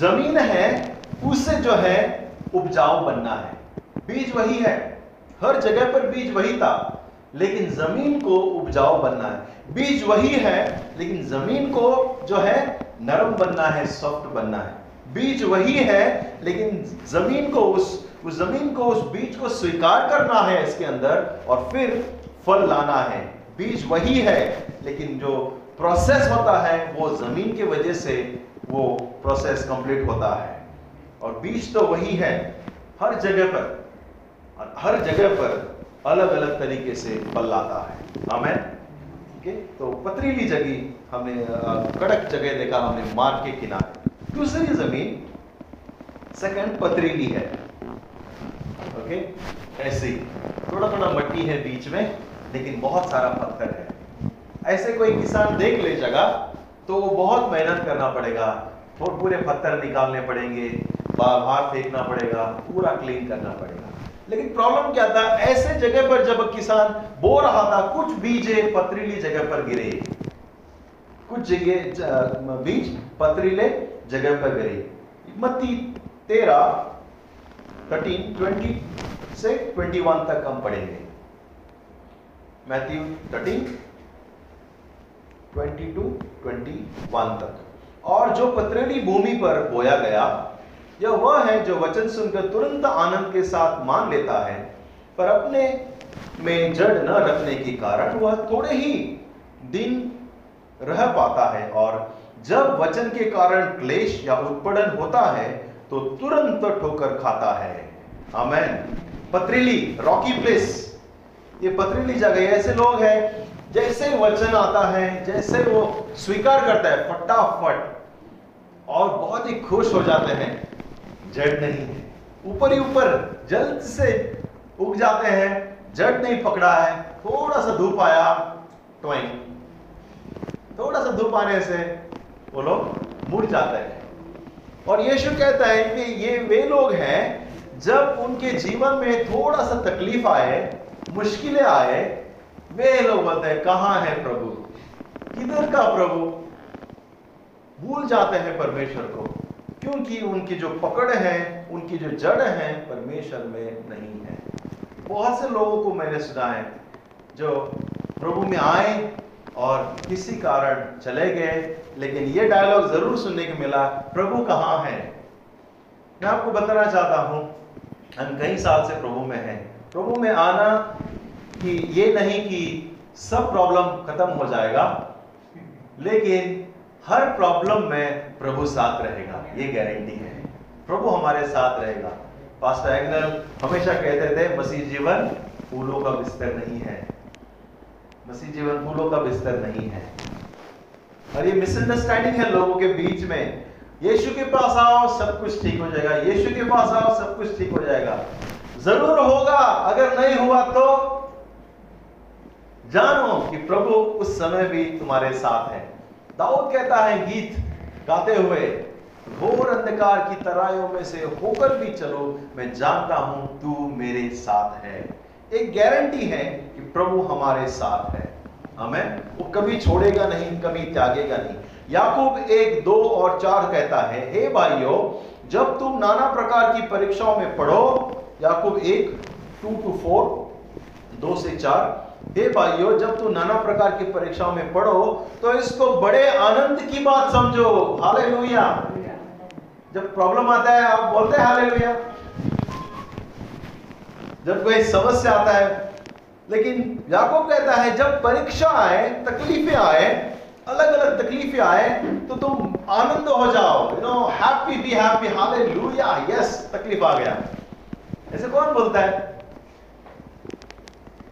ज़मीन है उससे जो है, उपजाऊ बनना है। बीज वही है। हर जगह पर बीज वही था, लेकिन ज़मीन को उपजाऊ बनना है। बीज वही है, लेकिन ज़मीन को जो है, नरम बनना है, सॉफ्ट बनना है। बीज वही है, लेकिन ज़मीन को उस उस ज़मीन को उस बीज को स्वीकार करना है इसके अंदर और फिर फल लाना है। बीज वही है, लेकिन जो प्रोसेस होता है, वो ज़मीन के वजह से वो प्रोसेस कंप्लीट होता है। और बीज तो वही है, हर जगह पर, और हर जगह पर अलग अलग तरीके से फल लाता है। हमें ठीक है? तो पथरीली जगह हमने कड़क जगह देखा हमने मार्ग के किनारे। दूसरी ज़मीन सेकंड पथरीली है। ओके ऐसे ही। थोड़ा थोड़ा मट्टी है बीच में, लेकिन बहुत सारा पत्थर है। ऐसे कोई किसान देख ले जगह तो वो बहुत मेहनत करना पड़ेगा। और पूरे पत्थर निकालने पड़ेंगे बाहर फेंकना पड़ेगा, पूरा क्लीन करना पड़ेगा। लेकिन प्रॉब्लम क्या था? ऐसे जगह पर जब किसान बो रहा था, कुछ बीज पथरीली जगह पर गिरे। कुछ जगह बीज पथरीले जगह पर गिरे। मत्ती तेरह थर्टीन ट्वेंटी से ट्वेंटी वन तक हम पढ़ेंगे। Matthew thirteen twenty to twenty one तक। और जो पथरीली भूमि पर बोया गया, यह वह है जो वचन सुनकर तुरंत आनंद के साथ मान लेता है, पर अपने में जड़ न रखने के कारण वह थोड़े ही दिन रह पाता है और जब वचन के कारण क्लेश या उत्पीड़न होता है तो तुरंत ठोकर खाता है। आमेन। पथरीली रॉकी प्लेस ये पथरीली जगह, ऐसे लोग हैं, जैसे वचन आता है, जैसे वो स्वीकार करता है, फटाफट। और बहुत ही खुश हो जाते हैं। जड़ नहीं है। ऊपर ही ऊपर जल्द से उग जाते हैं। जड़ नहीं पकड़ा है। थोड़ा सा धूप आया थोड़ा सा धूप आने से वो लोग मुड़ जाते हैं। और यीशु कहता है कि ये वे लोग हैं, जब उनके जीवन में थोड़ा सा तकलीफ़ आए, मुश्किलें आए, वे लोग बोलते हैं, कहाँ है प्रभु? किधर का प्रभु? भूल जाते हैं परमेश्वर को, क्योंकि उनकी जो पकड़ है, उनकी जो जड़ है, परमेश्वर में नहीं है। बहुत से लोगों को मैंने सुना है, जो प्रभु में आए और किसी कारण चले गए, लेकिन ये डायलॉग ज़रूर सुनने को मिला, प्रभु कहाँ है? मैं आपको बताना चाहता हूँ, हम कई साल से प्रभु में हैं। प्रभु में आना कि ये नहीं कि सब प्रॉब्लम खत्म हो जाएगा, लेकिन हर प्रॉब्लम में प्रभु साथ रहेगा, ये गारंटी है। प्रभु हमारे साथ रहेगा। पास्टर एग्नल हमेशा कहते थे, मसीह जीवन फूलों का बिस्तर नहीं है। मसीह जीवन फूलों का बिस्तर नहीं है। और ये मिसअंडरस्टैंडिंग है लोगों के बीच में। यीशु के पास आओ, सब कुछ ठीक हो जाएगा। यीशु के पास आओ, सब कुछ ठीक हो जाएगा। ज़रूर होगा, अगर नहीं हुआ तो। जानो कि प्रभु उस समय भी तुम्हारे साथ है। दाऊद कहता है, गीत गाते हुए, घोर अंधकार की तराइयों में से होकर भी चलो, मैं जानता हूँ तू मेरे साथ है। एक गारंटी है कि प्रभु हमारे साथ है। हमें वो कभी छोड़ेगा नहीं, कभी त्यागेगा नहीं। याकूब एक, दो और चार कहता है, हे भाइयों, जब तुम नाना प्रकार की परीक्षाओं में पढ़ो, याकूब एक टू टू फोर दो से चार, हे भाइयों, जब तुम नाना प्रकार की परीक्षाओं में पढ़ो तो इसको बड़े आनंद की बात समझो। हाले जब प्रॉब्लम आता है, आप बोलते हैं हाले जब कोई समस्या आता है, लेकिन याकूब कहता है, जब परीक्षा आए, तकलीफें आए अलग अलग तकलीफें आए तो तुम आनंद हो जाओ। You know happy be happy hallelujah yes तकलीफ़ आ गया। ऐसे कौन बोलता है?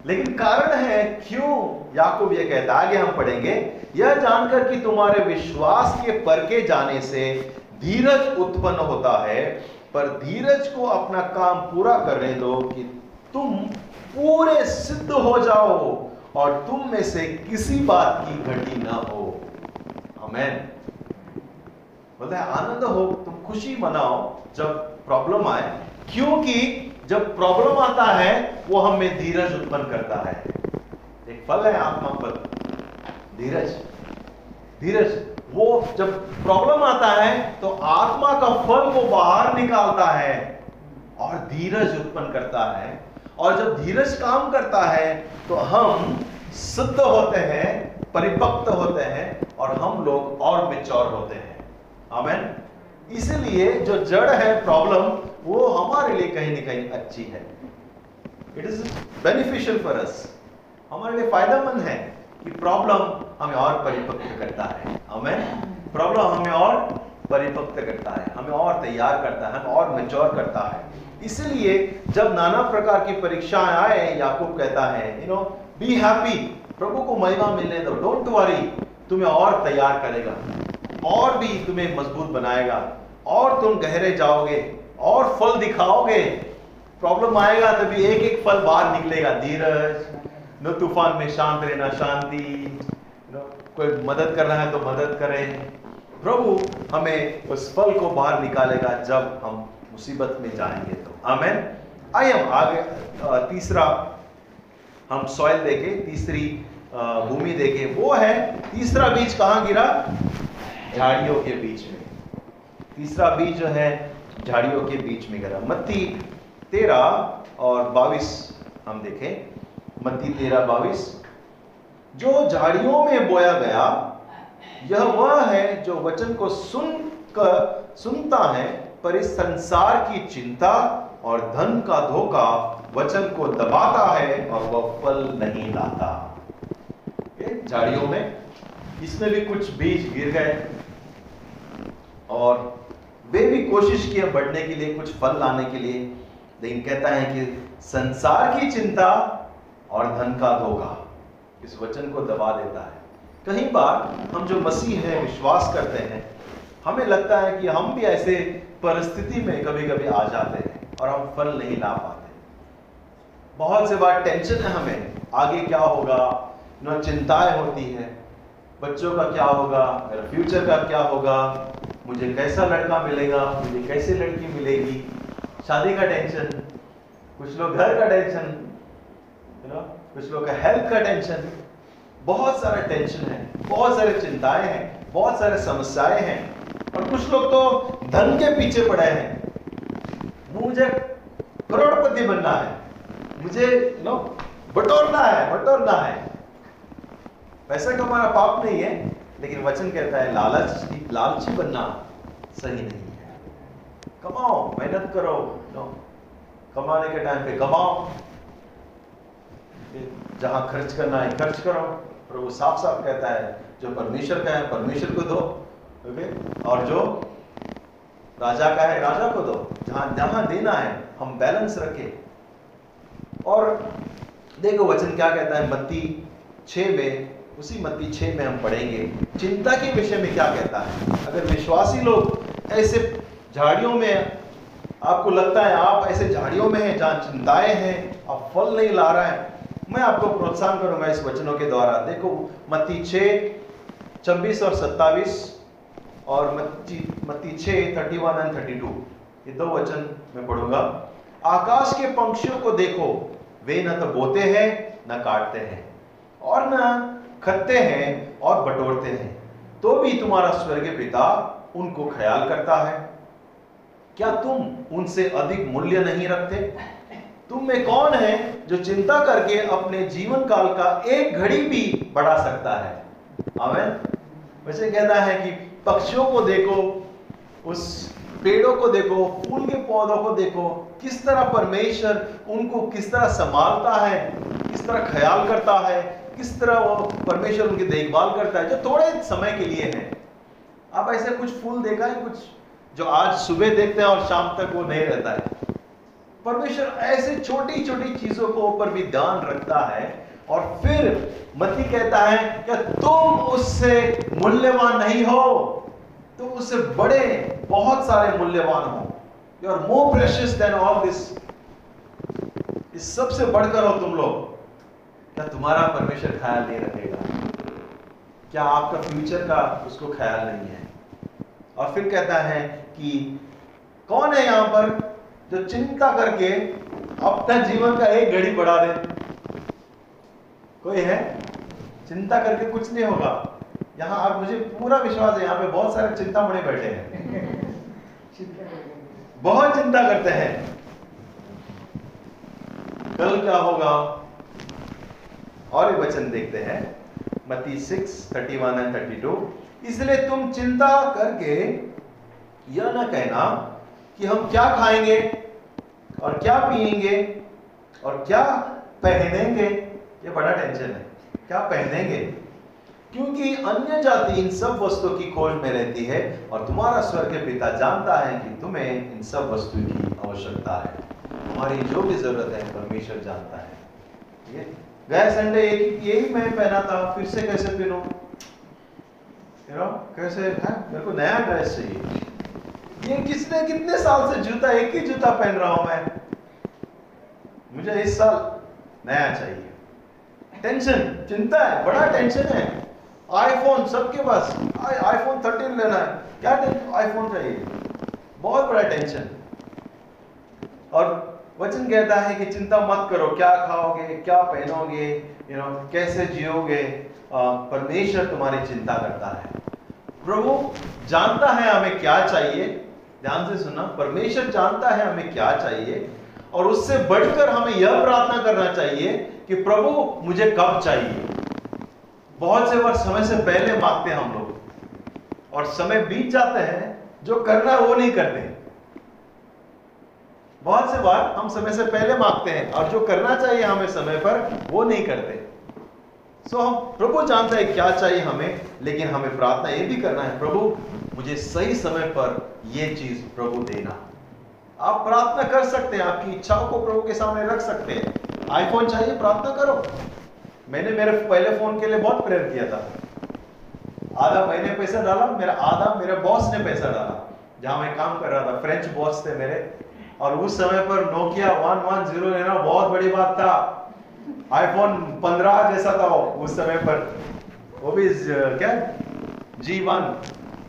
लेकिन कारण है, क्यों याकूब ये कहता है? आगे हम पढ़ेंगे। यह जानकर कि तुम्हारे विश्वास के परके जाने से धीरज उत्पन्न होता है, पर धीरज को अपना काम पूरा करने दो कि तुम पूरे सिद्ध हो जाओ और तुम में से किसी बात की घटी ना हो। अमेन बोलते हैं, आनंद हो, तुम खुशी मनाओ जब प्रॉब्लम आए, क्योंकि जब प्रॉब्लम आता है, वो हमें धीरज उत्पन्न करता है। एक फल है, आत्मा फल। धीरज। धीरज। वो जब प्रॉब्लम आता है तो आत्मा का फल वो बाहर निकालता है और धीरज उत्पन्न करता है। और जब धीरज काम करता है तो हम सिद्ध होते हैं परिपक्व होते हैं और हम लोग और मिचौर होते हैं। आमेन इसलिए जो जड़ है प्रॉब्लम वो हमारे लिए कहीं ना कहीं अच्छी है। It is beneficial for us हमारे लिए फ़ायदेमंद है कि प्रॉब्लम हमें और परिपक्व करता है। हमें प्रॉब्लम हमें और परिपक्व करता है, हमें और तैयार करता है, हमें और मेच्योर करता है। इसलिए जब नाना प्रकार की परीक्षाएँ आए, याकूब कहता है यू नो बी हैप्पी प्रभु को महिमा मिलने दो। डोंट वरी तुम्हें और तैयार करेगा। और भी तुम्हें मज़बूत बनाएगा। और तुम गहरे जाओगे। और फल दिखाओगे। प्रॉब्लम आएगा तभी एक एक फल बाहर निकलेगा। धीरज, न तूफ़ान में शांत रहना, शांति। कोई मदद कर रहा है तो मदद करें। प्रभु हमें उस फल को बाहर निकालेगा जब हम मुसीबत में जाएँगे तो। आमेन। आइए हम आगे तीसरा हम सॉइल देखे, तीसरी भूमि देखे। वो है, तीसरा बीज कहाँ गिरा? झाड़ियों के बीच में। तीसरा बीज जो है, झाड़ियों के बीच में गिरा। मत्ती तेरह और बाईस हम देखें। मत्ती तेरह, बाईस। जो झाड़ियों में बोया गया, यह वह है जो वचन को सुन कर सुनता है पर इस संसार की चिंता और धन का धोखा वचन को दबाता है और वह फल नहीं लाता। झाड़ियों में, इसमें भी कुछ बीज गिर गए। और वे भी कोशिश किए बढ़ने के लिए, कुछ फल लाने के लिए, लेकिन कहता है कि संसार की चिंता और धन का धोखा इस वचन को दबा देता है। कई बार हम जो मसीह है, विश्वास करते हैं हमें लगता है कि हम भी ऐसे परिस्थिति में कभी कभी आ जाते हैं और हम फल नहीं ला पाते। बहुत से बार टेंशन है हमें, आगे क्या होगा? न चिंताएँ होती है। बच्चों का क्या होगा? मेरा फ्यूचर का क्या होगा? मुझे कैसा लड़का मिलेगा? मुझे कैसी लड़की मिलेगी? शादी का टेंशन कुछ लोग घर का टेंशन कुछ लोग का हेल्थ का टेंशन बहुत सारे टेंशन है, बहुत सारे चिंताएँ हैं, बहुत सारे समस्याएँ हैं। और कुछ लोग तो धन के पीछे पड़े हैं। मुझे करोड़पति बनना है। मुझे नो बटोरना है बटोरना है। पैसा कमाना पाप नहीं है, लेकिन वचन कहता है, लालच लालची बनना सही नहीं है। कमाओ, मेहनत करो नो कमाने के टाइम पे कमाओ। जहाँ खर्च करना है, खर्च करो। प्रभु साफ़ साफ़ कहता है, जो परमेश्वर का है, परमेश्वर को दो। ओके? और जो राजा का है, राजा को दो। जहाँ जहाँ देना है, हम बैलेंस रखें। और देखो वचन क्या कहता है, मत्ती छ में, उसी मत्ती छः में हम पढ़ेंगे। चिंता के विषय में क्या कहता है? अगर विश्वासी लोग ऐसे झाड़ियों में, आपको लगता है आप ऐसे झाड़ियों में हैं जहाँ चिंताएँ हैं, आप फल नहीं ला रहे हैं, मैं आपको प्रोत्साहन करूँगा इस वचनों के द्वारा। देखो, मत्ती छ छब्बीस और सत्तावीस। और मत्ती छ thirty one and thirty two ये दो वचन मैं पढ़ूँगा। आकाश के पंक्षियों को देखो, वे न तो बोते हैं, न काटते हैं, और न खतते हैं और बटोरते हैं। तो भी तुम्हारा स्वर्गीय पिता उनको ख्याल करता है। क्या तुम उनसे अधिक मूल्य नहीं रखते? तुम में कौन है जो चिंता करके अपने जीवन काल का एक घड़ी भी बढ़ा सकता है? वैसे कहता है कि पक्षियों को देखो, उस पेड़ों को देखो, फूल के पौधों को देखो, किस तरह परमेश्वर उनको किस तरह संभालता है, किस तरह ख्याल करता है, किस तरह वो परमेश्वर उनकी देखभाल करता है, जो थोड़े समय के लिए है। आप ऐसे कुछ फूल देखा है, कुछ जो आज सुबह देखते हैं और शाम तक वो नहीं रहता है। परमेश्वर ऐसे छोटी छोटी चीज़ों को ऊपर भी ध्यान रखता है और फिर मती कहता है कि तुम उससे मूल्यवान नहीं हो। तुम उससे बड़े, बहुत सारे मूल्यवान हो। You are more precious than all this इस सबसे बढ़कर हो तुम लोग। क्या तुम्हारा परमेश्वर ख्याल नहीं रखेगा? क्या आपका फ्यूचर का उसको ख्याल नहीं है? और फिर कहता है कि कौन है यहाँ पर जो चिंता करके अपना जीवन का एक घड़ी बढ़ा दे? कोई है? चिंता करके कुछ नहीं होगा। यहाँ आप मुझे पूरा विश्वास है, यहाँ पे बहुत सारे चिंता बड़े बैठे हैं। बहुत चिंता करते हैं। कल क्या होगा? और एक वचन देखते हैं। मती six thirty one and thirty two इसलिए तुम चिंता करके यह ना कहना कि हम क्या खाएँगे, और क्या पिएँगे और क्या पहनेंगे। ये बड़ा टेंशन है। क्या पहनेंगे क्योंकि अन्य जाति इन सब वस्तुओं की खोज में रहती है और तुम्हारा स्वर्ग पिता जानता है कि तुम्हें इन सब वस्तु की आवश्यकता है। तुम्हारी जो भी ज़रूरत है, परमेश्वर जानता है। है गए संडे एक यही मैं पहना था फिर से कैसे पहनूं? यू कैसे? है, मेरे को नया ड्रेस चाहिए। ये किसने कितने साल से जूता, एक ही जूता पहन रहा हूँ मैं? मुझे इस साल नया चाहिए। टेंशन चिंता है, बड़ा टेंशन है। आईफोन सबके पास। आईफोन थर्टीन लेना है। क्या आईफोन चाहिए। बहुत बड़ा टेंशन और वचन कहता है कि चिंता मत करो, क्या खाओगे, क्या पहनोगे यू नो कैसे जियोगे परमेश्वर तुम्हारी चिंता करता है। प्रभु जानता है हमें क्या चाहिए। ध्यान से सुना परमेश्वर जानता है हमें क्या चाहिए। और उससे बढ़कर हमें यह प्रार्थना करना चाहिए कि प्रभु, मुझे कब चाहिए? बहुत से बार समय से पहले मांगते हैं हम लोग। और समय बीत जाते हैं, जो करना है वो नहीं करते। बहुत से बार हम समय से पहले मांगते हैं और जो करना चाहिए हमें समय पर, वो नहीं करते। सो हम प्रभु जानते हैं क्या चाहिए हमें, लेकिन हमें प्रार्थना ये भी करना है, प्रभु, मुझे सही समय पर यह चीज़ प्रभु देना। आप प्रार्थना कर सकते हैं, आपकी इच्छाओं को प्रभु के सामने रख सकते हैं। आईफोन चाहिए, प्रार्थना करो। मैंने मेरे पहले फ़ोन के लिए बहुत प्रेयर किया था। आधा मैंने पैसा डाला, मेरा आधा मेरे बॉस ने पैसा डाला। जहाँ मैं काम कर रहा था फ्रेंच बॉस थे मेरे। और उस समय पर नोकिया वन वन ज़ीरो लेना बहुत बड़ी बात था। आईफोन पंद्रह जैसा था उस समय पर। वो भी क्या? जी वन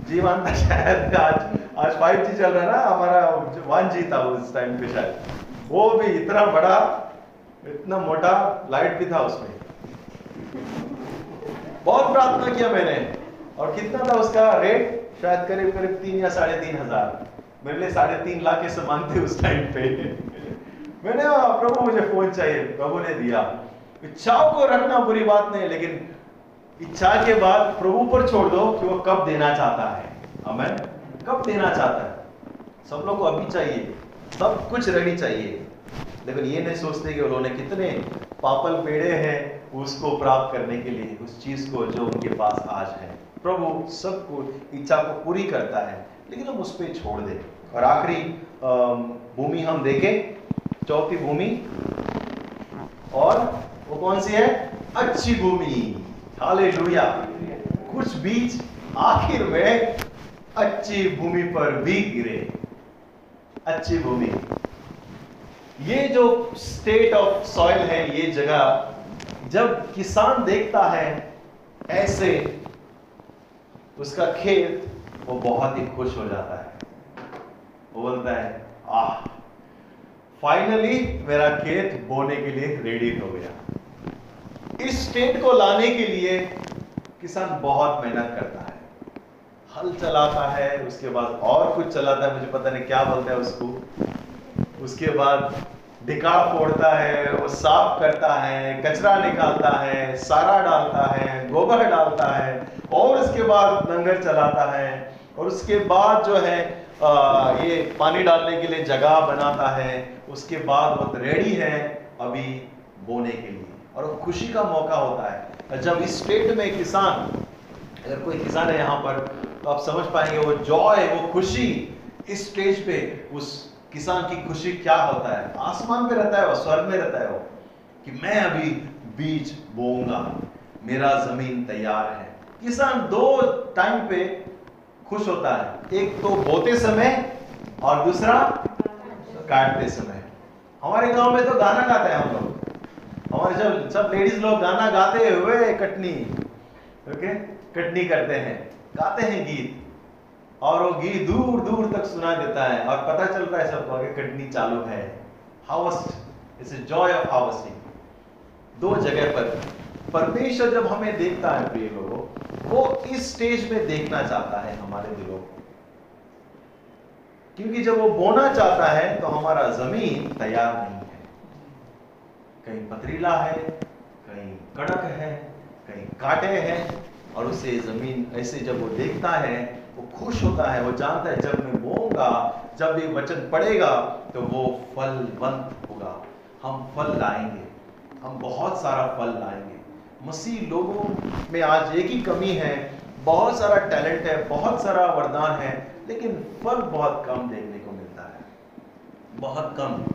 जी वन था शायद आज। आज फाइव जी चल रहा है ना, हमारा वन जी था उस टाइम पे शायद। वो भी इतना बड़ा, इतना मोटा लाइट भी था उसमें। बहुत प्रार्थना किया मैंने। और कितना था उसका रेट शायद करीब करीब तीन या साढ़े तीन हज़ार। मेरे लिए साढ़े तीन लाख के समान थे उस टाइम पे। मैंने प्रभु, मुझे फ़ोन चाहिए। प्रभु ने दिया। इच्छाओं को रखना बुरी बात नहीं, लेकिन इच्छा के बाद प्रभु पर छोड़ दो कि वो कब देना चाहता है। हमें कब देना चाहता है? सब लोग को अभी चाहिए, सब कुछ रहनी चाहिए। लेकिन ये नहीं सोचते कि उन्होंने कितने पापल पेड़े हैं उसको प्राप्त करने के लिए, उस चीज़ को जो उनके पास आज है। प्रभु सबको, इच्छा को पूरी करता है, लेकिन हम उस पर छोड़ दें। और आखिरी भूमि हम देखें, चौथी भूमि। और वो कौन सी है? अच्छी भूमि। हाले कुछ बीज आखिर में अच्छी भूमि पर भी गिरे। अच्छी भूमि। ये जो स्टेट ऑफ़ सॉइल है, ये जगह, जब किसान देखता है, ऐसे उसका खेत, वो बहुत ही खुश हो जाता है। वो बोलता है, आह फाइनली मेरा खेत बोने के लिए रेडी हो गया। इस स्टेट को लाने के लिए किसान बहुत मेहनत करता है। हल चलाता है उसके बाद और कुछ चलाता है मुझे पता नहीं क्या बोलता है उसको। उसके बाद डिका फोड़ता है वो साफ़ करता है कचरा निकालता है सारा डालता है गोबर डालता है और उसके बाद लंगर चलाता है और उसके बाद जो है आ, ये पानी डालने के लिए जगह बनाता है उसके बाद वो रेडी है अभी बोने के लिए। और खुशी का मौका होता है। जब इस स्टेट में किसान अगर कोई किसान है यहाँ पर तो आप समझ पाएँगे वो जॉय वो खुशी, इस स्टेज पे उस किसान की खुशी क्या होता है? आसमान पे रहता है वो, स्वर्ग में रहता है वो, कि मैं अभी बीज बोऊँगा, मेरा ज़मीन तैयार है। किसान दो टाइम पे खुश होता है। एक तो बोते समय और दूसरा काटते समय। हमारे गाँव में तो गाना गाते हैं हम लोग। हमारे जब सब लेडीज़ लोग गाना गाते हुए कटनी ओके कटनी करते हैं। गाते हैं गीत, और वो गीत दूर दूर तक सुना देता है, और पता चलता है सबको आगे कटनी चालू है। Harvest it's joy of harvesting दो जगह पर, परमेश्वर जब हमें देखता है प्रिय लोगों, वो इस स्टेज में देखना चाहता है हमारे दिलों को। क्योंकि जब वो बोना चाहता है तो हमारा ज़मीन तैयार नहीं है। कहीं पथरीला है, कहीं कड़क है, कहीं कांटे हैं और उसे ज़मीन ऐसे जब वो देखता है, वो खुश होता है, वो जानता है जब मैं बोऊँगा, जब ये वचन पड़ेगा तो वो फलवंत होगा। हम फल लाएँगे। हम बहुत सारा फल लाएँगे। मसीह लोगों में आज एक ही कमी है। बहुत सारा टैलेंट है, बहुत सारा वरदान है, लेकिन फल बहुत कम देखने को मिलता है। बहुत कम।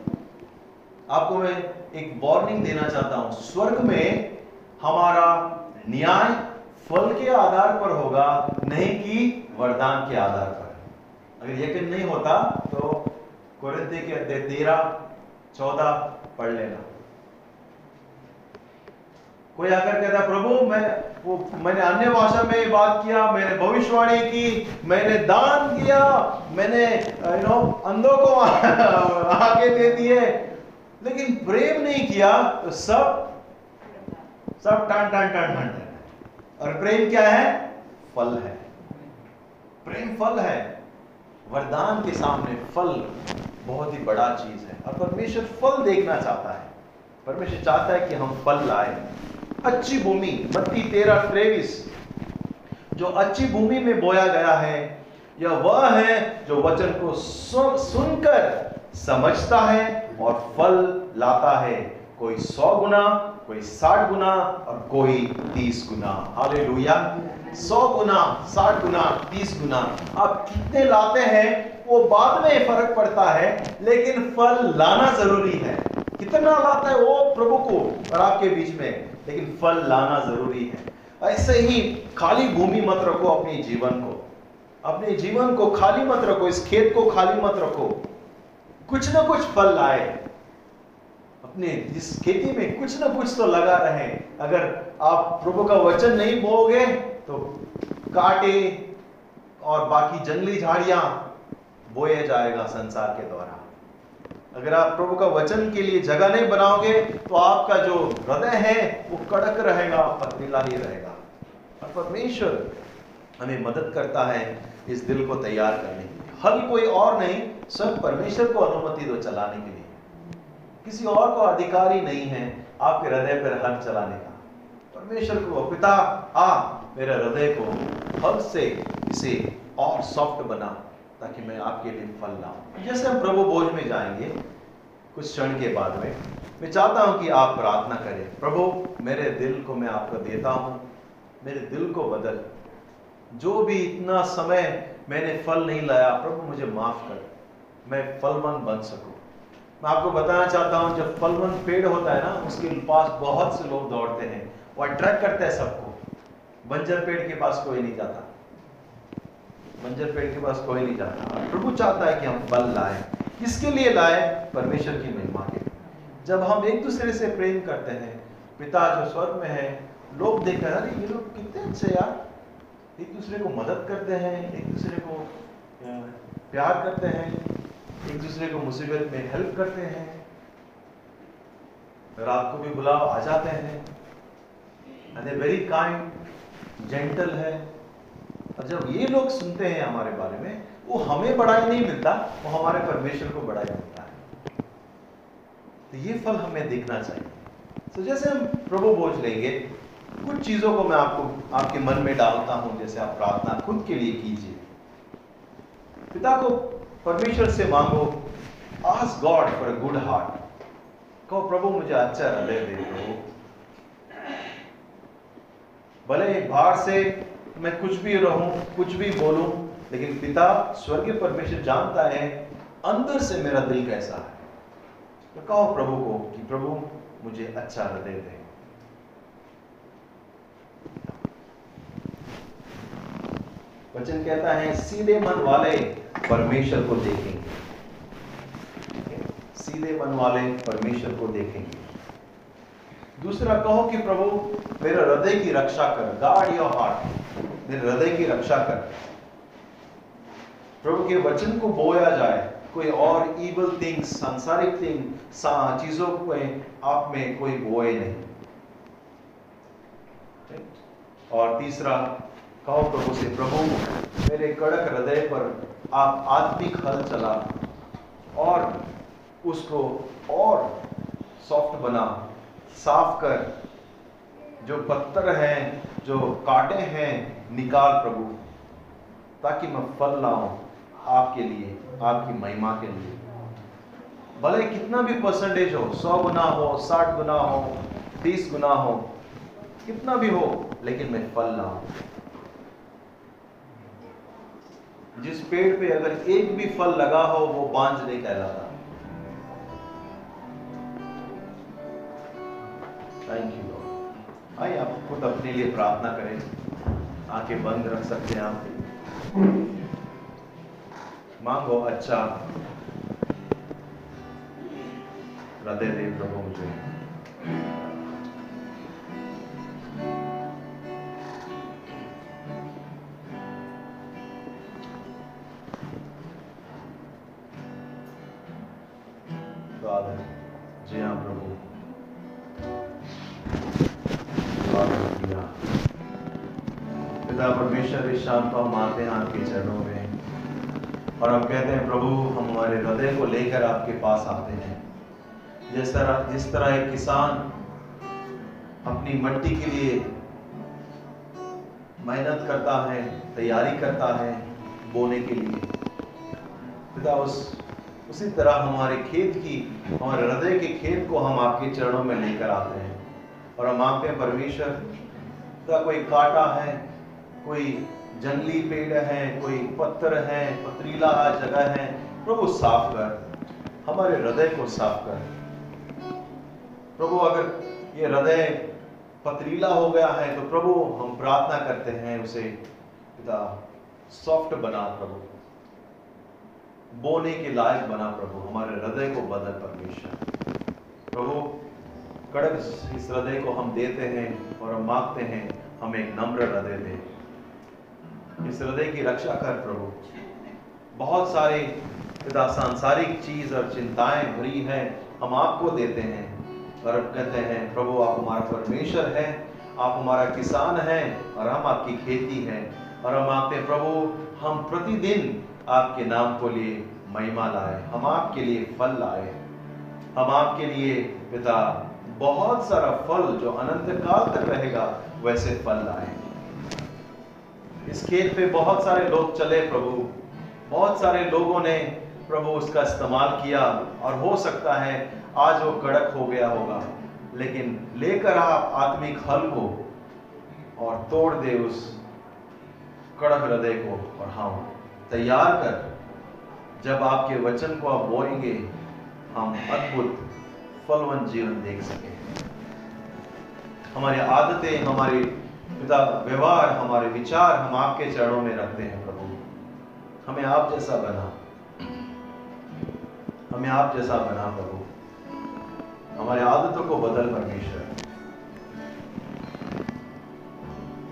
आपको मैं एक वार्निंग देना चाहता हूँ। स्वर्ग में हमारा न्याय फल के आधार पर होगा, नहीं कि वरदान के आधार पर। अगर यकीन नहीं होता तो कुरिंती के तेरह, चौदह पढ़ लेना। कोई आकर कहता प्रभु, मैं, वो, मैंने अन्य भाषा में बात किया, मैंने भविष्यवाणी की, मैंने दान किया, मैंने यू नो अंधों को आगे दे दिए। लेकिन प्रेम नहीं किया तो सब सब टान टान टान टान। और प्रेम क्या है? फल है। प्रेम फल है। वरदान के सामने फल बहुत ही बड़ा चीज़ है। और परमेश्वर फल देखना चाहता है। परमेश्वर चाहता है कि हम फल लाए। अच्छी भूमि बत्ती तेरह त्रेविस जो अच्छी भूमि में बोया गया है, यह वह है जो वचन को सुन सुनकर समझता है और फल लाता है। कोई सौ गुना कोई साठ गुना और कोई तीस गुना। हाले सौ गुना, साठ गुना, तीस गुना। आप कितने लाते हैं, वो बाद में फ़र्क पड़ता है, लेकिन फल लाना ज़रूरी है। कितना लाता है वो प्रभु को और आपके बीच में, लेकिन फल लाना ज़रूरी है। ऐसे ही खाली भूमि मत रखो अपने जीवन को। अपने जीवन को खाली मत रखो, इस खेत को खाली मत रखो। कुछ ना कुछ फल लाए। अपने इस खेती में कुछ ना कुछ तो लगा रहे। अगर आप प्रभु का वचन नहीं बोगे तो काटे और बाकी जंगली झाड़ियाँ बोया जाएगा संसार के द्वारा। अगर आप प्रभु का वचन के लिए जगह नहीं बनाओगे तो आपका जो हृदय है, वो कड़क रहेगा पथरीला ही रहेगा। और परमेश्वर हमें मदद करता है इस दिल को तैयार करने के लिए। हल कोई और नहीं, सब परमेश्वर को अनुमति दो चलाने के लिए। किसी और को अधिकार ही नहीं है आपके हृदय पर हल चलाने का। परमेश्वर को, पिता, आ, मेरे हृदय को हल से इसे और सॉफ्ट बना ताकि मैं आपके लिए फल लाऊं। जैसे हम प्रभु भोज में जाएँगे, कुछ क्षण के बाद में, मैं चाहता हूँ कि आप प्रार्थना करें, प्रभु, मेरे दिल को मैं आपको देता हूँ, मेरे दिल को बदल। जो भी इतना समय मैंने फल नहीं लाया, प्रभु मुझे माफ़ कर, मैं फलमंद बन सकूँ। मैं आपको बताना चाहता हूँ, जब फलमंद पेड़ होता है ना, उसके पास बहुत से लोग दौड़ते हैं। वो अट्रैक्ट करते हैं सबको। बंजर पेड़ के पास कोई नहीं जाता। बंजर पेड़ के पास कोई नहीं जाता। प्रभु चाहता है कि हम फल लाए। किसके लिए लाए? परमेश्वर की महिमा के जब हम एक दूसरे से प्रेम करते हैं, पिता जो स्वर्ग में है, लोग देखते हैं अरे, ये लोग कितने अच्छे यार। एक दूसरे को मदद करते हैं, एक दूसरे को प्यार करते हैं। एक दूसरे को मुसीबत में हेल्प करते हैं। रात को भी बुलाओ आ जाते हैं एंड वेरी काइंड जेंटल है, और जब ये लोग सुनते हैं हमारे बारे में, वो हमें बड़ाई नहीं मिलता, वो हमारे परमेश्वर को बड़ाई मिलता है। तो ये फल हमें देखना चाहिए। तो जैसे हम प्रभु बोझ लेंगे, कुछ चीज़ों को मैं आपको, आपके मन में डालता हूँ, जैसे आप प्रार्थना खुद के लिए कीजिए। पिता को परमेश्वर से मांगो ask God for a good heart कहो, प्रभु, मुझे अच्छा हृदय दे प्रभु भले बाहर से मैं कुछ भी रहूँ, कुछ भी बोलूँ, लेकिन पिता स्वर्गीय परमेश्वर जानता है, अंदर से मेरा दिल कैसा है। तो कहो प्रभु को कि, प्रभु, मुझे अच्छा हृदय दे। वचन कहता है, सीधे मन वाले परमेश्वर को देखेंगे। सीधे मन वाले परमेश्वर को देखेंगे। दूसरा, कहो कि प्रभु, मेरे हृदय की रक्षा कर गार्ड योर हार्ट मेरे हृदय की रक्षा कर। प्रभु के वचन को बोया जाए, कोई और इवल थिंग्स सांसारिक थिंग चीज़ों में, आप में कोई बोए नहीं। और तीसरा कहो प्रभु से, प्रभु, मेरे कड़क हृदय पर आप आत्मिक हल चला और उसको और सॉफ्ट बना। साफ़ कर। जो पत्थर हैं, जो कांटे हैं, निकाल प्रभु, ताकि मैं फल लाऊं आपके लिए, आपकी महिमा के लिए। भले कितना भी परसेंटेज हो, सौ गुना हो, साठ गुना हो, तीस गुना हो, कितना भी हो, लेकिन मैं फल लाऊं। जिस पेड़ पे अगर एक भी फल लगा हो, वो बांझ नहीं कहलाता। थैंक यू आइए, आप खुद अपने लिए प्रार्थना करें। आँखें बंद रख सकते हैं आप। मांगो अच्छा हृदय देव प्रभु मुझे। को हम आते हैं आपके चरणों में। और हम कहते हैं, प्रभु, हम हमारे हृदय को लेकर आपके पास आते हैं। जिस तरह जिस तरह एक किसान अपनी मट्टी के लिए मेहनत करता है, तैयारी करता है बोने के लिए, पिता, उस, उसी तरह हमारे खेत की, हमारे हृदय के खेत को हम आपके चरणों में लेकर आते हैं। और हम हैं, परमेश्वर का कोई काटा है, कोई जंगली पेड़ है, कोई पत्थर है, पथरीला जगह है। प्रभु, साफ़ कर। हमारे हृदय को साफ़ कर। प्रभु, अगर ये हृदय पथरीला हो गया है तो प्रभु, हम प्रार्थना करते हैं उसे, पिता, सॉफ्ट बना प्रभु। बोने के लायक बना प्रभु। हमारे हृदय को बदल परमेश्वर। प्रभु, कड़क इस हृदय को हम देते हैं और हम मांगते हैं, हमें नम्र हृदय दे। इस हृदय की रक्षा कर प्रभु। बहुत सारे पिता सांसारिक चीज़ और चिंताएँ भरी हैं, हम आपको देते हैं। और कहते हैं, प्रभु, आप हमारा परमेश्वर है, आप हमारा किसान हैं, और हम आपकी खेती हैं। और हम हैं, प्रभु, हम प्रतिदिन आपके नाम को लिए महिमा लाए, हम आपके लिए फल लाए। हम आपके लिए पिता, बहुत सारा फल जो अनंत काल तक रहेगा, वैसे फल लाए। इस खेत पे बहुत सारे लोग चले प्रभु। बहुत सारे लोगों ने प्रभु उसका इस्तेमाल किया और हो सकता है आज वो कड़क हो गया होगा। लेकिन लेकर आप आत्मिक हल को और तोड़ दे उस कड़क हृदय को और हम तैयार कर। जब आपके वचन को आप बोएँगे, हम अद्भुत फलवन जीवन देख सके। हमारी आदतें, हमारे पिता, व्यवहार, हमारे विचार हम आपके चरणों में रखते हैं, प्रभु। हमें आप जैसा बना। हमें आप जैसा बना, प्रभु। हमारे आदतों को बदल परमेश्वर।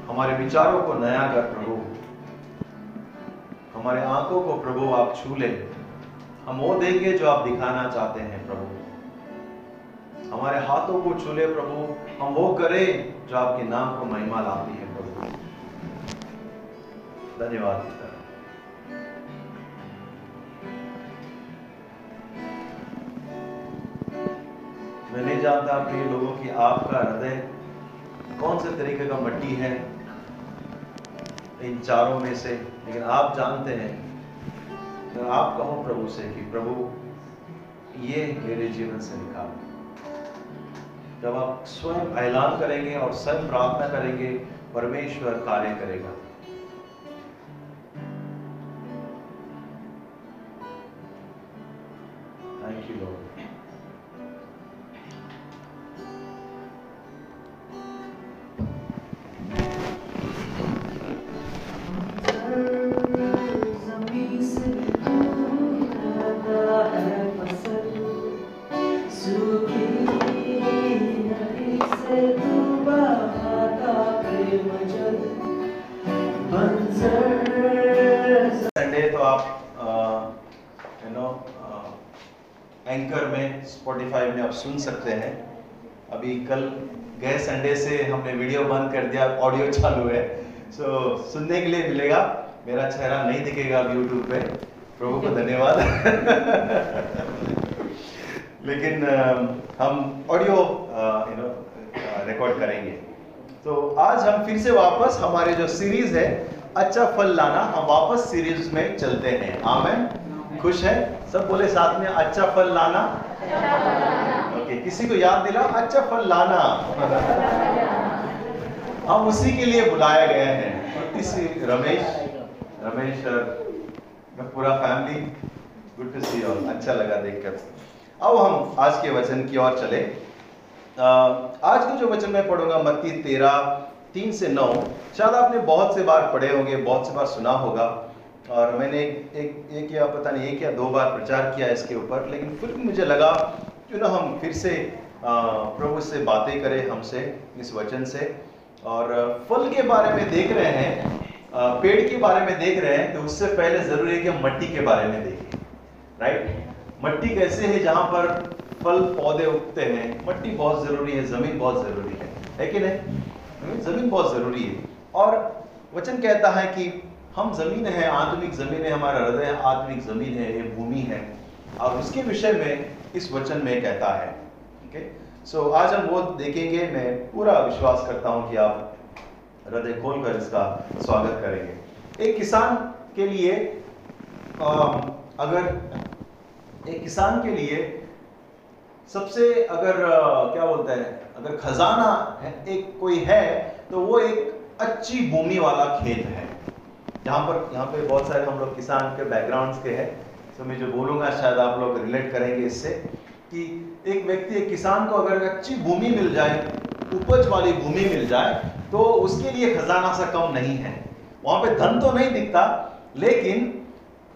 हमारे विचारों को नया कर, प्रभु। हमारे आँखों को, प्रभु, आप छू ले। हम वो देंगे जो आप दिखाना चाहते हैं, प्रभु। हमारे हाथों को छू ले प्रभु, हम वो करें जो आपके नाम को महिमा लाती है प्रभु। धन्यवाद मैं नहीं जानता प्रिय लोगों की आपका हृदय कौन से तरीके का मट्टी है, इन चारों में से, लेकिन आप जानते हैं तो आप कहो प्रभु से कि प्रभु, ये मेरे जीवन से निकाल जब आप स्वयं ऐलान करेंगे और स्वयं प्रार्थना करेंगे परमेश्वर कार्य करेगा। सुन सकते हैं। अभी कल गए संडे से हमने वीडियो बंद कर दिया ऑडियो चालू है। सो so, सुनने के लिए मिलेगा। मेरा चेहरा नहीं दिखेगा अब यूट्यूब पे। प्रभु को धन्यवाद। लेकिन हम ऑडियो यू नो रिकॉर्ड करेंगे। तो आज हम फिर से वापस हमारे जो सीरीज़ है अच्छा फल लाना हम वापस सीरीज़ में चलते हैं। आमेन खुश है? सब बोले साथ में अच्छा फल लाना। किसी को याद दिला अच्छा फल लाना। हम उसी के लिए बुलाया गए हैं। इसी रमेश रमेश मैं पूरा family good to see all अच्छा लगा देखकर। अब हम आज के वचन की ओर चले। आज का जो वचन मैं पढ़ूँगा, मत्ती तेरह तीन से नौ। शायद आपने बहुत से बार पढ़े होंगे, बहुत से बार सुना होगा। और मैंने एक एक या पता नहीं, एक या दो बार प्रचार किया इसके ऊपर, लेकिन फिर मुझे लगा क्यों ना हम फिर से प्रभु से बातें करें, हमसे, इस वचन से। और फल के बारे में देख रहे हैं पेड़ के बारे में देख रहे हैं तो उससे पहले ज़रूरी है कि हम मट्टी के बारे में देखें राइट मट्टी कैसे है जहाँ पर फल, पौधे उगते हैं? मट्टी बहुत ज़रूरी है, ज़मीन बहुत ज़रूरी है। है कि नहीं? ज़मीन बहुत ज़रूरी है। और वचन कहता है कि हम ज़मीन है आत्मिक ज़मीन है, हमारा हृदय आत्मिक ज़मीन है, ये भूमि है। और उसके विषय में इस वचन में कहता है है? सो आज हम वो देखेंगे मैं पूरा विश्वास करता हूँ कि आप हृदय खोलकर इसका स्वागत करेंगे। एक किसान के लिए आ, अगर एक किसान के लिए सबसे अगर क्या बोलते हैं अगर खजाना है एक कोई है तो वो एक अच्छी भूमि वाला खेत है। जहाँ पर यहाँ पे बहुत सारे हम लोग किसान के बैकग्राउंड्स के हैं। तो मैं जो बोलूँगा, शायद आप लोग रिलेट करेंगे इससे कि एक व्यक्ति, एक किसान को अगर अच्छी भूमि मिल जाए, उपज वाली भूमि मिल जाए तो उसके लिए खजाना सा कम नहीं है। वहाँ पे धन तो नहीं दिखता, लेकिन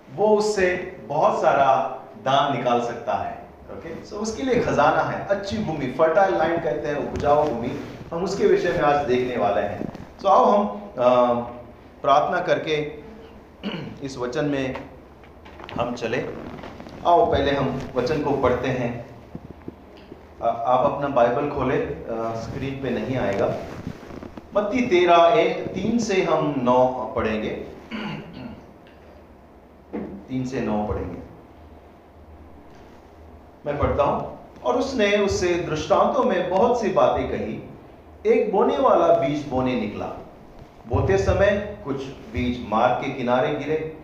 वो उससे बहुत सारा दान निकाल सकता है। ओके सो उसके लिए खजाना है, अच्छी भूमि फर्टाइल लैंड कहते हैं, उपजाऊ भूमि, हम उसके विषय में आज देखने वाले हैं। सो आओ हम प्रार्थना करके इस वचन में हम चले। आओ, पहले हम वचन को पढ़ते हैं। आप अपना बाइबल खोले स्क्रीन पे नहीं आएगा। मत्ती तेरह एक तीन से हम नौ पढ़ेंगे। तीन से नौ पढ़ेंगे। मैं पढ़ता हूँ। और उसने उससे दृष्टांतों में बहुत सी बातें कही। एक बोने वाला बीज बोने निकला। बोते समय कुछ बीज मार्ग के किनारे गिरे।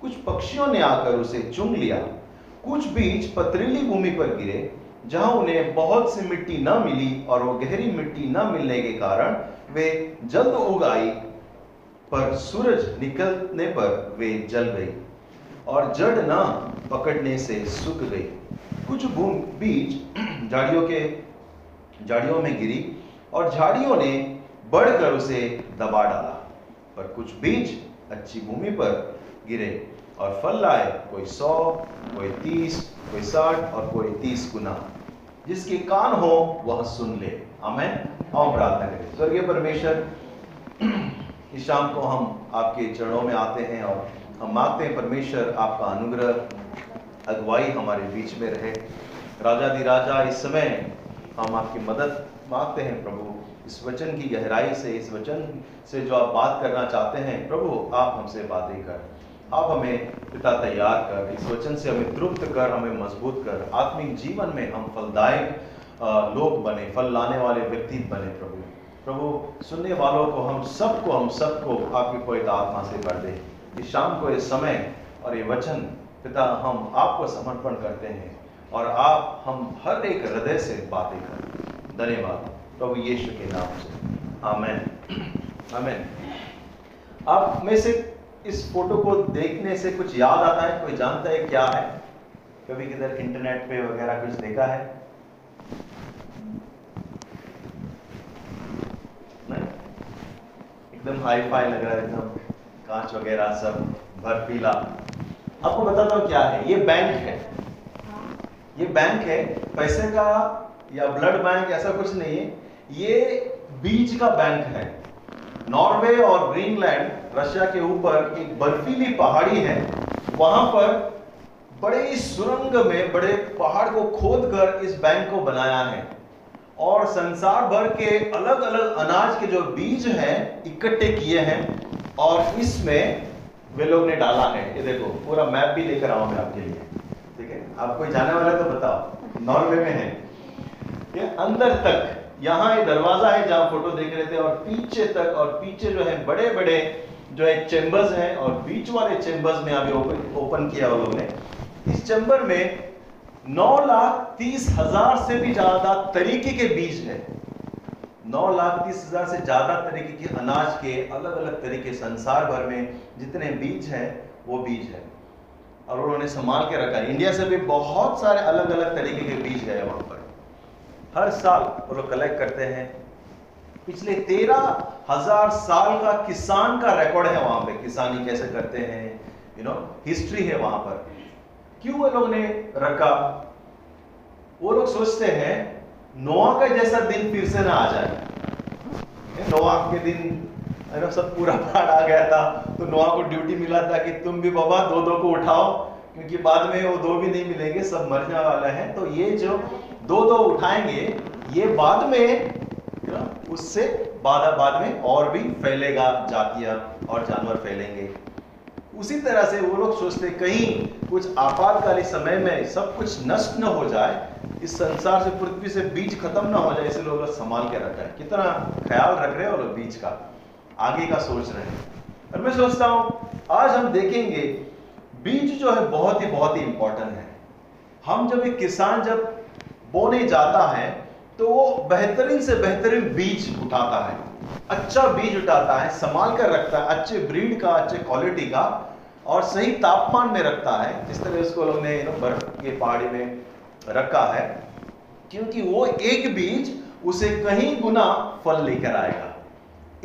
कुछ पक्षियों ने आकर उसे चुंग लिया। कुछ बीज पथरीली भूमि पर गिरे, जहाँ उन्हें बहुत सी मिट्टी न मिली और वो गहरी मिट्टी न मिलने के कारण वे जल्द उग आई, पर सूरज निकलने पर वे जल गई और जड़ न पकड़ने से सूख गई। कुछ बीज झाड़ियों के, झाड़ियों में गिरी और झाड़ियों ने बढ़कर उसे दबा डाला, पर कुछ बीज अच्छी भूमि पर गिरे। और फल लाए, कोई सौ, कोई तीस, कोई साठ और कोई तीस गुना। जिसके कान हो, वह सुन ले। हमें हम प्रार्थना करें। स्वर्गीय परमेश्वर, इस शाम को हम आपके चरणों में आते हैं और हम मांगते हैं, परमेश्वर, आपका अनुग्रह, अगुवाई हमारे बीच में रहे। राजा दी राजा, इस समय हम आपकी मदद मांगते हैं, प्रभु। इस वचन की गहराई से, इस वचन से जो आप बात करना चाहते हैं, प्रभु, आप हमसे बातें कर। आप हमें पिता तैयार कर, इस वचन से हमें तृप्त कर, हमें मज़बूत कर, आत्मिक जीवन में हम फलदायक लोग बने, फल लाने वाले व्यक्ति बने प्रभु। प्रभु, सुनने वालों को हम सबको हम सबको आपकी पवित्र आत्मा से भर दे। इस शाम को ये समय और ये वचन पिता, हम आपको समर्पण करते हैं और आप, हम हर एक हृदय से बातें करें। धन्यवाद। प्रभु यीशु के नाम से। आमेन। आमेन। आप में से इस फ़ोटो को देखने से कुछ याद आता है? कोई जानता है क्या है? कभी किधर इंटरनेट पे वगैरह कुछ देखा है? एकदम हाई फाई लग रहा है, एकदम कांच वगैरह सब, बर्फीला। आपको बताता हूँ क्या है। ये बैंक है। ये बैंक है, पैसे का या ब्लड बैंक, ऐसा कुछ नहीं है। ये बीज का बैंक है। नॉर्वे और ग्रीनलैंड रशिया के ऊपर एक बर्फीली पहाड़ी है। वहाँ पर बड़े सुरंग में बड़े पहाड़ को खोद कर इस बैंक को बनाया है। और संसार भर के अलग अलग अनाज के जो बीज हैं, इकट्ठे किए हैं और इसमें वे लोग ने डाला है। ये देखो, पूरा मैप भी लेकर आऊँ मैं आपके लिए। ठीक है? आप कोई जाने वाला तो बताओ। नॉर्वे में है। ये अंदर तक यहाँ ये दरवाज़ा है जहाँ फ़ोटो देख रहे थे और पीछे तक और पीछे जो है बड़े बड़े जो है चेंबर्स हैं और बीच वाले चेंबर्स में अभी ओपन ओपन किया लोग इस चेंबर में नौ लाख तीस हज़ार से भी ज़्यादा तरीके के बीज है। नौ लाख तीस हज़ार से ज़्यादा तरीके के अनाज के अलग अलग तरीके संसार भर में जितने बीज हैं, वो बीज है। और उन्होंने संभाल के रखा। इंडिया से भी बहुत सारे अलग अलग तरीके के बीज है वहाँ पर। हर साल वो लोग कलेक्ट करते हैं। पिछले तेरह हज़ार साल का किसान का रिकॉर्ड है वहाँ पे। किसानी कैसे करते हैं यू नो हिस्ट्री है वहाँ पर। क्यों वो लोग ने रखा? वो लोग सोचते हैं नोआ का जैसा दिन फिर से ना आ जाए। नोआ के दिन सब पूरा पहाड़ आ गया था तो नोआ को ड्यूटी मिला था कि तुम भी बाबा दो दो को उठाओ, क्योंकि बाद में वो दो भी नहीं मिलेंगे, सब मरने वाला है। तो ये जो दो दो उठाएँगे, ये बाद में उससे बाद बाद में और भी फैलेगा जातियाँ और जानवर फैलेंगे। उसी तरह से वो लोग सोचते, कहीं कुछ आपातकालीन समय में सब कुछ नष्ट न हो जाए, इस संसार से, पृथ्वी से बीज खत्म ना हो जाए इसलिए लोग संभाल के रखा है। कितना ख्याल रख रहे हैं लोग बीज का, आगे का सोच रहे हैं। और मैं सोचता हूँ, आज हम देखेंगे, बीज जो है बहुत ही बहुत ही इंपॉर्टेंट है। हम जब एक किसान जब बोने जाता है तो वो बेहतरीन से बेहतरीन बीज उठाता है। अच्छा बीज उठाता है, संभाल कर रखता है, अच्छे ब्रीड का, अच्छे क्वालिटी का, और सही तापमान में रखता है। जिस तरह उसको लोग ने बर्फ़ के पहाड़ी में रखा है, क्योंकि वो एक बीज उसे कहीं गुना फल लेकर आएगा।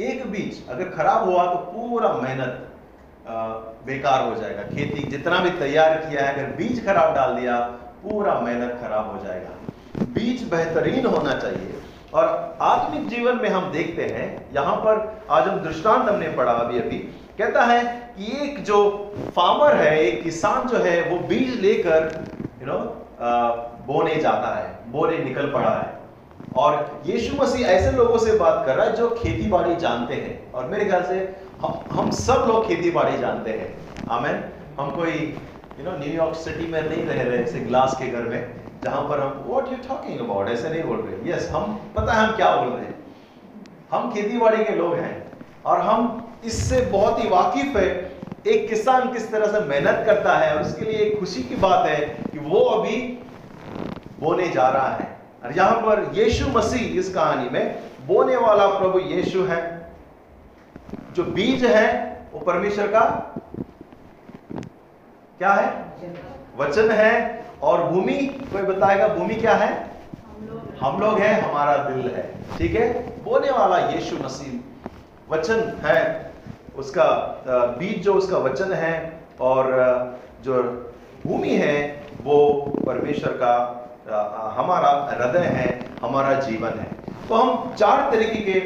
एक बीज अगर खराब हुआ तो पूरा मेहनत बेकार हो जाएगा। खेती जितना भी तैयार किया है, अगर बीज खराब डाल दिया, पूरा मेहनत खराब हो जाएगा। बीज बेहतरीन होना चाहिए। और आत्मिक जीवन में हम देखते हैं, यहाँ पर आज हम दृष्टांत हमने पढ़ा अभी अभी। कहता है कि एक जो फार्मर है, एक किसान जो है, वो बीज लेकर यू नो बोने जाता है, बोने निकल पड़ा है। और यीशु मसीह ऐसे लोगों से बात कर रहा है जो खेती बाड़ी जानते हैं। और मेरे ख्याल से हम हम सब लोग खेती बाड़ी जानते हैं। आमेन। हम कोई यू नो न्यूयॉर्क सिटी में नहीं रह रहे ग्लास के घर में। जहाँ पर हम व्हाट यू टॉकिंग अबाउट ऐसे नहीं बोल रहे। यस हम, पता है हम क्या बोल रहे हैं? हम खेती बाड़ी के लोग हैं और हम इससे बहुत ही वाकिफ है। एक किसान किस तरह से मेहनत करता है और उसके लिए एक खुशी की बात है कि वो अभी बोने जा रहा है। और यहाँ पर यीशु मसीह इस कहानी में बोने वाला प्रभु यीशु है। जो बीज है, वो परमेश्वर का क्या है? वचन है और भूमि, कोई बताएगा भूमि क्या है? हम लोग हैं, हमारा दिल है। ठीक है? बोने वाला यीशु मसीह वचन है। उसका बीज जो उसका वचन है और जो भूमि है, वो परमेश्वर का हमारा हृदय है, हमारा जीवन है। तो हम चार तरीके के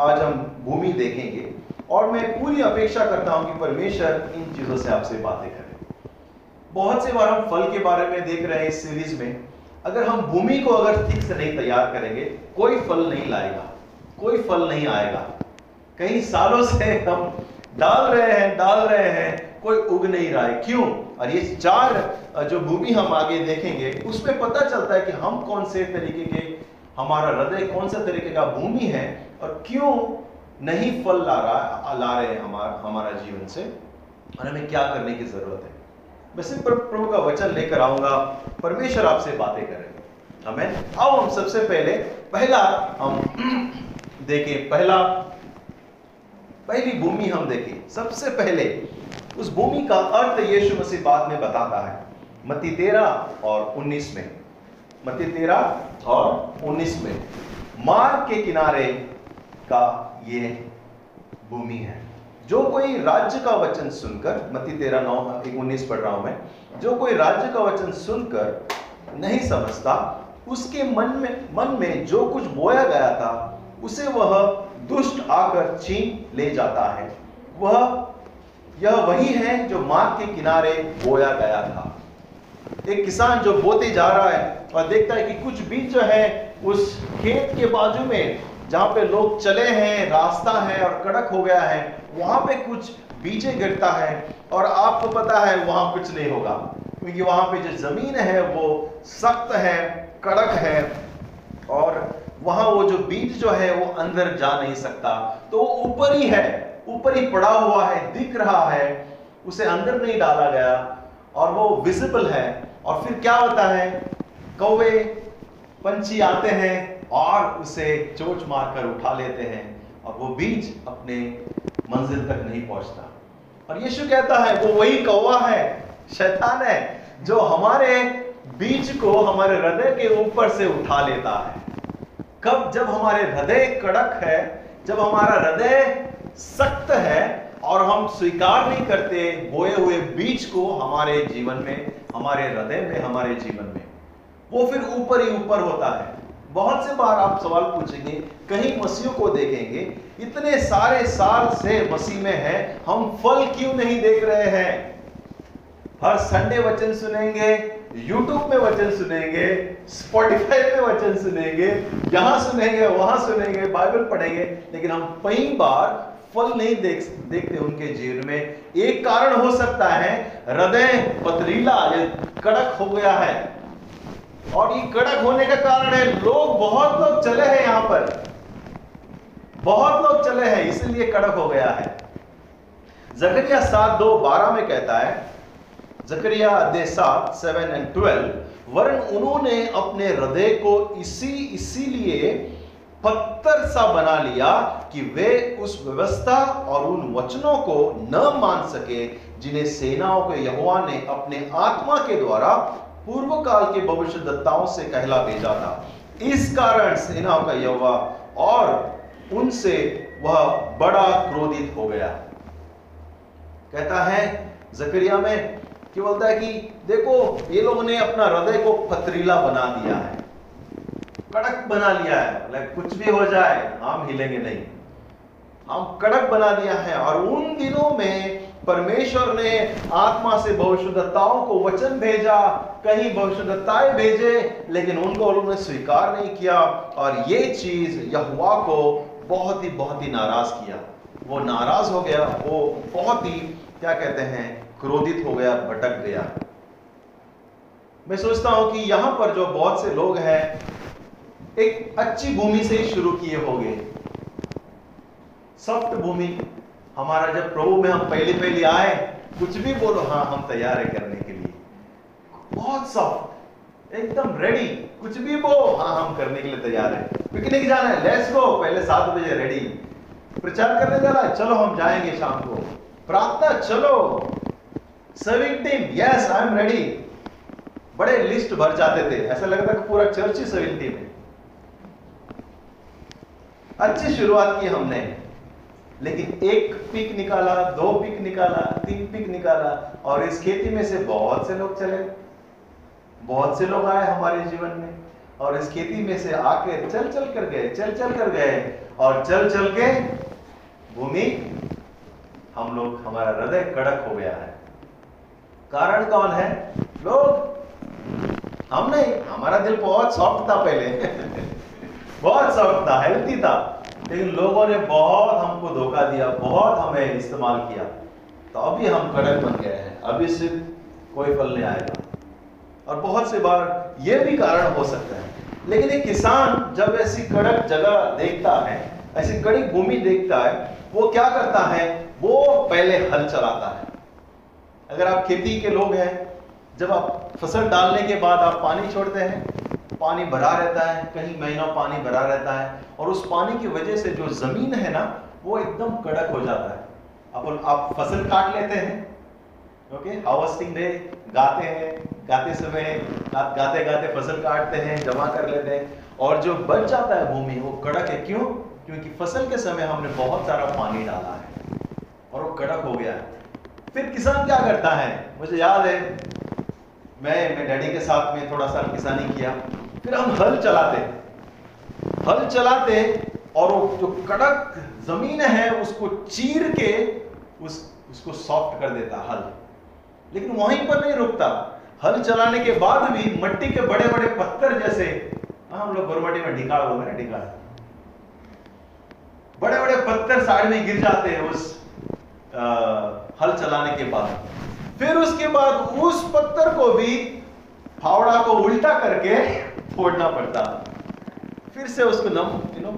आज हम भूमि देखेंगे। और मैं पूरी अपेक्षा करता हूँ कि परमेश्वर इन चीज़ों से आपसे बातें करें। बहुत से बार हम फल के बारे में देख रहे हैं इस सीरीज़ में। अगर हम भूमि को अगर ठीक से नहीं तैयार करेंगे, कोई फल नहीं लाएगा, कोई फल नहीं आएगा। कई सालों से हम डाल रहे हैं, डाल रहे हैं, कोई उग नहीं रहा है। क्यों? और ये चार जो भूमि हम आगे देखेंगे, उसमें पता चलता है कि हम कौन से तरीके के, हमारा हृदय कौन सा तरीके का भूमि है और क्यों नहीं फल ला रहा, ला रहे हैं हमारा हमारा जीवन से। और हमें क्या करने की ज़रूरत है? मैं सिर्फ़ प्रभु का वचन लेकर आऊँगा, परमेश्वर आपसे बातें करेंगे। हमें आओ हम सबसे पहले, पहला हम देखें, पहला, पहली भूमि हम देखें। सबसे पहले, उस भूमि का अर्थ यीशु मसीह बाद में बताता है। मती तेरह और उन्नीस में। मती तेरह और उन्नीस में, मार्ग के किनारे का ये भूमि है। जो कोई राज्य का वचन सुनकर मती तेरह नौ उन्नीस पढ़ रहा हूँ मैं, जो कोई राज्य का वचन सुनकर नहीं समझता, उसके मन में मन में जो कुछ बोया गया था, उसे वह दुष्ट आकर छीन ले जाता है। वह, यह वही है जो मार्ग के किनारे बोया गया था। एक किसान जो बोते जा रहा है और देखता है कि कुछ बीज जो है, उस खेत के बाजू में, जहाँ पे लोग चले हैं, रास्ता है और कड़क हो गया है वहाँ पे कुछ बीजे गिरता है और आपको पता है वहाँ कुछ नहीं होगा। क्योंकि वहाँ पे जो ज़मीन है, वो सख्त है, कड़क है और वहाँ वो जो बीज जो है, वो अंदर जा नहीं सकता। तो वो ऊपर ही है, ऊपर ही पड़ा हुआ है, दिख रहा है, उसे अंदर नहीं डाला गया और वो विजिबल है। और फिर क्या होता है? कौवे, पंछी आते हैं और उसे चोच मारकर उठा लेते हैं। और वो बीज अपने मंजिल तक नहीं पहुँचता। और यीशु कहता है, वो वही कौवा है, शैतान है, जो हमारे बीज को हमारे हृदय के ऊपर से उठा लेता है। कब? जब हमारे हृदय कड़क है, जब हमारा हृदय सख्त है और हम स्वीकार नहीं करते बोए हुए बीज को हमारे जीवन में, हमारे हृदय में, हमारे जीवन में, वो फिर ऊपर ही ऊपर होता है। बहुत से बार आप सवाल पूछेंगे, कहीं मसीहों को देखेंगे, इतने सारे साल से मसीह में है, हम फल क्यों नहीं देख रहे हैं? हर संडे वचन सुनेंगे यूट्यूब में वचन सुनेंगे स्पॉटिफाई में वचन सुनेंगे, यहाँ सुनेंगे, वहाँ सुनेंगे बाइबल पढ़ेंगे, लेकिन हम कई बार फल नहीं देख, देखते उनके जीवन में। एक कारण हो सकता है, हृदय पथरीला कड़क हो गया है। और ये कड़क होने का कारण है, लोग, बहुत लोग चले हैं यहाँ पर। बहुत लोग चले हैं, इसलिए कड़क हो गया है। जकरिया सात दो बारह में कहता है, जकरिया सात सेवन एंड ट्वेल्व वरन उन्होंने अपने हृदय को इसी, इसीलिए पत्थर सा बना लिया कि वे उस व्यवस्था और उन वचनों को न मान सके जिन्हें सेनाओं के यहोवा ने अपने आत्मा के द्वारा पूर्व काल के भविष्य दत्ताओं से कहला भेजा था। इस कारण सेनाओं का यहोवा और उनसे वह बड़ा क्रोधित हो गया। कहता है जकरिया में कि बोलता है कि देखो, ये लोगों ने अपना हृदय को पथरीला बना दिया है। कड़क बना लिया है। कुछ भी हो जाए, हम हिलेंगे नहीं। हम कड़क बना दिया है और उन दिनों में परमेश्वर ने आत्मा से भविष्यदत्ताओं को वचन भेजा, कहीं भविष्यदत्ताएँ भेजे, लेकिन उनको उन्होंने स्वीकार नहीं किया। और ये चीज़ यहुआ को बहुत ही बहुत ही नाराज़ किया। वो नाराज़ हो गया, वो बहुत ही, क्या कहते हैं, क्रोधित हो गया, भटक गया। मैं सोचता हूँ कि यहाँ पर जो बहुत से लोग हैं, एक अच्छी भूमि से ही शुरू किए होंगे। सॉफ्ट भूमि हमारा जब प्रभु में हम पहले पहले आए, कुछ भी बोलो हाँ हम तैयार है करने के लिए। बहुत सॉफ्ट एकदम रेडी कुछ भी बोलो हाँ हम करने के लिए तैयार है। पिकनिक जाना है लेट्स गो पहले सात बजे रेडी प्रचार करने जाना है, चलो, हम जाएँगे शाम को। प्रार्थना, चलो। Serving team yes I am ready बड़े लिस्ट भर जाते थे। ऐसा लगता कि पूरा चर्च ही सर्विंग टीम है। अच्छी शुरुआत की हमने। लेकिन एक पिक निकाला, दो पिक निकाला, तीन पिक निकाला और इस खेती में से बहुत से लोग चले। बहुत से लोग आए हमारे जीवन में और इस खेती में से आके चल चल कर गए, चल चल कर गए और चल चल के भूमि, हम लोग, हमारा हृदय कड़क हो गया है। कारण कौन है? लोग। हम नहीं, हमारा दिल बहुत सॉफ्ट था पहले। बहुत सॉफ्ट था हेल्थी था। लेकिन लोगों ने बहुत हमको धोखा दिया, बहुत हमें इस्तेमाल किया। तो अभी हम कड़क बन गए हैं। अभी सिर्फ़ कोई फल नहीं आएगा। और बहुत से बार यह भी कारण हो सकता है। लेकिन एक किसान जब ऐसी कड़क जगह देखता है, ऐसी कड़ी भूमि देखता है, वो क्या करता है? वो पहले हल चलाता है। अगर आप खेती के लोग हैं, जब आप फ़सल डालने के बाद आप पानी छोड़ते हैं पानी भरा रहता है, कहीं महीनों पानी भरा रहता है, और उस पानी की वजह से जो ज़मीन है ना, वो एकदम कड़क हो जाता है। अपन, आप फ़सल काट लेते हैं ओके हार्वेस्टिंग डे गाते हैं, गाते समय गाते गाते फ़सल काटते हैं, जमा कर लेते हैं, और जो बच जाता है भूमि, वो कड़क है। क्यों? क्योंकि फ़सल के समय हमने बहुत सारा पानी डाला है, और वो कड़क हो गया है। फिर किसान क्या करता है? मुझे याद है मैं मैं डैडी के साथ में थोड़ा सा किसानी किया। फिर हम हल चलाते। हल चलाते और वो जो कड़क ज़मीन है उसको चीर के उस उसको सॉफ्ट कर देता हल। लेकिन वहीं पर नहीं रुकता। हल चलाने के बाद भी मट्टी के बड़े बड़े पत्थर जैसे हाँ, हम लोग गोरमटी में ढिकाड़ बोलते हैं ढिकाड़ बड़े बड़े पत्थर साइड में गिर जाते हैं उस आ, हल चलाने के बाद। फिर उसके बाद उस पत्थर को भी फावड़ा को उल्टा करके फोड़ना पड़ता। फिर से उसको नम यू नो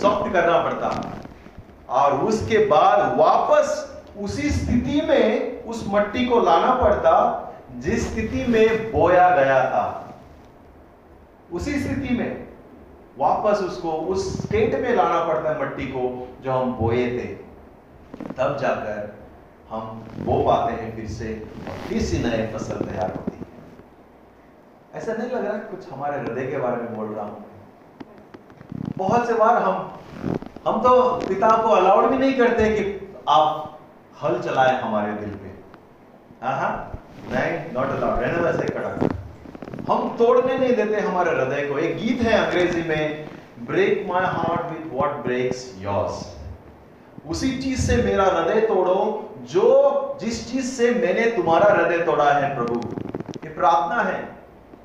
सॉफ्ट करना पड़ता। और उसके बाद वापस उसी स्थिति में उस मट्टी को लाना पड़ता, जिस स्थिति में बोया गया था। उसी स्थिति में वापस उसको उस स्टेट में लाना पड़ता है मट्टी को, जो हम बोए थे। तब जाकर हम बो पाते हैं फिर से, और फिर से नए फ़सल तैयार होती है। ऐसा नहीं लग रहा कुछ हमारे हृदय के बारे में बोल रहा हूँ बहुत से बार हम हम तो पिता को अलाउड भी नहीं करते कि आप हल चलाए हमारे दिल पे। नहीं नॉट अलाउड रहने वैसे खड़ा हम तोड़ने नहीं देते हमारे हृदय को। एक गीत है अंग्रेज़ी में break my heart with what breaks yours उसी चीज़ से मेरा हृदय तोड़ो जो जिस चीज़ से मैंने तुम्हारा हृदय तोड़ा है प्रभु, ये प्रार्थना है।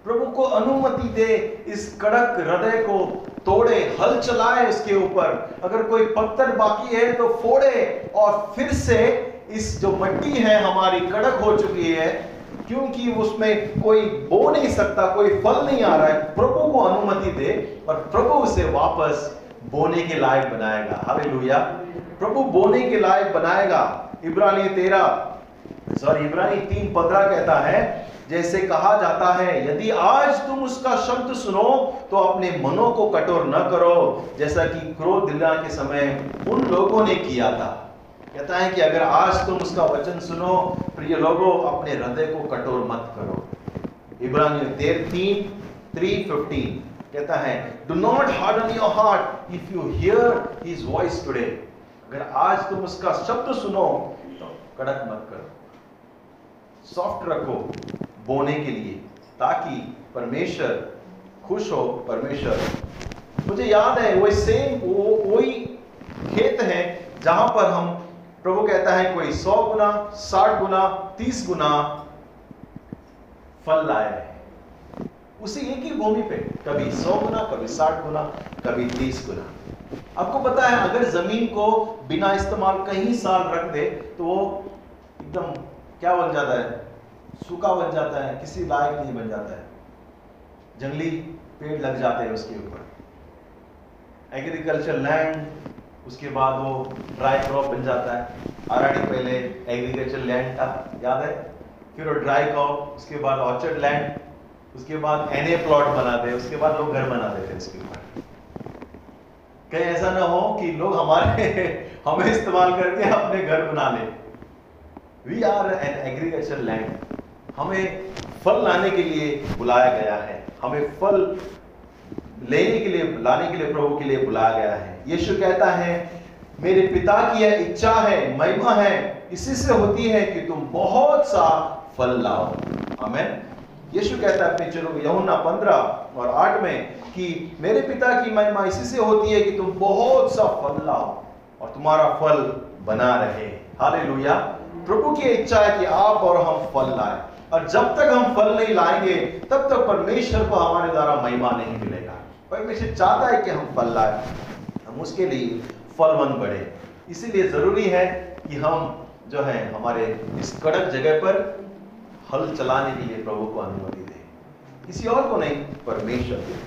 प्रभु को अनुमति दे इस कड़क हृदय को तोड़े, हल चलाए उसके ऊपर। अगर कोई पत्थर बाकी है तो फोड़े और फिर से इस जो मट्टी है हमारी कड़क हो चुकी है, क्योंकि उसमें कोई बो नहीं सकता, कोई फल नहीं आ रहा है। प्रभु को अनुमति दे और प्रभु उसे वापस बोने के लायक बनाएगा। हालेलुया। प्रभु बोने के लायक बनाएगा। इब्रानी तेरा सॉरी इब्रानी तीन पंद्रह कहता है, जैसे कहा जाता है, यदि आज तुम उसका शब्द सुनो तो अपने मनों को कठोर न करो, जैसा कि क्रोध दिला के समय उन लोगों ने किया था। कहता है कि अगर आज तुम उसका वचन सुनो, प्रिय लोगों, अपने हृदय को कठोर मत करो। इब्रानी तेर तीन थ्री फिफ्टीन कहता है do not harden your heart if you hear his voice today अगर आज तुम उसका शब्द सुनो तो कड़क मत करो। सॉफ्ट रखो बोने के लिए, ताकि परमेश्वर खुश हो। परमेश्वर, मुझे याद है, वही सेम वो, वही खेत है, जहाँ पर हम, प्रभु कहता है, कोई सौ गुना, साठ गुना, तीस गुना फल लाए हैं। उसी एक ही भूमि पे, कभी सौ गुना, कभी साठ गुना, कभी तीस गुना। आपको पता है, अगर ज़मीन को बिना इस्तेमाल कहीं साल रख दे तो वो एकदम क्या बन जाता है? सूखा बन जाता है, किसी लायक नहीं बन जाता है। जंगली पेड़ लग जाते हैं उसके ऊपर। एग्रीकल्चर लैंड उसके बाद वो ड्राई क्रॉप बन जाता है। आराड़ी पहले एग्रीकल्चर लैंड था, याद है? फिर वो ड्राई क्रॉप उसके बाद ऑर्चर्ड लैंड उसके बाद एनए प्लॉट बनाते उसके बाद लोग घर बनाते थे उसके ऊपर। कहीं ऐसा ना हो कि लोग हमारे, हमें इस्तेमाल करके अपने घर बना ले। We are an agriculture land हमें फल लाने के लिए बुलाया गया है। हमें फल लेने के लिए, लाने के लिए, प्रभु के लिए बुलाया गया है। यीशु कहता है, मेरे पिता की यह इच्छा है, महिमा है, इसी से होती है कि तुम बहुत सा फल लाओ। हमें यीशु कहता है अपने चलो यहुना पंद्रह और आठ में कि मेरे पिता की महिमा इसी से होती है कि तुम बहुत सा फल लाओ और तुम्हारा फल बना रहे। हालेलुया। प्रभु की इच्छा है कि आप और हम फल लाए। और जब तक हम फल नहीं लाएँगे, तब तक परमेश्वर को हमारे द्वारा महिमा नहीं मिलेगा। परमेश्वर चाहता है कि हम फल लाए। हम उसके लिए फलवन बढ़े। इसीलिए ज़रूरी है कि हम जो है, हमारे इस कड़क जगह पर हल चलाने के लिए प्रभु को अनुमति दें। किसी और को नहीं, परमेश्वर को।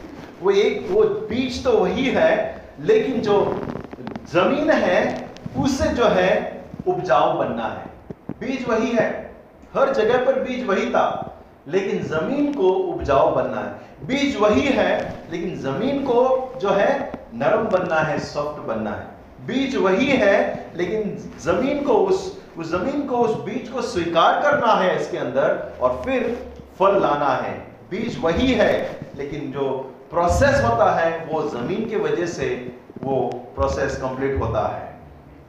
वो एक, वो बीज तो वही है, लेकिन जो ज़मीन है उससे जो है, उपजाऊ बनना है। बीज वही है। हर जगह पर बीज वही था, लेकिन ज़मीन को उपजाऊ बनना है। बीज वही है, लेकिन ज़मीन को जो है, नरम बनना है, सॉफ्ट बनना है। बीज वही है, लेकिन ज़मीन को उस उस ज़मीन को, उस बीज को स्वीकार करना है इसके अंदर और फिर फल लाना है। बीज वही है, लेकिन जो प्रोसेस होता है, वो ज़मीन की वजह से वो प्रोसेस कंप्लीट होता है।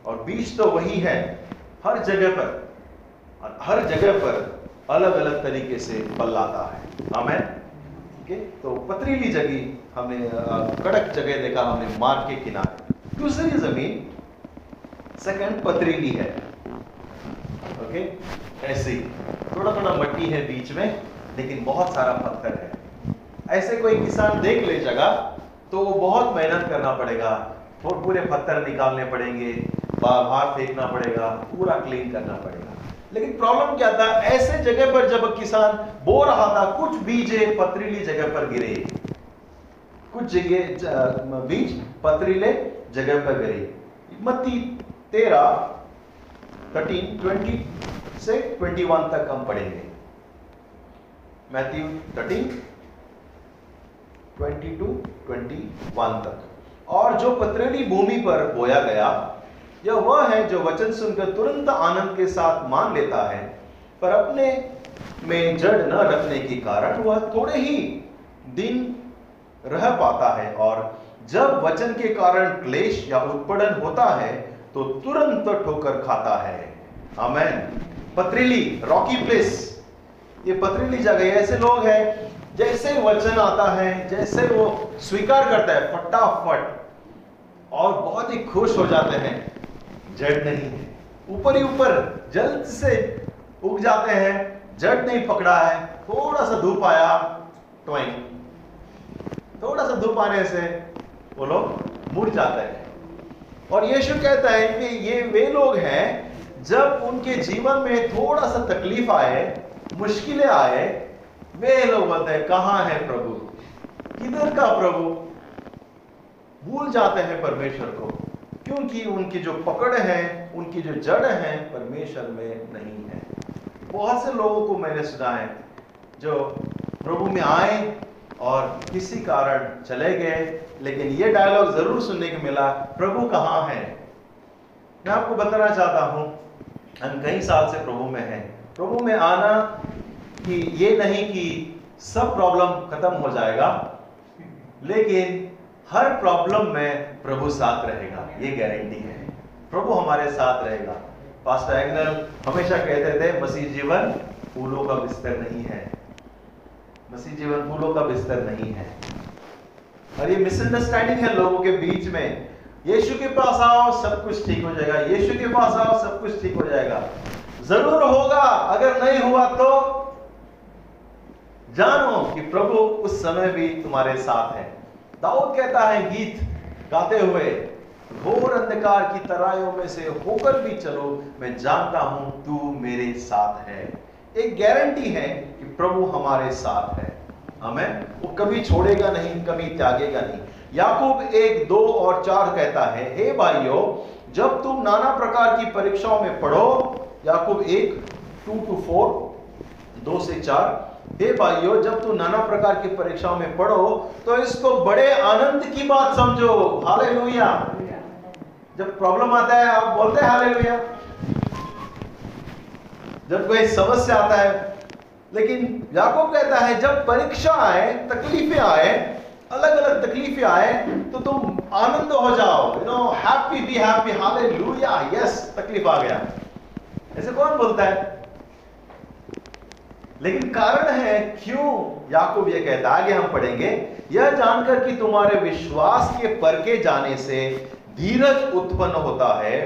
और बीज तो वही है, हर जगह पर, और हर जगह पर अलग अलग तरीके से फल लाता है। हमें है तो पथरीली जगह हमने कड़क जगह देखा हमने मार्ग के किनारे। दूसरी ज़मीन सेकंड पथरीली है। ओके ऐसे ही। थोड़ा थोड़ा मट्टी है बीच में, लेकिन बहुत सारा पत्थर है। ऐसे कोई किसान देख ले जगह तो वो बहुत मेहनत करना पड़ेगा। और पूरे पत्थर निकालने पड़ेंगे बाहर फेंकना पड़ेगा, पूरा क्लीन करना पड़ेगा। लेकिन प्रॉब्लम क्या था? ऐसे जगह पर जब किसान बो रहा था, कुछ बीजे पथरीली जगह पर गिरे। कुछ जगह बीज पथरीले जगह पर गिरे। मत्ती तेरह थर्टीन ट्वेंटी से ट्वेंटी वन तक हम पढ़ेंगे। Matthew thirteen twenty to twenty one तक। और जो पथरीली भूमि पर बोया गया, यह वह है जो वचन सुनकर तुरंत आनंद के साथ मान लेता है, पर अपने में जड़ न रखने के कारण वह थोड़े ही दिन रह पाता है और जब वचन के कारण क्लेश या उत्पीड़न होता है तो तुरंत ठोकर खाता है। आमेन। पथरीली, रॉकी प्लेस। ये पथरीली जगह ऐसे लोग हैं, जैसे वचन आता है, जैसे वो स्वीकार करता है, फटाफट। और बहुत ही खुश हो जाते हैं। जड़ नहीं है। ऊपर ही ऊपर जल्द से उग जाते हैं। जड़ नहीं पकड़ा है। थोड़ा सा धूप आया थोड़ा सा धूप आने से वो लोग मुड़ जाते हैं। और यीशु कहता है कि ये वे लोग हैं, जब उनके जीवन में थोड़ा सा तकलीफ़ आए, मुश्किलें आए, वे लोग बोलते हैं, कहाँ है प्रभु? किधर का प्रभु? भूल जाते हैं परमेश्वर को, क्योंकि उनकी जो पकड़ है, उनकी जो जड़ है, परमेश्वर में नहीं है। बहुत से लोगों को मैंने सुना है, जो प्रभु में आए और किसी कारण चले गए, लेकिन ये डायलॉग ज़रूर सुनने को मिला, प्रभु कहाँ है? मैं आपको बताना चाहता हूँ, हम कई साल से प्रभु में हैं। प्रभु में आना कि ये नहीं कि सब प्रॉब्लम खत्म हो जाएगा, लेकिन हर प्रॉब्लम में प्रभु साथ रहेगा, ये गारंटी है। प्रभु हमारे साथ रहेगा। पास्टर एग्नल हमेशा कहते थे, मसीह जीवन फूलों का बिस्तर नहीं है। मसीह जीवन फूलों का बिस्तर नहीं है। और ये मिसअंडरस्टैंडिंग है लोगों के बीच में। यीशु के पास आओ, सब कुछ ठीक हो जाएगा। यीशु के पास आओ, सब कुछ ठीक हो जाएगा। ज़रूर होगा, अगर नहीं हुआ तो। जानो कि प्रभु उस समय भी तुम्हारे साथ है। दाऊद कहता है, गीत गाते हुए, घोर अंधकार की तराइयों में से होकर भी चलो, मैं जानता हूँ तू मेरे साथ है। एक गारंटी है कि प्रभु हमारे साथ है। हमें वो कभी छोड़ेगा नहीं, कभी त्यागेगा नहीं। याकूब एक, दो और चार कहता है, हे भाइयों, जब तुम नाना प्रकार की परीक्षाओं में पढ़ो, याकूब एक टू टू फोर दो से चार, हे भाइयों, जब तुम नाना प्रकार की परीक्षाओं में पढ़ो तो इसको बड़े आनंद की बात समझो। हालेलुया। जब प्रॉब्लम आता है, आप बोलते हैं, हालेलुया। जब कोई समस्या आता है, लेकिन याकूब कहता है, जब परीक्षा आए, तकलीफें आए अलग अलग तकलीफें आए तो तुम आनंद हो जाओ you know happy be happy hallelujah yes तकलीफ़ आ गया। ऐसे कौन बोलता है? लेकिन कारण है, क्यों याकूब ये कहता है? आगे हम पढ़ेंगे। यह जानकर कि तुम्हारे विश्वास के परके जाने से धीरज उत्पन्न होता है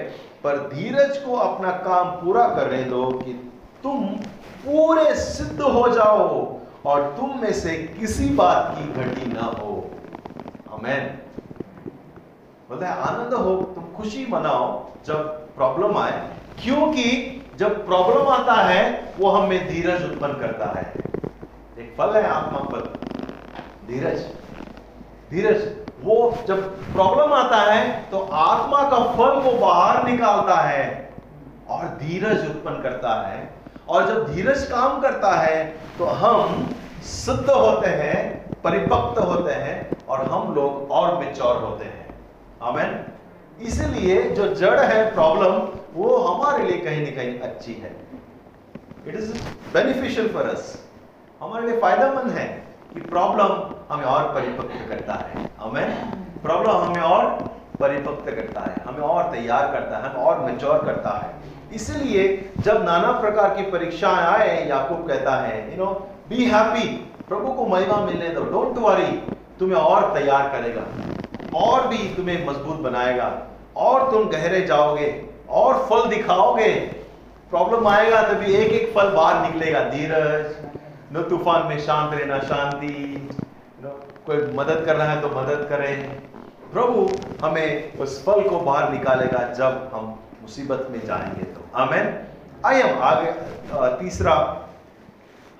पर धीरज को अपना काम पूरा करने दो कि तुम पूरे सिद्ध हो जाओ और तुम में से किसी बात की घटी ना हो। हमें बोलते आनंद हो, तुम खुशी मनाओ जब प्रॉब्लम आए। क्योंकि जब प्रॉब्लम आता है, वो हमें धीरज उत्पन्न करता है। एक फल है, आत्मा फल। धीरज। धीरज। वो जब प्रॉब्लम आता है तो आत्मा का फल को बाहर निकालता है और धीरज उत्पन्न करता है। और जब धीरज काम करता है तो हम सिद्ध होते हैं, परिपक्व होते हैं और हम लोग और मिचौर होते हैं। आमेन इसलिए जो जड़ है प्रॉब्लम वो हमारे लिए कहीं ना कहीं अच्छी है। It is beneficial for us हमारे लिए फ़ायदेमंद है। कि प्रॉब्लम हमें और परिपक्व करता है। हमें प्रॉब्लम हमें और परिपक्व करता है, हमें और तैयार करता है, हमें और मेच्योर करता है। इसलिए जब नाना प्रकार की परीक्षाएँ आए, याकूब कहता है यू नो बी हैप्पी प्रभु को महिमा मिलने दो। डोंट वरी तुम्हें और तैयार करेगा। और भी तुम्हें मज़बूत बनाएगा। और तुम गहरे जाओगे। और फल दिखाओगे। प्रॉब्लम आएगा तभी एक एक फल बाहर निकलेगा। धीरज न तूफ़ान में शांत रहना, शांति, नो, कोई मदद करना है तो मदद करें। प्रभु हमें उस फल को बाहर निकालेगा जब हम मुसीबत में जाएँगे तो। आमेन। आइए हम आगे तीसरा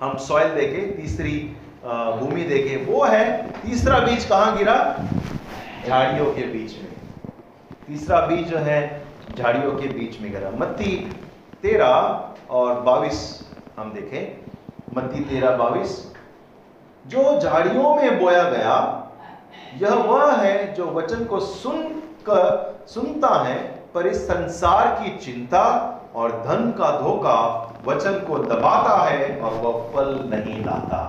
हम सॉइल देखे, तीसरी भूमि देखे। वो है, तीसरा बीज कहाँ गिरा? झाड़ियों के बीच में। तीसरा बीज जो है, झाड़ियों के बीच में गिरा। मत्ती तेरह और बाईस हम देखें। मत्ती तेरह बाईस जो झाड़ियों में बोया गया, यह वह है जो वचन को सुन कर सुनता है, पर इस संसार की चिंता और धन का धोखा वचन को दबाता है और वह फल नहीं लाता।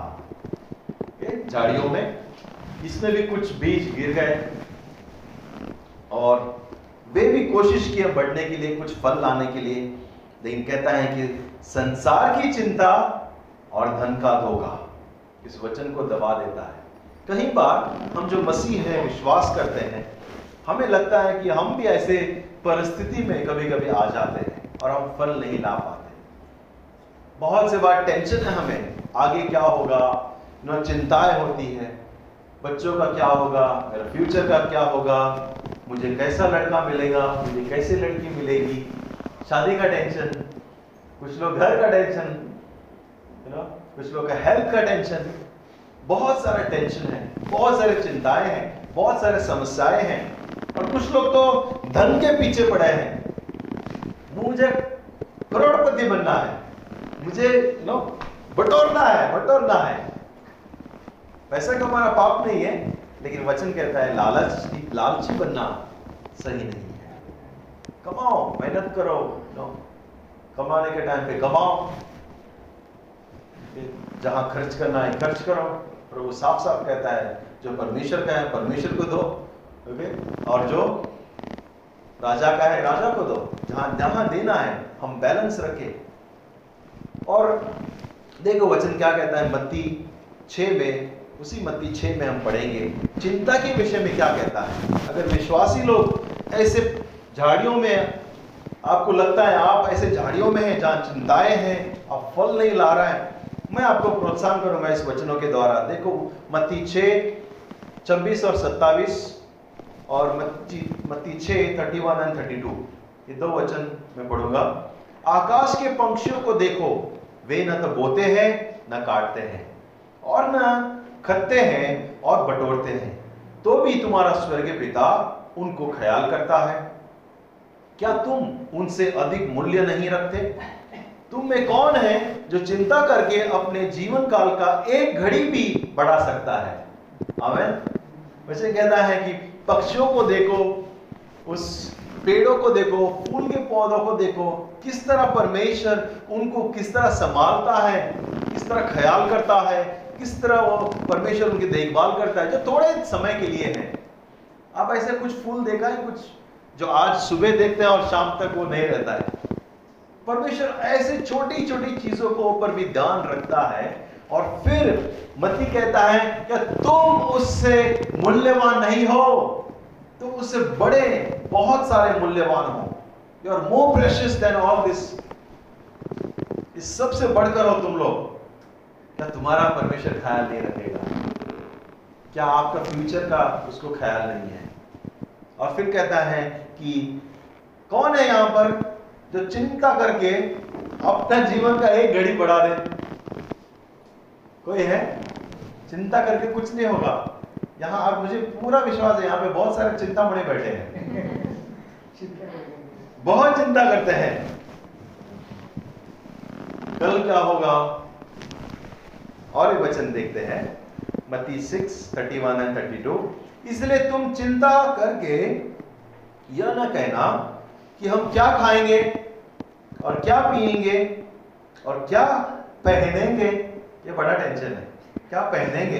झाड़ियों में, इसमें भी कुछ बीज गिर गए और वे भी कोशिश किए बढ़ने के लिए, कुछ फल लाने के लिए, लेकिन कहता है कि संसार की चिंता और धन का धोखा इस वचन को दबा देता है। कई बार हम जो मसीह है, विश्वास करते हैं, हमें लगता है कि हम भी ऐसे परिस्थिति में कभी कभी आ जाते हैं और हम फल नहीं ला पाते। बहुत से बार टेंशन है हमें, आगे क्या होगा, न चिंताएँ होती हैं, बच्चों का क्या होगा, मेरा फ्यूचर का क्या होगा, मुझे कैसा लड़का मिलेगा, मुझे कैसी लड़की मिलेगी, शादी का टेंशन कुछ लोग घर का टेंशन यू नो कुछ लोग का हेल्थ का टेंशन बहुत सारा टेंशन है, बहुत सारे चिंताएँ हैं, बहुत सारे समस्याएँ हैं, और कुछ लोग तो धन के पीछे पड़े हैं। मुझे करोड़पति बनना है, मुझे नो बटोरना है बटोरना है। पैसा कमाना पाप नहीं है, लेकिन वचन कहता है, लालच, लालची बनना सही नहीं है। कमाओ, मेहनत करो नो कमाने के टाइम पे कमाओ। जहाँ खर्च करना है, खर्च करो। प्रभु साफ़ साफ़ कहता है, जो परमेश्वर का है, परमेश्वर को दो, ओके? और जो राजा का है, राजा को दो। जहाँ जहाँ देना है, हम बैलेंस रखें। और देखो वचन क्या कहता है, मत्ती छ में, उसी मत्ती छ में हम पढ़ेंगे। चिंता के विषय में क्या कहता है? अगर विश्वासी लोग ऐसे झाड़ियों में, आपको लगता है आप ऐसे झाड़ियों में हैं जहाँ चिंताएँ हैं, आप फल नहीं ला रहा है मैं आपको प्रोत्साहन करूँगा इस वचनों के द्वारा। देखो, मत्ती छ, छब्बीस और सत्तावीस और मत्ती छ thirty one and thirty two ये दो वचन मैं पढ़ूँगा। आकाश के पंक्षियों को देखो, वे न तो बोते हैं, न काटते हैं, और न खतते हैं और बटोरते हैं। तो भी तुम्हारा स्वर्गीय पिता उनको ख्याल करता है। क्या तुम उनसे अधिक मूल्य नहीं रखते? तुम में कौन है जो चिंता करके अपने जीवन काल का एक घड़ी भी बढ़ा सकता है? वैसे कहना है कि पक्षियों को देखो, उस पेड़ों को देखो, फूल के पौधों को देखो, किस तरह परमेश्वर उनको किस तरह संभालता है, किस तरह ख्याल करता है, किस तरह वो परमेश्वर उनकी देखभाल करता है, जो थोड़े समय के लिए है। आप ऐसे कुछ फूल देखा है, कुछ जो आज सुबह देखते हैं और शाम तक वो नहीं रहता है? परमेश्वर ऐसे छोटी छोटी चीज़ों को ऊपर भी ध्यान रखता है और फिर मती कहता है कि तुम उससे मूल्यवान नहीं हो। तुम उससे बड़े, बहुत सारे मूल्यवान हो। You are more precious than all this इस सबसे बढ़कर हो तुम लोग। क्या तुम्हारा परमेश्वर ख्याल नहीं रखेगा? क्या आपका फ्यूचर का उसको ख्याल नहीं है? और फिर कहता है कि कौन है यहाँ पर? जो चिंता करके अपना जीवन का एक घड़ी बढ़ा दे। कोई है? चिंता करके कुछ नहीं होगा। यहाँ आप मुझे पूरा विश्वास है, यहाँ पे बहुत सारे चिंता मणि बैठे हैं। बहुत चिंता करते हैं। कल क्या होगा? और एक वचन देखते हैं। Matti six thirty one and thirty two इसलिए तुम चिंता करके यह ना कहना कि हम क्या खाएँगे और क्या पिएँगे और क्या पहनेंगे? ये बड़ा टेंशन है। क्या पहनेंगे?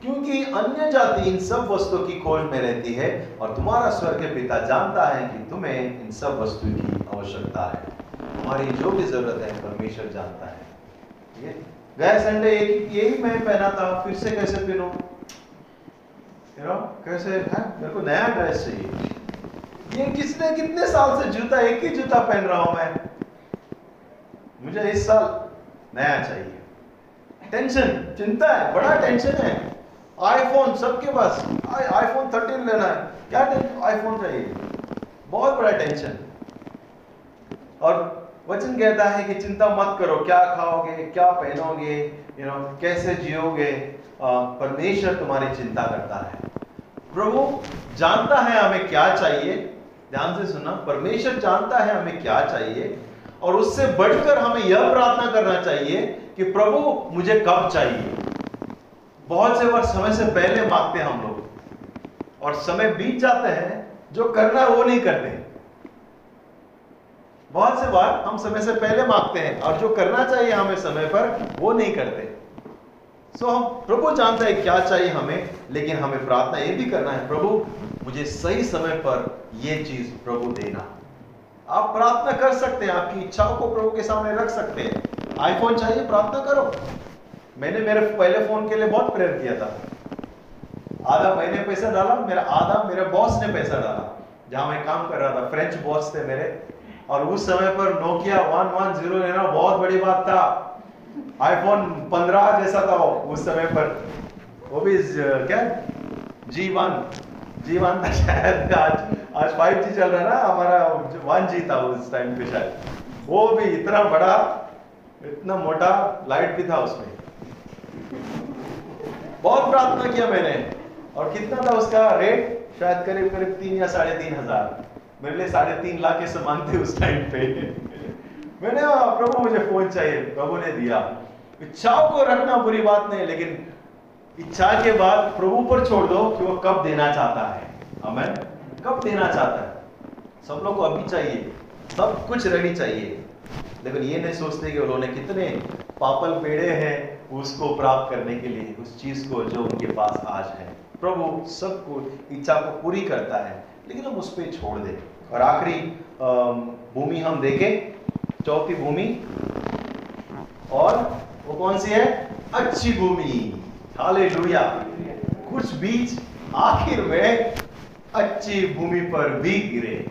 क्योंकि अन्य जाति इन सब वस्तुओं की खोज में रहती है और तुम्हारा स्वर्ग पिता जानता है कि तुम्हें इन सब वस्तु की आवश्यकता है। तुम्हारी जो भी ज़रूरत है, परमेश्वर जानता है। ठीक है गए संडे यही मैं पहना था फिर से कैसे पहनूं कैसे है, मेरे को नया ड्रेस चाहिए। ये किसने कितने साल से जूता, एक ही जूता पहन रहा हूँ मैं? मुझे इस साल नया चाहिए। टेंशन चिंता है, बड़ा टेंशन है। आईफोन सबके पास। आईफोन थर्टीन लेना है। क्या आईफोन चाहिए। बहुत बड़ा टेंशन और वचन कहता है कि चिंता मत करो, क्या खाओगे, क्या पहनोगे यू नो कैसे जियोगे परमेश्वर तुम्हारी चिंता करता है। प्रभु जानता है हमें क्या चाहिए ध्यान से सुनना, परमेश्वर जानता है हमें क्या चाहिए, और उससे बढ़कर हमें यह प्रार्थना करना चाहिए कि प्रभु, मुझे कब चाहिए? बहुत से बार समय से पहले मांगते हैं हम लोग। और समय बीत जाते हैं, जो करना है वो नहीं करते। बहुत से बार हम समय से पहले मांगते हैं, और जो करना चाहिए हमें समय पर, वो नहीं करते। सो हम प्रभु जानते हैं क्या चाहिए हमें, लेकिन हमें प्रार्थना ये भी करना है, प्रभु मुझे सही समय पर ये चीज़ प्रभु देना। आप प्रार्थना कर सकते हैं, आपकी इच्छाओं को प्रभु के सामने रख सकते हैं। आईफोन चाहिए, प्रार्थना करो। मैंने मेरे पहले फ़ोन के लिए बहुत प्रेयर किया था। आधा मैंने पैसा डाला, मेरा आधा मेरे बॉस ने पैसा डाला। जहाँ मैं काम कर रहा था फ्रेंच बॉस थे मेरे। और उस समय पर नोकिया वन वन ज़ीरो लेना बहुत बड़ी बात था। आईफोन 15 जैसा था वो उस समय पर। वो भी क्या? जी वन जी वन था शायद। आज आज फाइव जी चल रहा है ना, हमारा वन जी था उस टाइम पे शायद। वो भी इतना बड़ा, इतना मोटा लाइट भी था उसमें। बहुत प्रार्थना किया मैंने। और कितना था उसका रेट शायद करीब करीब तीन या साढ़े तीन हज़ार। मेरे लिए साढ़े तीन लाख के समान थे उस टाइम पे। मैंने प्रभु, मुझे फ़ोन चाहिए। प्रभु ने दिया। इच्छाओं को रखना बुरी बात नहीं, लेकिन इच्छा के बाद प्रभु पर छोड़ दो कि वो कब देना चाहता है। हमें कब देना चाहता है? सब लोग को अभी चाहिए। सब कुछ रेडी चाहिए। लेकिन ये नहीं सोचते कि उन्होंने कितने पापल पेड़े हैं उसको प्राप्त करने के लिए, उस चीज़ को जो उनके पास आज है। प्रभु सबको इच्छा को पूरी करता है, लेकिन हम उस पर छोड़ दें। और आखिरी भूमि हम देखें। चौथी भूमि। और वो कौन सी है? अच्छी भूमि। हाले कुछ बीज आखिर में अच्छी भूमि पर भी गिरे।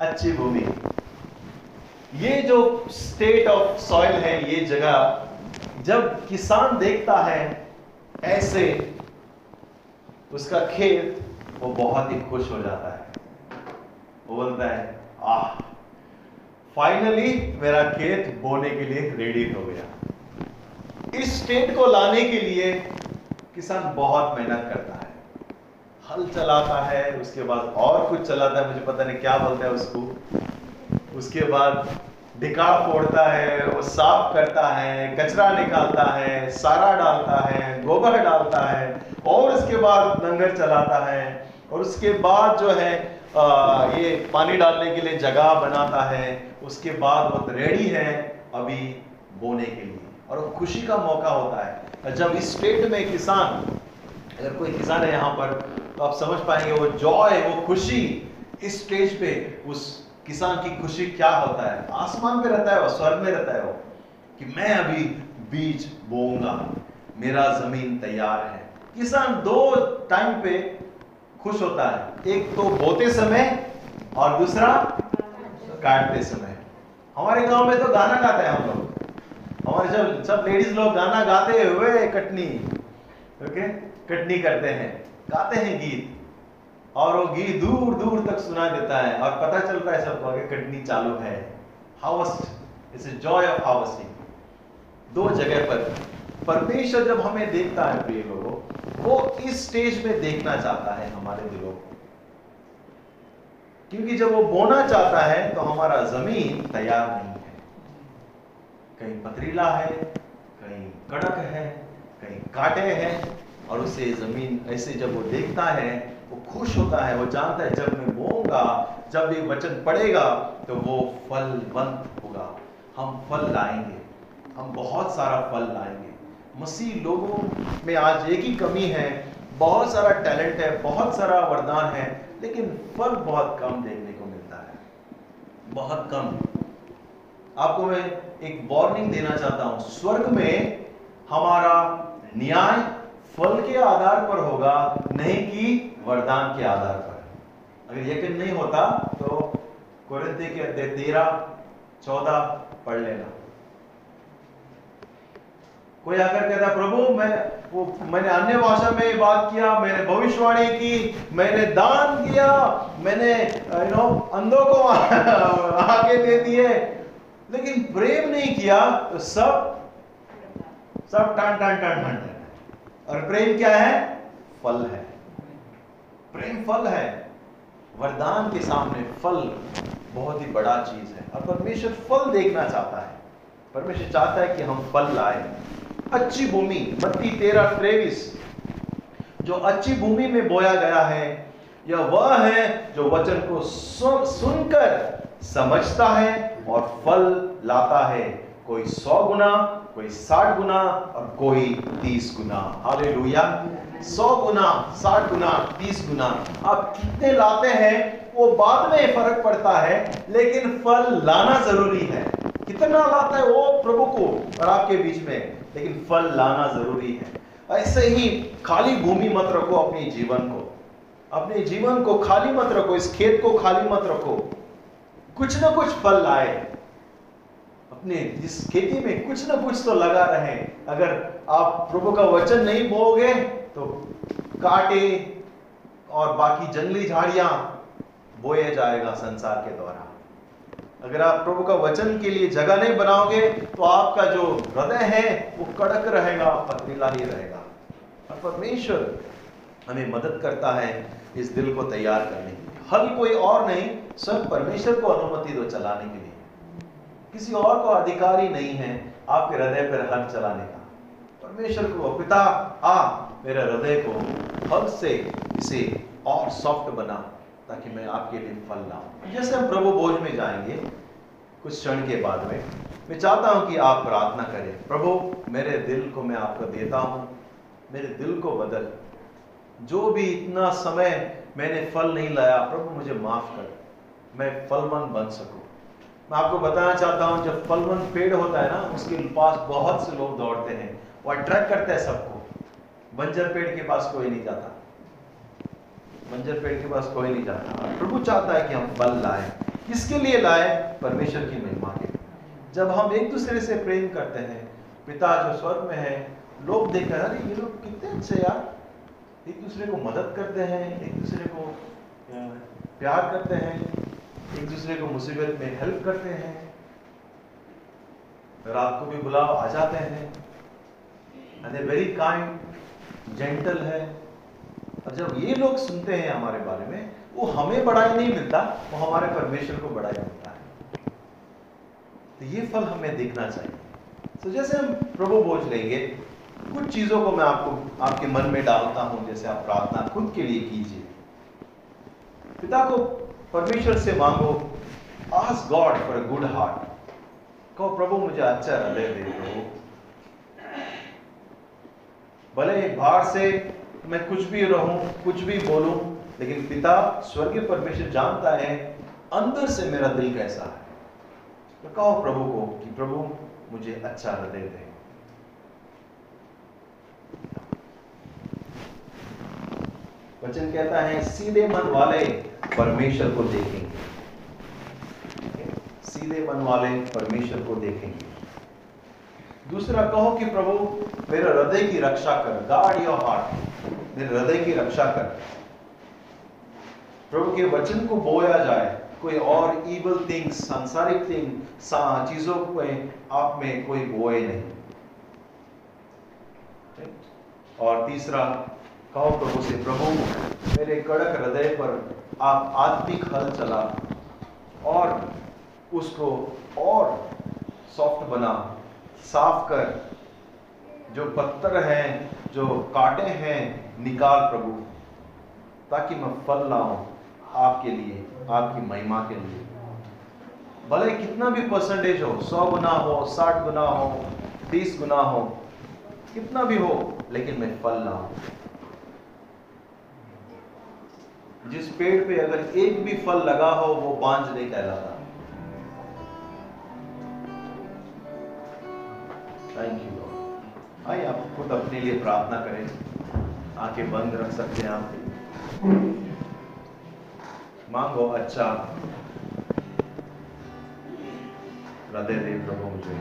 अच्छी भूमि। ये जो स्टेट ऑफ़ सॉइल है, ये जगह, जब किसान देखता है, ऐसे उसका खेत, वो बहुत ही खुश हो जाता है। वो बोलता है, आह फाइनली मेरा खेत बोने के लिए रेडी हो गया। इस स्टेट को लाने के लिए किसान बहुत मेहनत करता है। हल चलाता है उसके बाद और कुछ चलाता है मुझे पता नहीं क्या बोलता है उसको। उसके बाद डिकार फोड़ता है वो साफ़ करता है कचरा निकालता है सारा डालता है गोबर डालता है और उसके बाद लंगर चलाता है और उसके बाद जो है आ, ये पानी डालने के लिए जगह बनाता है उसके बाद वो रेडी है अभी बोने के लिए। और वो खुशी का मौका होता है। जब इस स्टेट में किसान, अगर कोई किसान है यहाँ पर तो आप समझ पाएँगे वो जॉय वो खुशी, इस स्टेज पे उस किसान की खुशी क्या होता है? आसमान पे रहता है वो, स्वर्ग में रहता है वो, कि मैं अभी बीज बोऊँगा, मेरा ज़मीन तैयार है। किसान दो टाइम पे खुश होता है। एक तो बोते समय और दूसरा काटते समय। हमारे गाँव में तो गाना गाते हैं हम लोग। हमारे जब सब लेडीज़ लोग गाना गाते हुए कटनी, ओके, कटनी करते हैं, गाते हैं गीत, और वो गीत दूर दूर तक सुना देता है, और पता चलता है सबको आगे कटनी चालू है। Harvest it's joy of harvesting दो जगह पर, परमेश्वर जब हमें देखता है, प्रिय लोगों, वो इस स्टेज में देखना चाहता है हमारे दिलों को। क्योंकि जब वो बोना चाहता है तो हमारा ज़मीन तैयार नहीं कहीं पथरीला है, कहीं कड़क है, कहीं कांटे हैं, और उसे ज़मीन ऐसे जब वो देखता है, वो खुश होता है, वो जानता है जब मैं बोऊँगा, जब ये वचन पड़ेगा तो वो फलवंत होगा। हम फल लाएँगे, हम बहुत सारा फल लाएँगे। मसीह लोगों में आज एक ही कमी है, बहुत सारा टैलेंट है, बहुत सारा वरदान है, लेकिन फल बहुत कम देखने को मिलता है। बहुत कम। आपको मैं एक वार्निंग देना चाहता हूँ। स्वर्ग में हमारा न्याय फल के आधार पर होगा, नहीं कि वरदान के आधार पर। अगर यकीन नहीं होता तो कुरिंती के तेरह, चौदह पढ़ लेना। कोई आकर कहता, प्रभु, मैं, वो, मैंने अन्य भाषा में बात किया, मैंने भविष्यवाणी की, मैंने दान किया, मैंने यू नो अंधों को आगे दे दिए लेकिन प्रेम नहीं किया तो सब सब टन टन टन टन टन। और प्रेम क्या है? फल है। प्रेम फल है। वरदान के सामने फल बहुत ही बड़ा चीज़ है। और परमेश्वर फल देखना चाहता है। परमेश्वर चाहता है कि हम फल लाए। अच्छी भूमि, बत्ती तेरह त्रेविस, जो अच्छी भूमि में बोया गया है यह वह है जो वचन को सुन, सुनकर समझता है और फल लाता है। कोई सौ गुना, कोई साठ गुना और कोई तीस गुना। हाले सौ गुना, साठ गुना, तीस गुना। आप कितने लाते हैं, वो बाद में फ़र्क पड़ता है, लेकिन फल लाना ज़रूरी है। कितना लाता है वो प्रभु को और आपके बीच में, लेकिन फल लाना ज़रूरी है। ऐसे ही खाली भूमि मत रखो अपने जीवन को। अपने जीवन को खाली मत रखो, इस खेत को खाली मत रखो। कुछ ना कुछ फल लाए। अपने इस खेती में कुछ ना कुछ तो लगा रहे। अगर आप प्रभु का वचन नहीं बोगे तो काटे और बाकी जंगली झाड़ियाँ बोए जाएगा संसार के द्वारा। अगर आप प्रभु का वचन के लिए जगह नहीं बनाओगे तो आपका जो हृदय है, वो कड़क रहेगा पथरीला ही रहेगा। और परमेश्वर हमें मदद करता है। इस दिल को तैयार करने के लिए। हल कोई और नहीं सब परमेश्वर को अनुमति दो चलाने के लिए। किसी और को अधिकार ही नहीं है आपके हृदय पर हल चलाने का। परमेश्वर को, पिता, आ, मेरे हृदय को हल से इसे और सॉफ्ट बना, ताकि मैं आपके लिए फल लाऊं। जैसे हम प्रभु भोज में जाएँगे, कुछ क्षण के बाद में, मैं चाहता हूँ कि आप प्रार्थना करें, प्रभु, मेरे दिल को मैं आपको देता हूँ, मेरे दिल को बदल जो भी इतना समय मैंने फल नहीं लाया, प्रभु मुझे माफ़ कर, मैं फलवन बन सकूँ। मैं आपको बताना चाहता हूँ, जब फलवन पेड़ होता है ना, उसके पास बहुत से लोग दौड़ते हैं, वो अट्रैक्ट करता है सबको। बंजर पेड़ के पास कोई नहीं जाता। बंजर पेड़ के पास कोई नहीं जाता। प्रभु चाहता है कि हम फल लाए। किसके लिए लाए? परमेश्वर की महिमा के जब हम एक दूसरे से प्रेम करते हैं, पिता जो स्वर्ग में है, लोग देखते हैं, अरे, ये लोग कितने अच्छे यार। एक दूसरे को मदद करते हैं, एक दूसरे को प्यार करते हैं, एक दूसरे को मुसीबत में हेल्प करते हैं। रात को भी बुलाओ आ जाते हैं। वेरी काइंड जेंटल है। और जब ये लोग सुनते हैं हमारे बारे में, वो हमें बढ़ाई नहीं मिलता, वो हमारे परमेश्वर को बढ़ाई मिलता है। तो ये फल हमें देखना चाहिए। तो जैसे हम प्रभु बोझ लेंगे कुछ चीज़ों को मैं आपको, आपके मन में डालता हूँ, जैसे आप प्रार्थना खुद के लिए कीजिए। पिता को परमेश्वर से मांगो ask God for a good heart कहो, प्रभु, मुझे अच्छा हृदय दे प्रभु भले बाहर से मैं कुछ भी रहूँ, कुछ भी बोलूँ, लेकिन पिता स्वर्गीय परमेश्वर जानता है, अंदर से मेरा दिल कैसा है। तो कहो प्रभु को कि, प्रभु, मुझे अच्छा हृदय दे। वचन कहता है, सीधे मन वाले परमेश्वर को देखेंगे। सीधे मन वाले परमेश्वर को देखेंगे। दूसरा, कहो कि प्रभु, मेरे हृदय की रक्षा कर गार्ड योर हार्ट मेरे हृदय की रक्षा कर। प्रभु के वचन को बोया जाए, कोई और इवल थिंग्स सांसारिक थिंग चीज़ों को आप में कोई बोए नहीं। और तीसरा, कहो प्रभु से, प्रभु, मेरे कड़क हृदय पर आप आत्मिक हल चला और उसको और सॉफ्ट बना, साफ़ कर। जो पत्थर हैं, जो कांटे हैं, निकाल प्रभु, ताकि मैं फल लाऊं आपके लिए, आपकी महिमा के लिए। भले कितना भी परसेंटेज हो, सौ गुना हो, साठ गुना हो, तीस गुना हो कितना भी हो, लेकिन मैं फल लाऊं जिस पेड़ पे अगर एक भी फल लगा हो, वो बांझ नहीं कहलाता। थैंक यू आइए आप खुद अपने लिए प्रार्थना करें। आँखें बंद रख सकते हैं आप। मांगो अच्छा हृदय दे प्रभु मुझे।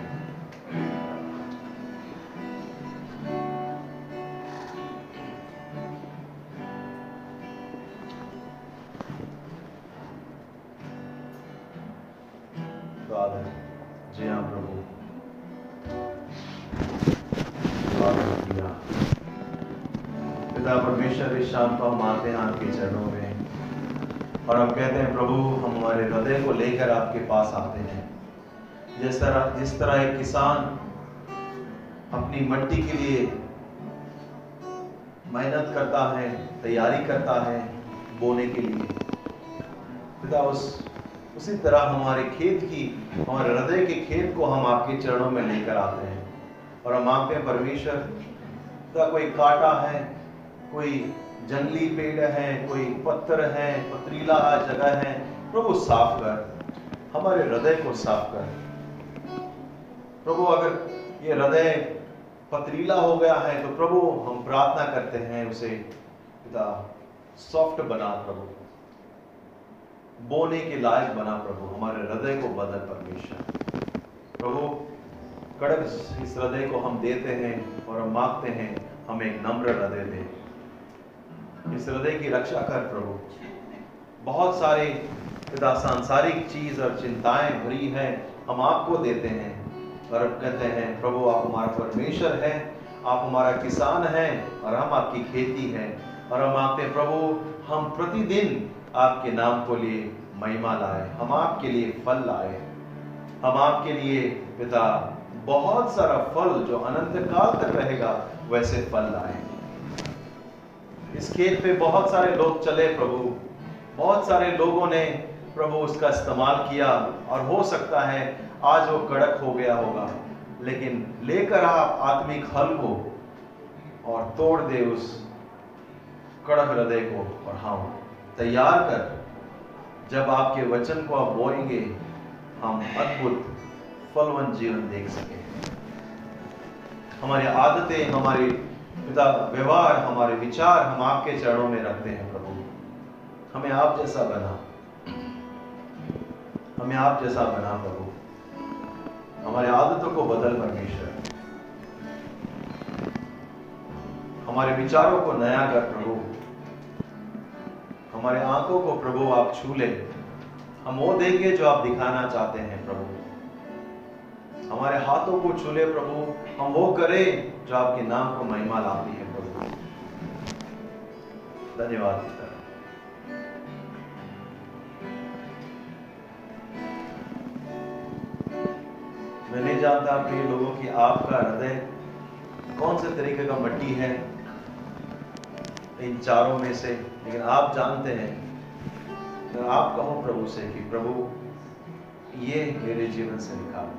इस शाम को हम आते हैं आपके चरणों में। और हम कहते हैं, प्रभु, हम हमारे हृदय को लेकर आपके पास आते हैं। जिस तरह जिस तरह एक किसान अपनी मट्टी के लिए मेहनत करता है, तैयारी करता है बोने के लिए, पिता, उस, उसी तरह हमारे खेत की, हमारे हृदय के खेत को हम आपके चरणों में लेकर आते हैं। और हम आपके परमेश्वर का कोई काटा है, कोई जंगली पेड़ है, कोई पत्थर है, पथरीला जगह है। प्रभु साफ़ कर, हमारे हृदय को साफ़ कर। प्रभु, अगर ये हृदय पथरीला हो गया है तो प्रभु, हम प्रार्थना करते हैं उसे, पिता, सॉफ्ट बना प्रभु। बोने के लायक बना प्रभु, हमारे हृदय को बदल परमेश्वर। प्रभु, कड़क इस हृदय को हम देते हैं और हम मांगते हैं, हमें नम्र हृदय दे। इस हृदय की रक्षा कर प्रभु। बहुत सारे पिता सांसारिक चीज़ और चिंताएँ भरी हैं, हम आपको देते हैं। और कहते हैं, प्रभु, आप हमारा परमेश्वर है, आप हमारा किसान है, और हम आपकी खेती है। और हम आपके प्रभु, हम प्रतिदिन आपके नाम को लिए महिमा लाए, हम आपके लिए फल लाए। हम आपके लिए, पिता, बहुत सारा फल जो अनंत काल तक रहेगा, वैसे फल लाए। इस खेत पे बहुत सारे लोग चले प्रभु। बहुत सारे लोगों ने प्रभु उसका इस्तेमाल किया और हो सकता है आज वो कड़क हो गया होगा। लेकिन लेकर आप आत्मिक हल को और तोड़ दे उस कड़क हृदय को और हम तैयार कर। जब आपके वचन को आप बोएँगे, हम अद्भुत फलवंत जीवन देख सके। हमारी आदतें, हमारे पिता व्यवहार, हमारे विचार हम आपके चरणों में रखते हैं प्रभु। हमें आप जैसा बना। हमें आप जैसा बना प्रभु। हमारे आदतों को बदल परमेश्वर। हमारे विचारों को नया कर प्रभु। हमारे आँखों को प्रभु आप छू ले। हम वो देंगे जो आप दिखाना चाहते हैं प्रभु। हमारे हाथों को छूले प्रभु। हम वो करें जो आपके नाम को महिमा लाती है प्रभु। धन्यवाद मैं नहीं जानता प्रिय लोगों की आपका हृदय कौन से तरीके का मट्टी है इन चारों में से, लेकिन आप जानते हैं अगर आप कहो प्रभु से कि प्रभु, ये मेरे जीवन से निकाल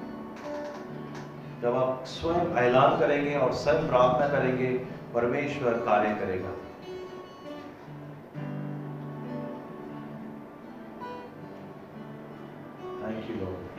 जब आप स्वयं ऐलान करेंगे और स्वयं प्रार्थना करेंगे, परमेश्वर कार्य करेगा। Thank you Lord